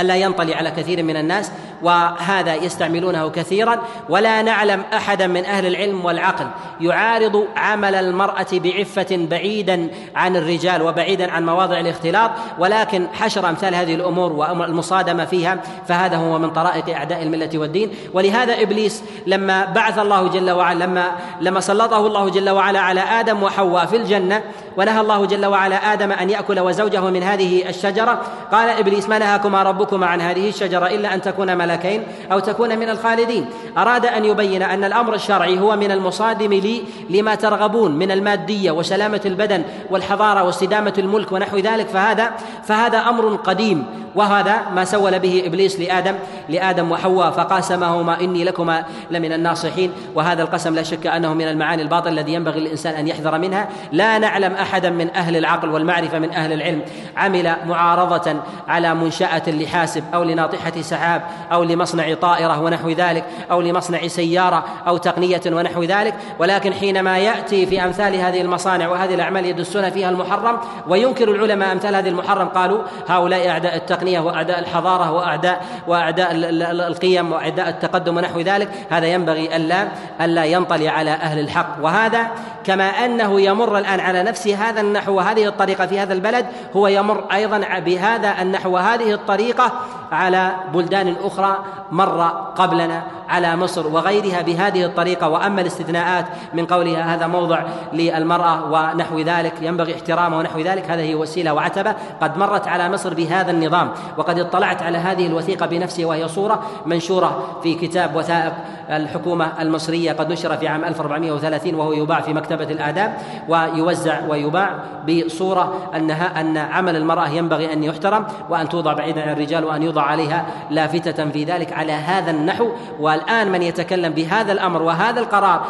ألا ينطلي على كثير من الناس وهذا يستعملونه كثيرا. ولا نعلم أحدا من أهل العلم والعقل يعارض عمل المرأة بعفة بعيدا عن الرجال وبعيدا عن مواضع الاختلاط ولكن حشر أمثال هذه الأمور والمصادمة فيها فهذا هو من طرائق أعداء الملة والدين. ولهذا إبليس لما بعث الله جل وعلا لما لما سلطه الله جل وعلا على آدم وحواء في الجنة ونهى الله جل وعلا آدم أن يأكل وزوجه من هذه الشجرة قال إبليس ما نهاكما ربكما عن هذه الشجرة إلا أن تكون ملكين أو تكون من الخالدين. أراد أن يبين أن الأمر الشرعي هو من المصادم لي لما ترغبون من المادية وسلامة البدن والحضارة واستدامة الملك ونحو ذلك. فهذا فهذا أمر قديم. وهذا ما سول به إبليس لآدم لآدم وحواء فقاسمهما إني لكما لمن الناصحين. وهذا القسم لا شك أنه من المعاني الباطلة الذي ينبغي للإنسان أن يحذر منها. لا نعلم أحدا من أهل العقل والمعرفة من أهل العلم عمل معارضة على منشاه لحاسب أو لناطحة سحاب أو لمصنع طائرة ونحو ذلك أو لمصنع سيارة أو تقنية ونحو ذلك. ولكن حينما يأتي في أمثال هذه المصانع وهذه الأعمال يدسون فيها المحرم وينكر العلماء أمثال هذه المحرم قالوا هؤلاء أعداء التقنيه وأعداء الحضارة واعداء وأعداء القيم وأعداء التقدم ونحو ذلك هذا ينبغي الا ألا ينطلي على أهل الحق. وهذا كما أنه يمر الآن على نفس هذا النحو وهذه الطريقة في هذا البلد هو يمر أيضا بهذا النحو وهذه الطريقة على بلدان أخرى مر قبلنا على مصر وغيرها بهذه الطريقة. وأما الاستثناءات من قولها هذا موضع للمرأة ونحو ذلك ينبغي احترامه ونحو ذلك هذه وسيلة وعتبة قد مرت على مصر بهذا النظام. وقد اطلعت على هذه الوثيقة بنفسي وهي صورة منشورة في كتاب وثائق الحكومة المصرية قد نشر في عام 1430 وهو يباع في مكتبة الآداب ويوزع ويباع بصورة انها أن عمل المرأة ينبغي أن يحترم وأن توضع بعيدا عن الرجال وأن يوضع عليها لافتة في ذلك على هذا النحو. والآن من يتكلم بهذا الأمر وهذا القرار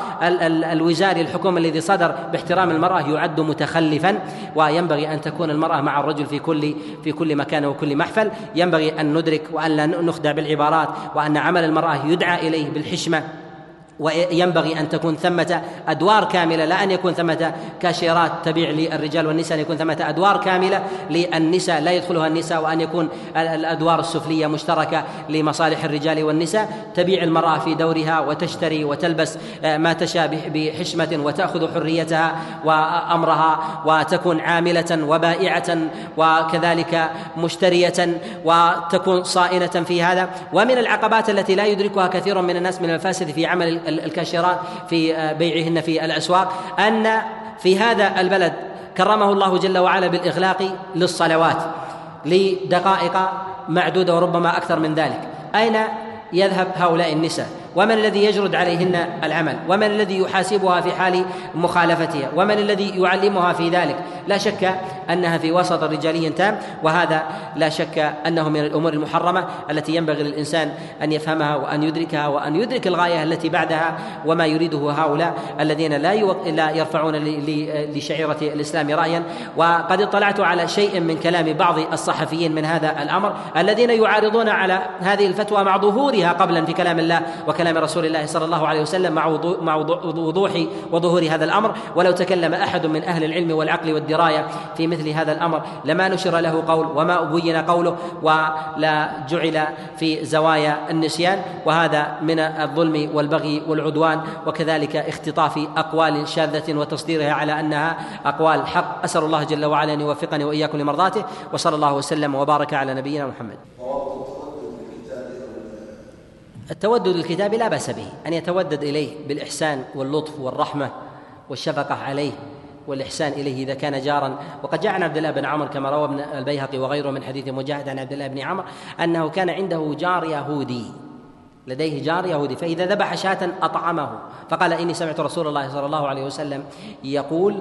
الوزاري الحكومة الذي صدر باحترام المرأة يعد متخلفا وينبغي أن تكون المرأة مع الرجل في كل في كل مكان وكل محفل ينبغي أن ندرك وأن لا نخدع بالعبارات وأن عمل المرأة يدعى إليه بالحشمة. وينبغي أن تكون ثمة أدوار كاملة لا أن يكون ثمة كاشيرات تبيع للرجال والنساء أن يكون ثمة أدوار كاملة للنساء لا يدخلها النساء وأن يكون الأدوار السفلية مشتركة لمصالح الرجال والنساء. تبيع المرأة في دورها وتشتري وتلبس آه، ما تشاء بحشمة وتأخذ حريتها وأمرها وتكون عاملة وبائعة وكذلك مشترية وتكون صائنه في هذا. ومن العقبات التي لا يدركها كثير من الناس من المفاسد في عمل الكاشيرات في آه، بيعهن في الأسواق أن في هذا البلد كرمه الله جل وعلا بالاغلاق للصلوات لدقائق معدودة وربما أكثر من ذلك. أين يذهب هؤلاء النساء؟ ومن الذي يجرد عليهن العمل؟ ومن الذي يحاسبها في حال مخالفتها؟ ومن الذي يعلمها في ذلك؟ لا شك أنها في وسط رجالي تام وهذا لا شك أنه من الأمور المحرمة التي ينبغي للإنسان أن يفهمها وأن يدركها وأن يدرك الغاية التي بعدها وما يريده هؤلاء الذين لا لا يرفعون لشعيرة الإسلام رايا. وقد اطلعت على شيء من كلام بعض الصحفيين من هذا الأمر الذين يعارضون على هذه الفتوى مع ظهورها قبلا في كلام الله وكلام رسول الله صلى الله عليه وسلم مع مع وضوح وظهور هذا الأمر. ولو تكلم أحد من أهل العلم والعقل والدراية في مثل هذا الأمر لما نشر له قول وما بين قوله ولا جعل في زوايا النسيان وهذا من الظلم والبغي والعدوان وكذلك اختطاف أقوال شاذة وتصديرها على أنها أقوال حق. أسأل الله جل وعلا أن يوفقني وإياكم لمرضاته وصلى الله وسلم وبارك على نبينا محمد. التودد للكتاب لا بأس به أن يتودد إليه بالإحسان واللطف والرحمة والشفقة عليه. والإحسان إليه إذا كان جارا. وقد جاء عن عبد الله بن عمر كما روى ابن البيهقي وغيره من حديث مجاهد عن عبد الله بن عمر أنه كان عنده جار يهودي لديه جار يهودي فإذا ذبح شاة أطعمه فقال إني سمعت رسول الله صلى الله عليه وسلم يقول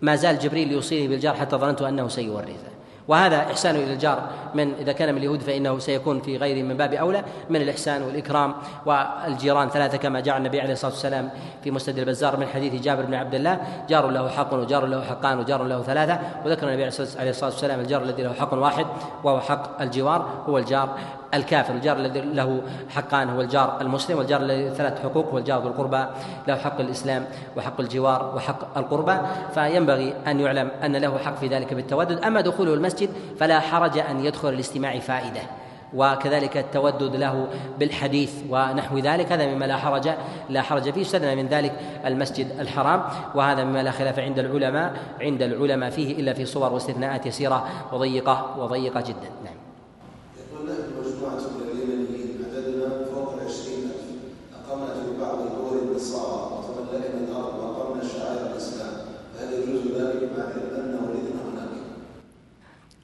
ما زال جبريل يوصيني بالجار حتى ظننت أنه سيورثه. وهذا إحسان إلى الجار. من إذا كان من اليهود فإنه سيكون في غير من باب أولى. من الإحسان والإكرام والجيران ثلاثة كما جاء النبي عليه الصلاة والسلام في مسند البزار من حديث جابر بن عبد الله. جار له حق وجار له حقان وجار له ثلاثة. وذكر النبي عليه الصلاة والسلام الجار الذي له حق واحد وهو حق الجوار. هو الجار. الكافر الجار الذي له حقان هو الجار المسلم والجار الذي ثلاث حقوق هو الجار ذو القربى له حق الإسلام وحق الجوار وحق القربى فينبغي أن يعلم أن له حق في ذلك بالتودد. أما دخوله المسجد فلا حرج أن يدخل الاستماع فائدة وكذلك التودد له بالحديث ونحو ذلك. هذا مما لا حرج لا حرج فيه. استدنا من ذلك المسجد الحرام وهذا مما لا خلاف عند العلماء عند العلماء فيه إلا في صور واستثناءات يسيرة وضيقة وضيقة جدا. نعم.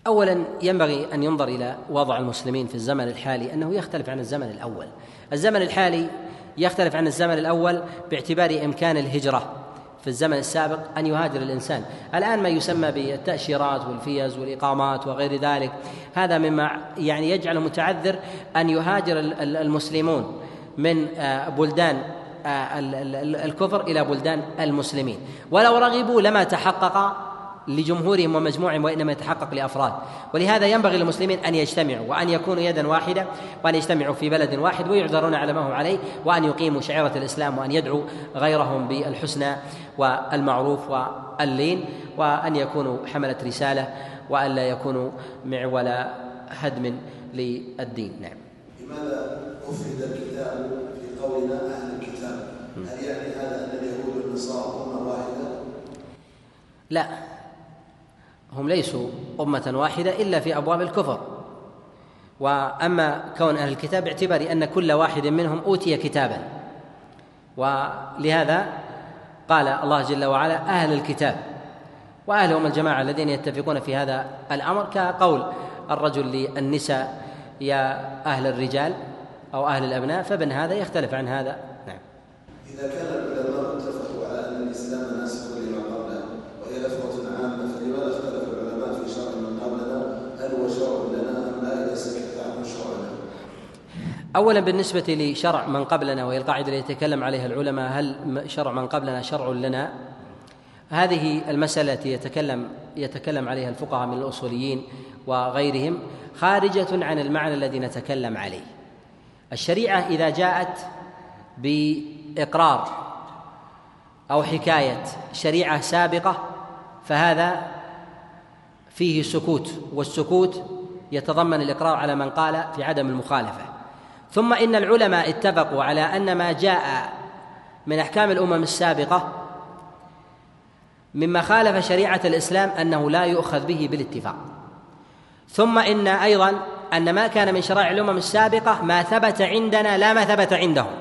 اولا ينبغي أن ينظر إلى وضع المسلمين في الزمن الحالي أنه يختلف عن الزمن الأول. الزمن الحالي يختلف عن الزمن الأول باعتبار إمكان الهجرة في الزمن السابق أن يهاجر الإنسان. الآن ما يسمى بالتأشيرات والفيز والإقامات وغير ذلك هذا مما يعني يجعل متعذر أن يهاجر المسلمون من آه، بلدان آه، الكفر إلى بلدان المسلمين. ولو رغبوا لما تحقق لجمهورهم ومجموعهم وإنما يتحقق لأفراد. ولهذا ينبغي للمسلمين أن يجتمعوا وأن يكونوا يدا واحدة وأن يجتمعوا في بلد واحد ويعذرون على ما هم عليه وأن يقيموا شعيرة الإسلام وأن يدعوا غيرهم بالحسنى والمعروف واللين وأن يكونوا حملة رسالة وأن لا يكونوا معول هدم للدين. نعم. لماذا أفرد الكتاب في قولنا أهل الكتاب؟ هل يعني هذا أن اليهود والنصارى أمة واحدة؟ لا. هم ليسوا أمة واحدة إلا في أبواب الكفر. وأما كون أهل الكتاب باعتبار أن كل واحد منهم أوتي كتابا. ولهذا قال الله جل وعلا أهل الكتاب. وأهل هم الجماعة الذين يتفقون في هذا الأمر كقول الرجل للنساء يا أهل الرجال أو أهل الأبناء فابن هذا يختلف عن هذا. نعم. إذا كان العلماء اتفقوا على أن الإسلام ناسخ لما قبله وهي لفظة عامة فلماذا اختلف العلماء في شرع من قبلنا هل هو شرع لنا أم لا إذا سكت عنه شرعنا أولا بالنسبة لشرع من قبلنا وهي القاعدة التي يتكلم عليها العلماء هل شرع من قبلنا شرع لنا؟ هذه المسألة التي يتكلم يتكلم عليها الفقهاء من الأصوليين وغيرهم خارجة عن المعنى الذي نتكلم عليه. الشريعة إذا جاءت بإقرار أو حكاية شريعة سابقة فهذا فيه سكوت والسكوت يتضمن الإقرار على من قال في عدم المخالفة. ثم إن العلماء اتفقوا على أن ما جاء من أحكام الأمم السابقة مما خالف شريعة الإسلام أنه لا يؤخذ به بالاتفاق. ثم إن أيضا أن ما كان من شرائع الأمم السابقة ما ثبت عندنا لا ما ثبت عندهم.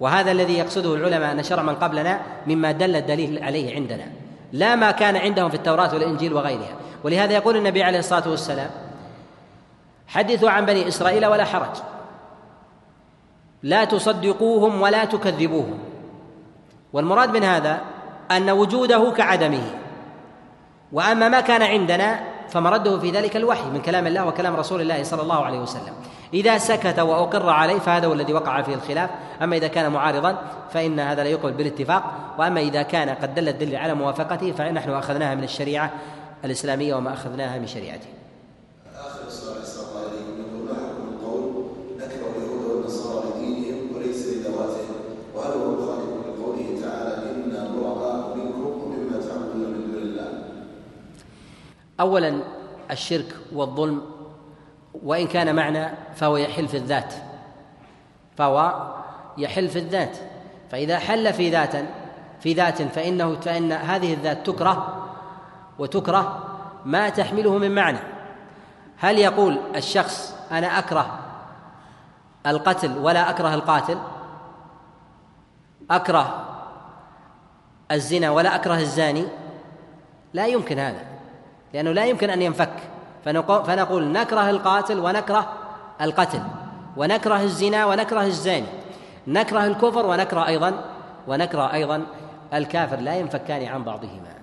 وهذا الذي يقصده العلماء أن شرع من قبلنا مما دل الدليل عليه عندنا. لا ما كان عندهم في التوراة والإنجيل وغيرها. ولهذا يقول النبي عليه الصلاة والسلام حدثوا عن بني إسرائيل ولا حرج. لا تصدقوهم ولا تكذبوهم. والمراد من هذا أن وجوده كعدمه. وأما ما كان عندنا فمرده في ذلك الوحي من كلام الله وكلام رسول الله صلى الله عليه وسلم. إذا سكت وأقر عليه فهذا هو الذي وقع فيه الخلاف. أما إذا كان معارضا فإن هذا لا يقبل بالاتفاق. وأما إذا كان قد دل الدليل على موافقته فنحن أخذناها من الشريعة الإسلامية وما أخذناها من شريعته. اولا الشرك والظلم وإن كان معنى فهو يحل في الذات. فهو يحل في الذات. فإذا حل في ذات في ذات فإنه فإن هذه الذات تكره وتكره ما تحمله من معنى. هل يقول الشخص أنا أكره القتل ولا أكره القاتل؟ أكره الزنا ولا أكره الزاني؟ لا يمكن هذا. لأنه لا يمكن أن ينفك. فنقول نكره القاتل ونكره القتل ونكره الزنا ونكره الزاني نكره الكفر ونكره أيضا ونكره أيضا الكافر. لا ينفكان عن بعضهما.